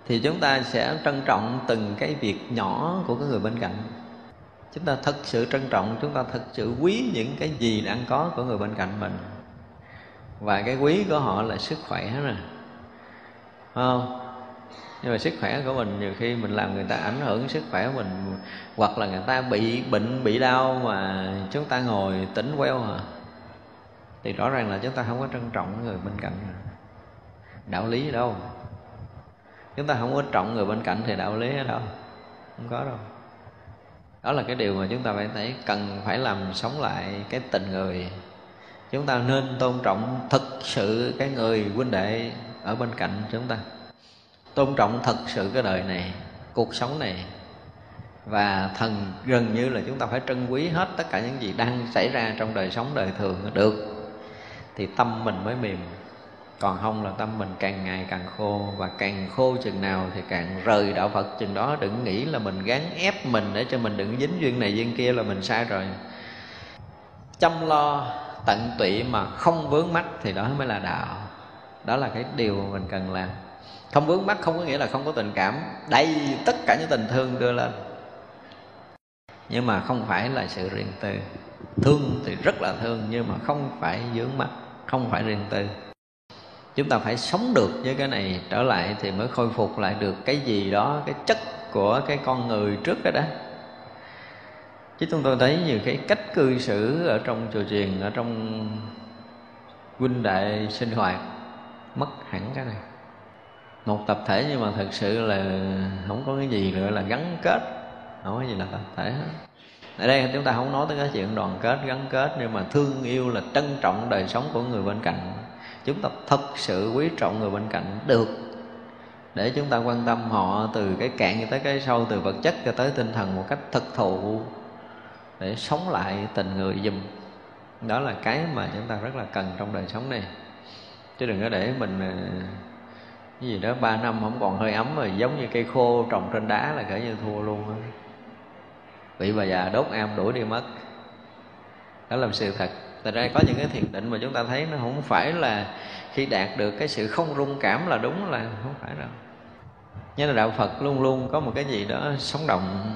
thì chúng ta sẽ trân trọng từng cái việc nhỏ của cái người bên cạnh. Chúng ta thật sự trân trọng, chúng ta thật sự quý những cái gì đang có của người bên cạnh mình. Và cái quý của họ là sức khỏe nè. Không? Nhưng mà sức khỏe của mình nhiều khi mình làm người ta ảnh hưởng sức khỏe của mình, hoặc là người ta bị bệnh, bị đau mà chúng ta ngồi tỉnh queo hả thì rõ ràng là chúng ta không có trân trọng người bên cạnh. Đạo lý đâu chúng ta không có trọng người bên cạnh thì đạo lý ở đâu? Không có đâu. Đó là cái điều mà chúng ta phải thấy, cần phải làm sống lại cái tình người. Chúng ta nên tôn trọng thật sự cái người huynh đệ ở bên cạnh chúng ta. Tôn trọng thật sự cái đời này, cuộc sống này. Và thần gần như là chúng ta phải trân quý hết tất cả những gì đang xảy ra trong đời sống đời thường được. Thì tâm mình mới mềm còn không là tâm mình càng ngày càng khô, và càng khô chừng nào thì càng rời đạo phật. Chừng đó đừng nghĩ là mình gán ép mình để cho mình đừng dính duyên này duyên kia là mình sai rồi. Chăm lo, tận tụy mà không vướng mắt thì đó mới là đạo. Đó là cái điều mà mình cần làm. Không vướng mắt không có nghĩa là không có tình cảm. Đầy tất cả những tình thương đưa lên. Nhưng mà không phải là sự riêng tư. Thương thì rất là thương nhưng mà không phải vướng mắt không phải riêng tư chúng ta phải sống được với cái này, trở lại thì mới khôi phục lại được cái gì đó, cái chất của cái con người trước đó đó. Chứ chúng tôi thấy nhiều cái cách cư xử ở trong chùa truyền ở trong huynh đệ sinh hoạt, mất hẳn cái này. Một tập thể nhưng mà thực sự là không có cái gì nữa là gắn kết, không có gì là tập thể hết. Ở đây chúng ta không nói tới cái chuyện đoàn kết, gắn kết, nhưng mà thương yêu là trân trọng đời sống của người bên cạnh chúng ta thật sự quý trọng người bên cạnh được. Để chúng ta quan tâm họ từ cái cạn cho tới cái sâu, từ vật chất cho tới tinh thần một cách thực thụ, để sống lại tình người dùm đó là cái mà chúng ta rất là cần trong đời sống này. Chứ đừng có để mình à, cái gì đó ba năm không còn hơi ấm rồi giống như cây khô trồng trên đá là kể như thua luôn đó. bị bà già đốt am đuổi đi mất. Đó là sự thật. Thật ra có những cái thiền định mà chúng ta thấy nó không phải là khi đạt được cái sự không rung cảm là đúng là không phải đâu. Như là đạo Phật luôn luôn có một cái gì đó sống động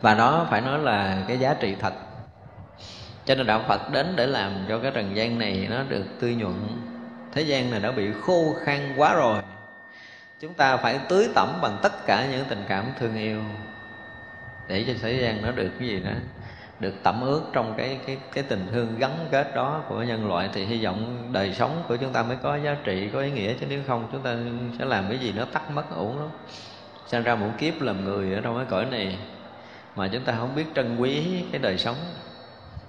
và nó phải nói là cái giá trị thật. Cho nên đạo Phật đến để làm cho cái trần gian này nó được tươi nhuận. Thế gian này đã bị khô khan quá rồi. Chúng ta phải tưới tẩm bằng tất cả những tình cảm thương yêu để cho thế gian nó được cái gì đó được tẩm ướt trong cái cái cái tình thương gắn kết đó của nhân loại thì hy vọng đời sống của chúng ta mới có giá trị, có ý nghĩa. Chứ nếu không, chúng ta sẽ làm cái gì nó tắt mất ổn lắm. Sinh ra một kiếp làm người ở trong cái cõi này mà chúng ta không biết trân quý cái đời sống.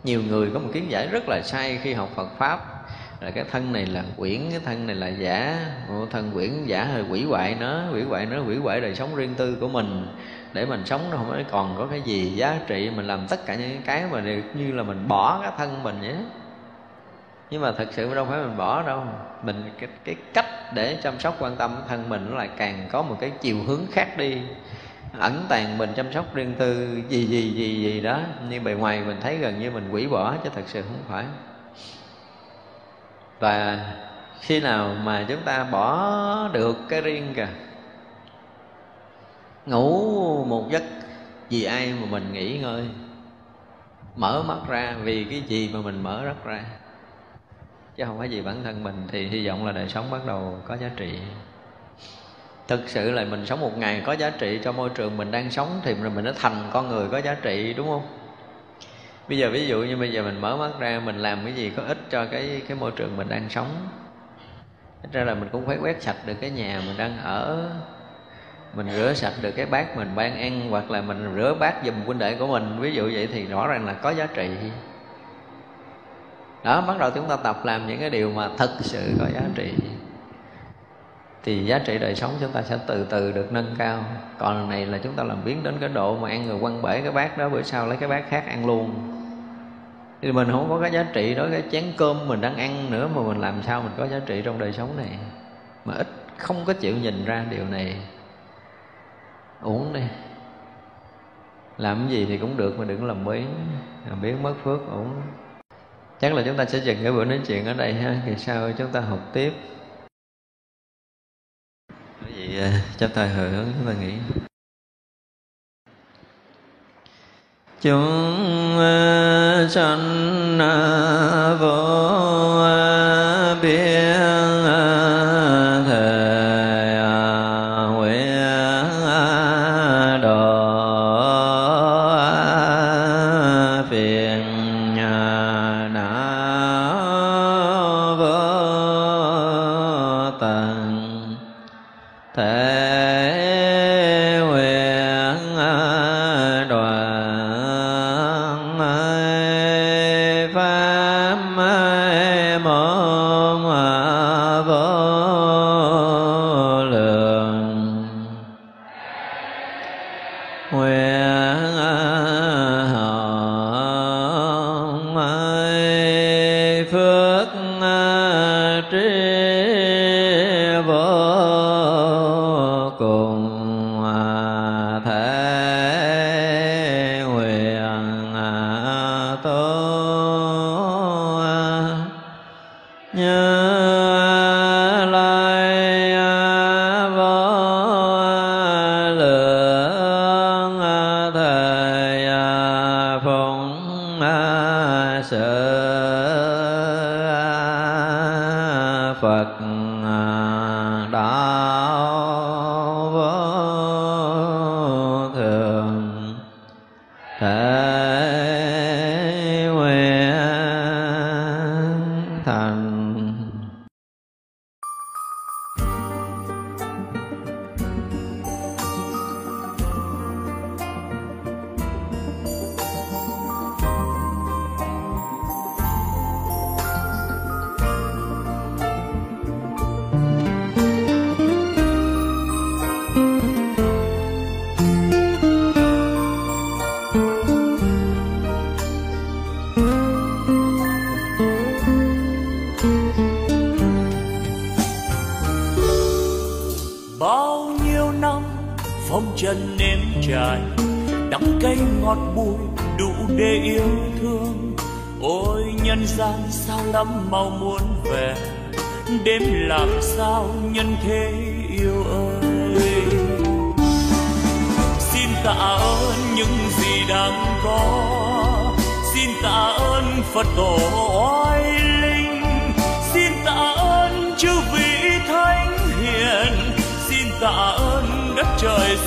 Nhiều người có một kiến giải rất là sai khi học Phật pháp. Là cái thân này là quyển, cái thân này là giả. Thân quyển giả hơi quỷ hoại nó quỷ hoại nó quỷ hoại đời sống riêng tư của mình để mình sống nó không còn có cái gì giá trị mình làm tất cả những cái mà đều như là mình bỏ cái thân mình vậy nhưng mà thật sự đâu phải mình bỏ đâu. Mình cái, cái cách để chăm sóc quan tâm thân mình nó lại càng có một cái chiều hướng khác đi. Ẩn tàng mình chăm sóc riêng tư gì gì gì gì đó. Nhưng bề ngoài mình thấy gần như mình quỷ bỏ chứ thật sự không phải. Và khi nào mà chúng ta bỏ được cái riêng kìa ngủ một giấc, vì ai mà mình nghỉ ngơi? Mở mắt ra, vì cái gì mà mình mở mắt ra? Chứ không phải vì bản thân mình, thì hy vọng là đời sống bắt đầu có giá trị. Thực sự là mình sống một ngày có giá trị cho môi trường mình đang sống, thì mình đã thành con người có giá trị, đúng không? Bây giờ ví dụ như bây giờ mình mở mắt ra, mình làm cái gì có ích cho cái cái môi trường mình đang sống. Thật ra là mình cũng phải quét sạch được cái nhà mình đang ở mình rửa sạch được cái bát mình ban ăn, hoặc là mình rửa bát giùm huynh đệ của mình. Ví dụ vậy thì rõ ràng là có giá trị. Đó, bắt đầu chúng ta tập làm những cái điều mà thật sự có giá trị. Thì giá trị đời sống chúng ta sẽ từ từ được nâng cao. Còn này là chúng ta làm biến đến cái độ mà ăn người quăng bể cái bát đó, bữa sau lấy cái bát khác ăn luôn. Thì mình không có cái giá trị đó cái chén cơm mình đang ăn nữa mà mình làm sao mình có giá trị trong đời sống này. Mà ít không có chịu nhìn ra điều này uống đi. Làm cái gì thì cũng được mà đừng làm biến làm biến mất phước uống. Chắc là chúng ta sẽ dừng cái buổi nói chuyện ở đây ha. Thì sau chúng ta học tiếp. Cái gì à, cho thời hồi hướng chúng ta nghĩ. Chúng à, sanh à, vô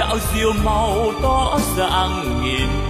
đạo diều màu tỏ dạng nghìn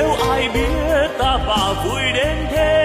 nếu ai biết ta và vui đến thế